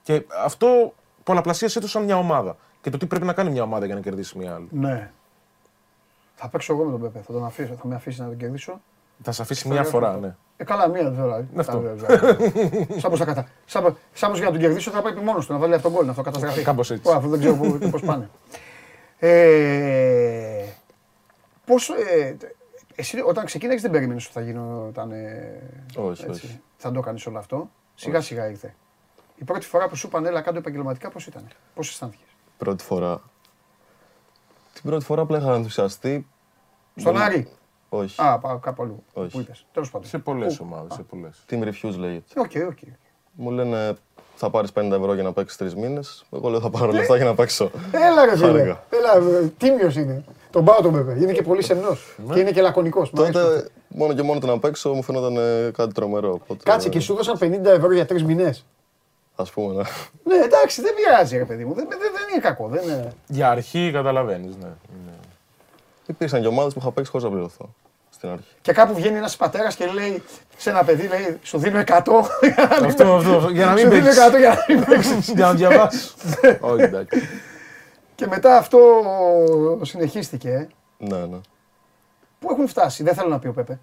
Speaker 11: Και αυτό πολλαπλασίασε το σαν μια ομάδα. Και το τι πρέπει να κάνει μια ομάδα για να κερδίσει μια άλλη.
Speaker 1: Ναι. Θα παίξω εγώ με τον Πέπε. Θα, τον αφήσω, θα με αφήσει να τον κερδίσω.
Speaker 11: Θα σε αφήσει μία φορά, ναι.
Speaker 1: Ε, καλά, μία φορά.
Speaker 11: Είναι αυτό. [LAUGHS]
Speaker 1: Σαν πως, κατα... σαν για να τον κερδίσω θα πρέπει μόνος του να βάλει αυτό τον κόλλο, να αυτό καταστραφεί.
Speaker 11: Κάπως έτσι.
Speaker 1: Αυτό δεν ξέρω πώς πάνε. Ε, πώς, ε, εσύ όταν ξεκίνησε δεν περίμενες ότι θα γινόταν.
Speaker 12: όχι, έτσι. όχι.
Speaker 1: Θα το κάνεις όλο αυτό. Σιγά σιγά ήρθε. Η πρώτη φορά που σου είπαν έλα κάτω επαγγελματικά πώς ήταν, πώς αισθάνθηκες;
Speaker 12: Πρώτη φορά. Την πρώτη φορά απλά είχα ενθουσιαστεί.
Speaker 1: Στον Άρη;
Speaker 12: Όχι.
Speaker 1: Α, πάω κάπου αλλού.
Speaker 12: Όχι.
Speaker 1: Πού είπες. Τέλος πάντων.
Speaker 11: Σε πολλές ομάδες. Σε πολλές.
Speaker 12: Team Refuse λέγεται.
Speaker 1: OK, OK.
Speaker 12: Μου λένε θα πάρεις 50 ευρώ για να παίξεις τρεις μήνες. Εγώ λέω θα πάρω λεφτά για να παίξω.
Speaker 1: Έλα, ρε φίλε. Έλα, τίμιος είναι. Τον πάω τον βέβαια. Είναι και πολύ σεμνός. Ναι. Και είναι και λακωνικός.
Speaker 12: Τότε μόνο και μόνο το να παίξω μου φαίνονταν ε, κάτι τρομερό. Οπότε...
Speaker 1: Κάτσε και σου δώσαν 50 ευρώ για τρεις μήνε.
Speaker 12: Α πούμε, ναι.
Speaker 1: Ναι, εντάξει, δεν πειράζει, ρε παιδί μου. Δεν, δεν, δεν είναι κακό. Δεν είναι...
Speaker 11: Για αρχή καταλαβαίνεις, ναι.
Speaker 12: Υπήρξαν και ομάδες που είχα παίξει χωρίς να πληρωθώ στην αρχή.
Speaker 1: Και κάπου βγαίνει ένας πατέρας και λέει σε ένα παιδί, λέει, σου δίνω 100
Speaker 11: αυτό, αυτό, για να μην
Speaker 1: παίξει. Σου δίνω 100 για να μην παίξει.
Speaker 11: για να διαβάσεις. [LAUGHS] Όχι, εντάξει.
Speaker 1: Και μετά αυτό συνεχίστηκε. Ε.
Speaker 12: Ναι, ναι.
Speaker 1: Πού έχουν φτάσει, δεν θέλω να πει ο Πέπε.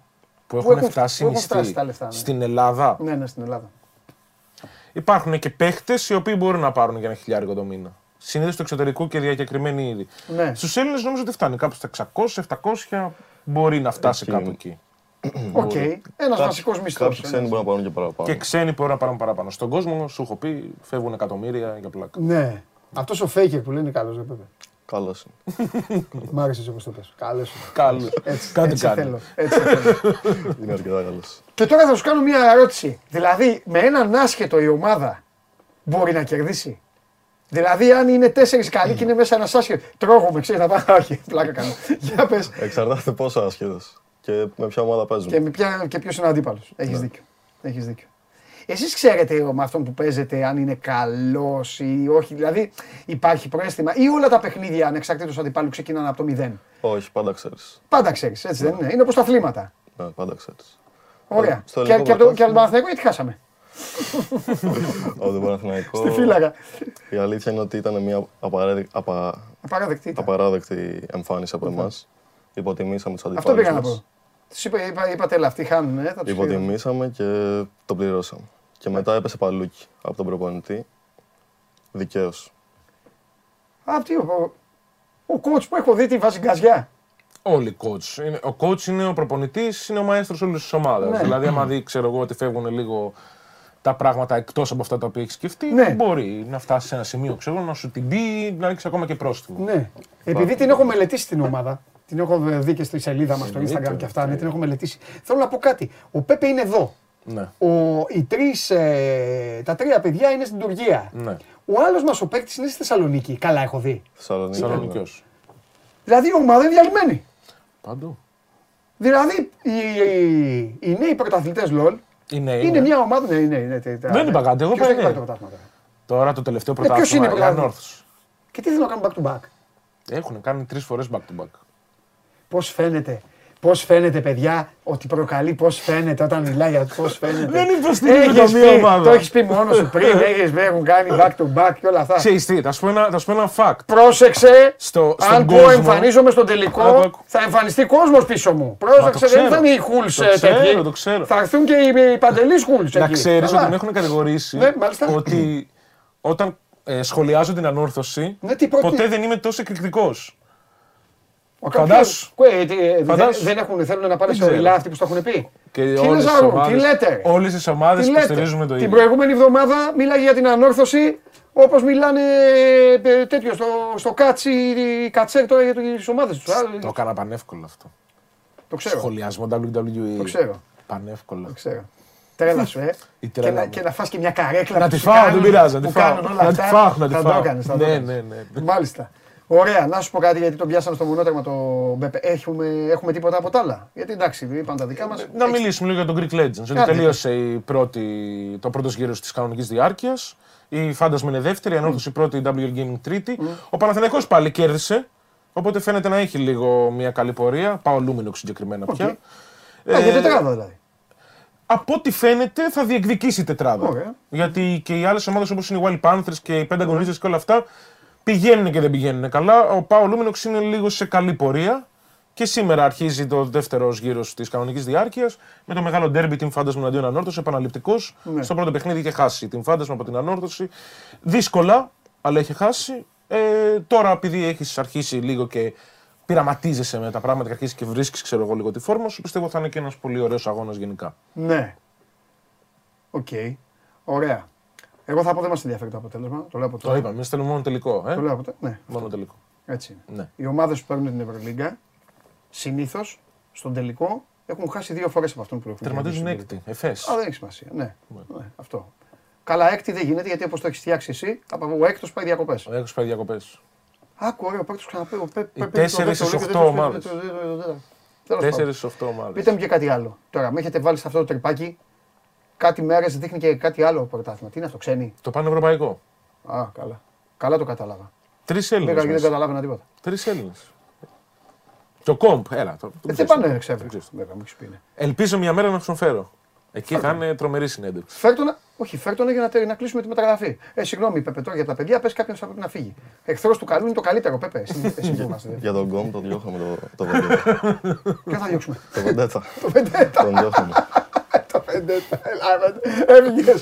Speaker 11: Που έχουν, έχουν φτάσει,
Speaker 1: που έχουν φτάσει τα λεφτά. Ναι.
Speaker 11: Στην Ελλάδα;
Speaker 1: Ναι, ναι, στην Ελλάδα.
Speaker 11: Υπάρχουν και παίχτες οι οποίοι μπορούν να πάρουν για ένα χιλιάρικο το μήνα. Συνήθως του εξωτερικού και διακεκριμένοι ήδη.
Speaker 1: Ναι.
Speaker 11: Στους Έλληνες νομίζω ότι φτάνει κάπου στα 600-700 μπορεί να φτάσει εκεί. κάπου εκεί.
Speaker 1: OK. Okay. Ένας βασικός μισθός.
Speaker 12: Κάποιοι ξένοι μπορούν να πάρουν και παραπάνω.
Speaker 11: Και ξένοι μπορούν να πάρουν παραπάνω. Στον κόσμο σου έχω πει φεύγουν εκατομμύρια για πλάκα.
Speaker 1: Ναι. Αυτός ο Φέικερ που λένε καλός, δεν
Speaker 12: Καλός
Speaker 1: είναι. [LAUGHS] Μ' άρεσε όπως το πες. Καλός είναι.
Speaker 11: Καλός.
Speaker 1: Έτσι, Κάτι έτσι θέλω. Έτσι [LAUGHS]
Speaker 12: Είναι αρκετά καλός.
Speaker 1: Και τώρα θα σου κάνω μια ερώτηση. Δηλαδή, με έναν άσχετο η ομάδα μπορεί να κερδίσει; Δηλαδή, αν είναι τέσσερις καλοί και είναι μέσα ένας άσχετος. Τρώγομαι, ξέρεις να πάω. [LAUGHS] Όχι, πλάκα κάνω. Για πες.
Speaker 12: Εξαρτάται πόσο άσχετος και με ποια ομάδα παίζουν.
Speaker 1: Και, και ποιος είναι ο αντίπαλος. Έχεις ναι. δίκιο. Έχεις δίκιο. Εσείς ξέρετε με αυτόν που παίζετε αν είναι καλός ή όχι. Δηλαδή υπάρχει πρόστιμα ή όλα τα παιχνίδια ανεξαρτήτως αντιπάλου ξεκινάνε από το μηδέν.
Speaker 12: Όχι, πάντα ξέρεις.
Speaker 1: Πάντα ξέρεις, έτσι δεν είναι. Είναι όπως τα αθλήματα.
Speaker 12: Ναι, πάντα ξέρεις.
Speaker 1: Ωραία. Και, και, και, από τον Παναθηναϊκό γιατί χάσαμε; [LAUGHS]
Speaker 12: Από τον Παναθηναϊκό.
Speaker 1: Στη φύλακα.
Speaker 12: Η αλήθεια είναι ότι ήταν μια απαράδεκτη, απαράδεκτη εμφάνιση από εμάς. Υποτιμήσαμε τους αντιπάλους.
Speaker 1: Αυτό πήγα να πω. Τους είπα, είπα, είπατε, έλα, αυτοί χάνουν. Ε,
Speaker 12: Υποτιμήσαμε και το πληρώσαμε. Και μετά έπεσε παλούκι από τον προπονητή. Δικαίως.
Speaker 1: Α, τι, ο, ο coach που έχω δει τη βάζει γκαζιά.
Speaker 11: Όλοι οι coach. Ο coach είναι ο προπονητής, είναι ο μαέστρος όλης της ομάδας. Ναι. Δηλαδή, άμα δει, ξέρω εγώ, ότι φεύγουν λίγο τα πράγματα εκτός από αυτά τα οποία έχει σκεφτεί, ναι. μπορεί να φτάσει σε ένα σημείο, ξέρω, να σου την πει, να ρίξει ακόμα και πρόστιμο.
Speaker 1: Ναι. Επειδή την έχω μελετήσει την ομάδα, την έχω δει και στη σελίδα μας στο Instagram και αυτά, ναι, την έχω μελετήσει. Θέλω να πω κάτι. Ο Πέπε είναι εδώ. Ναι. Ο, οι τρεις, ε, τα τρία παιδιά είναι στην Τουρκία. Ναι. Ο άλλος μας ο παίκτης είναι στη Θεσσαλονίκη. Καλά, έχω δει.
Speaker 12: Θεσσαλονίκη. Ναι.
Speaker 1: Δηλαδή η ομάδα είναι διαλυμένη.
Speaker 11: Παντού.
Speaker 1: Δηλαδή οι, οι, οι νέοι πρωταθλητές LOL είναι ναι. μια ομάδα. Ναι, ναι, ναι,
Speaker 11: δεν είπα κάτι. Εγώ είπα Τώρα το τελευταίο ε, πρωτάθλημα. Ποιο είναι ο
Speaker 1: Και τι θέλω να κάνουν back to back;
Speaker 11: Έχουν κάνει τρεις φορές back to back.
Speaker 1: Πώς φαίνεται; Πώς φαίνεται, παιδιά, ότι προκαλεί, πώς φαίνεται όταν μιλάει για πώς φαίνεται.
Speaker 11: Δεν υποστηρίζει μία ομάδα.
Speaker 1: Το έχεις πει μόνος σου πριν, έχεις, έχουν κάνει back to back και όλα αυτά.
Speaker 11: Ξέρεις τι, θα σου πω ένα, θα σου πω ένα fact.
Speaker 1: Πρόσεξε, στο, αν πω εμφανίζομαι στον τελικό, θα εμφανιστεί κόσμος πίσω μου. Πρόσεξε, δεν θα είναι οι χούλς
Speaker 11: τέτοιοι. Το ξέρω,
Speaker 1: Θα έρθουν και οι παντελείς χούλς.
Speaker 11: Να ξέρεις ότι με έχουν κατηγορήσει ναι, ότι όταν ε, σχολιάζω την ανόρθωση, ναι, ποτέ δεν είμαι τόσο εκρηκτικός.
Speaker 1: Φαντάσου. Δεν έχουν, θέλουν να πάνε σε ορειλά αυτοί που το έχουν πει.
Speaker 11: Και τι όλες τις ομάδες, τι λέτε; Όλες τις ομάδες υποστηρίζουμε το ίδιο.
Speaker 1: Την προηγούμενη εβδομάδα μίλαγε για την ανόρθωση όπως μιλάνε ε, τέτοιο στο, στο κάτσι, οι κατσέρ τώρα για τις ομάδες τους.
Speaker 11: Το έκανα πανεύκολο αυτό.
Speaker 1: Το ξέρω.
Speaker 11: Σχολιασμό WWE.
Speaker 1: Το ξέρω.
Speaker 11: Πανεύκολο.
Speaker 1: Το ξέρω. Τρέλας σου, ε. [LAUGHS] και, να, και να φας και μια καρέκλα
Speaker 11: να τη φάω, δεν πειράζει. Να τη φάω, να τη φάω.
Speaker 1: Ναι, ναι, ναι. Μάλιστα. Ωραία, να σου πω κάτι γιατί τον πιάσαμε στο μονόταγμα το Μπέπε. Έχουμε, έχουμε τίποτα από τα άλλα. Γιατί εντάξει, είπαν τα δικά μας.
Speaker 11: Να μιλήσουμε λίγο για τον Greek Legends. Ότι τελείωσε η πρώτη, το πρώτος γύρος της κανονικής διάρκειας. Η Φάντασμα είναι δεύτερη, η Ανόρθωση mm. πρώτη, η WL Gaming τρίτη. Mm. Ο Παναθηναϊκός πάλι κέρδισε. Οπότε φαίνεται να έχει λίγο μια καλή πορεία. ΠΑΟ Luminox συγκεκριμένα okay. πια.
Speaker 1: Ε, για τετράδα δηλαδή.
Speaker 11: Από ό,τι φαίνεται θα διεκδικήσει τετράδα. Okay. Γιατί και οι άλλες ομάδες όπως είναι οι Wild Panthers και οι Pentagon Wizards και όλα αυτά πηγαίνουν και δεν πηγαίνουν καλά. Ο ΠΑΟ Luminox είναι λίγο σε καλή πορεία. Και σήμερα αρχίζει το δεύτερος γύρος της κανονικής διάρκειας με το μεγάλο ντέρμπι Team Phantasma εναντίον Ανόρθωσης. Επαναληπτικός. Ναι. Στο πρώτο παιχνίδι είχε χάσει Team Phantasma από την Ανόρθωση. Δύσκολα, αλλά είχε χάσει. Ε, τώρα, επειδή έχεις αρχίσει λίγο και πειραματίζεσαι με τα πράγματα και αρχίσεις και βρίσκεις, ξέρω εγώ, λίγο τη φόρμα σου, πιστεύω θα είναι και ένας πολύ ωραίος αγώνας γενικά.
Speaker 1: Ναι. OK. Okay. Ωραία. Εγώ θα πω δεν μας ενδιαφέρει το αποτέλεσμα. Το λέω από
Speaker 11: τώρα. Το είπαμε, εμείς θέλουμε μόνο τελικό. Ε?
Speaker 1: Το λέω από τώρα. Ναι.
Speaker 11: Μόνο τελικό.
Speaker 1: Έτσι είναι. Ναι. Οι ομάδες που παίρνουν την Ευρωλίγκα συνήθως στον τελικό έχουν χάσει δύο φορές από αυτόν που έχουν.
Speaker 11: Τερματίζουν έκτη. Εφές.
Speaker 1: Α, δεν έχει σημασία. Ναι. ναι. ναι. Αυτό. Καλά, έκτη δεν γίνεται γιατί όπω το έχει φτιάξει εσύ, ο έκτο πάει διακοπέ.
Speaker 11: Ο έκτο πάει διακοπέ.
Speaker 1: Άκου, ωραίο, παίρνει ξαναπέω.
Speaker 11: Τέσσερι στι οχτώ ομάδε. Τέσσερι στι οχτώ ομάδε.
Speaker 1: Πείτε μου και κάτι άλλο. Τώρα, με έχετε βάλει σε αυτό το τρυπάκι κάτι μέρες δείχνει και κάτι άλλο πρωτάθλημα. Τι είναι αυτό, ξένη.
Speaker 11: Το πανευρωπαϊκό.
Speaker 1: Α, καλά. Καλά το κατάλαβα.
Speaker 11: Τρεις Έλληνες.
Speaker 1: Δεν καταλάβαινα τίποτα.
Speaker 11: Τρεις Έλληνες. Το κομπ, έλα. Το,
Speaker 1: ε, δεν πάνε, ξέρω.
Speaker 11: Ελπίζω μια μέρα να τους φέρω. Εκεί θα είναι τρομερή συνέντευξη.
Speaker 1: Φέρτονα, όχι, φέρτονα για να, να κλείσουμε τη μεταγραφή. Ε, συγγνώμη, Πέπε, τώρα για τα παιδιά πες κάποιο θα πρέπει να φύγει. Εχθρός του καλού είναι το καλύτερο, Πέπε. Εσύ,
Speaker 12: για τον κομπ το διώχαμε το, το [LAUGHS]
Speaker 1: Ποιο θα διώξουμε;
Speaker 12: Το βεντέτα.
Speaker 1: Το βεντέτα.
Speaker 12: Τον διώχαμε.
Speaker 1: Το βεντέτα. Έφυγε.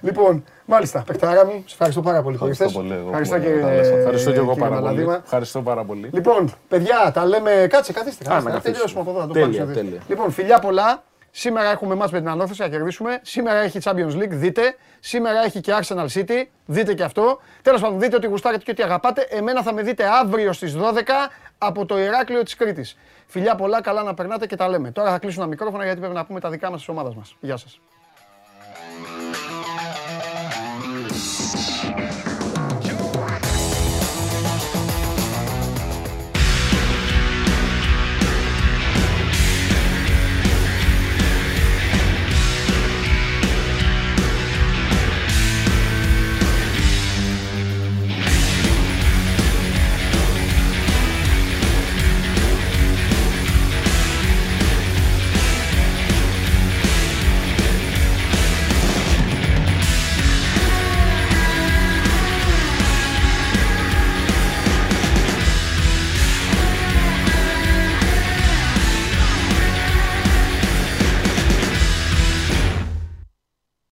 Speaker 1: Λοιπόν, μάλιστα, παιχτάρα μου, σε ευχαριστώ πάρα πολύ.
Speaker 12: Ευχαριστώ πολύ.
Speaker 11: Ευχαριστώ και, ευχαριστώ και εγώ πάρα πολύ. Ευχαριστώ πάρα πολύ.
Speaker 1: Λοιπόν, παιδιά, τα λέμε. Κάτσε, καθίστε.
Speaker 11: Να τελειώσουμε από εδώ. Τέλεια, τέλεια.
Speaker 1: Λοιπόν, φιλιά πολλά. Σήμερα έχουμε εμάς με την ανώθεση να κερδίσουμε. Σήμερα έχει Champions League, δείτε. Σήμερα έχει και Arsenal City, δείτε και αυτό. Τέλος πάντων, δείτε ότι γουστάρετε και ότι αγαπάτε. Εμένα θα με δείτε αύριο στις 12 από το Ηράκλειο της Κρήτης. Φιλιά πολλά, καλά να περνάτε και τα λέμε. Τώρα θα κλείσουμε τα μικρόφωνα γιατί πρέπει να πούμε τα δικά μας της ομάδας μας. Γεια σας.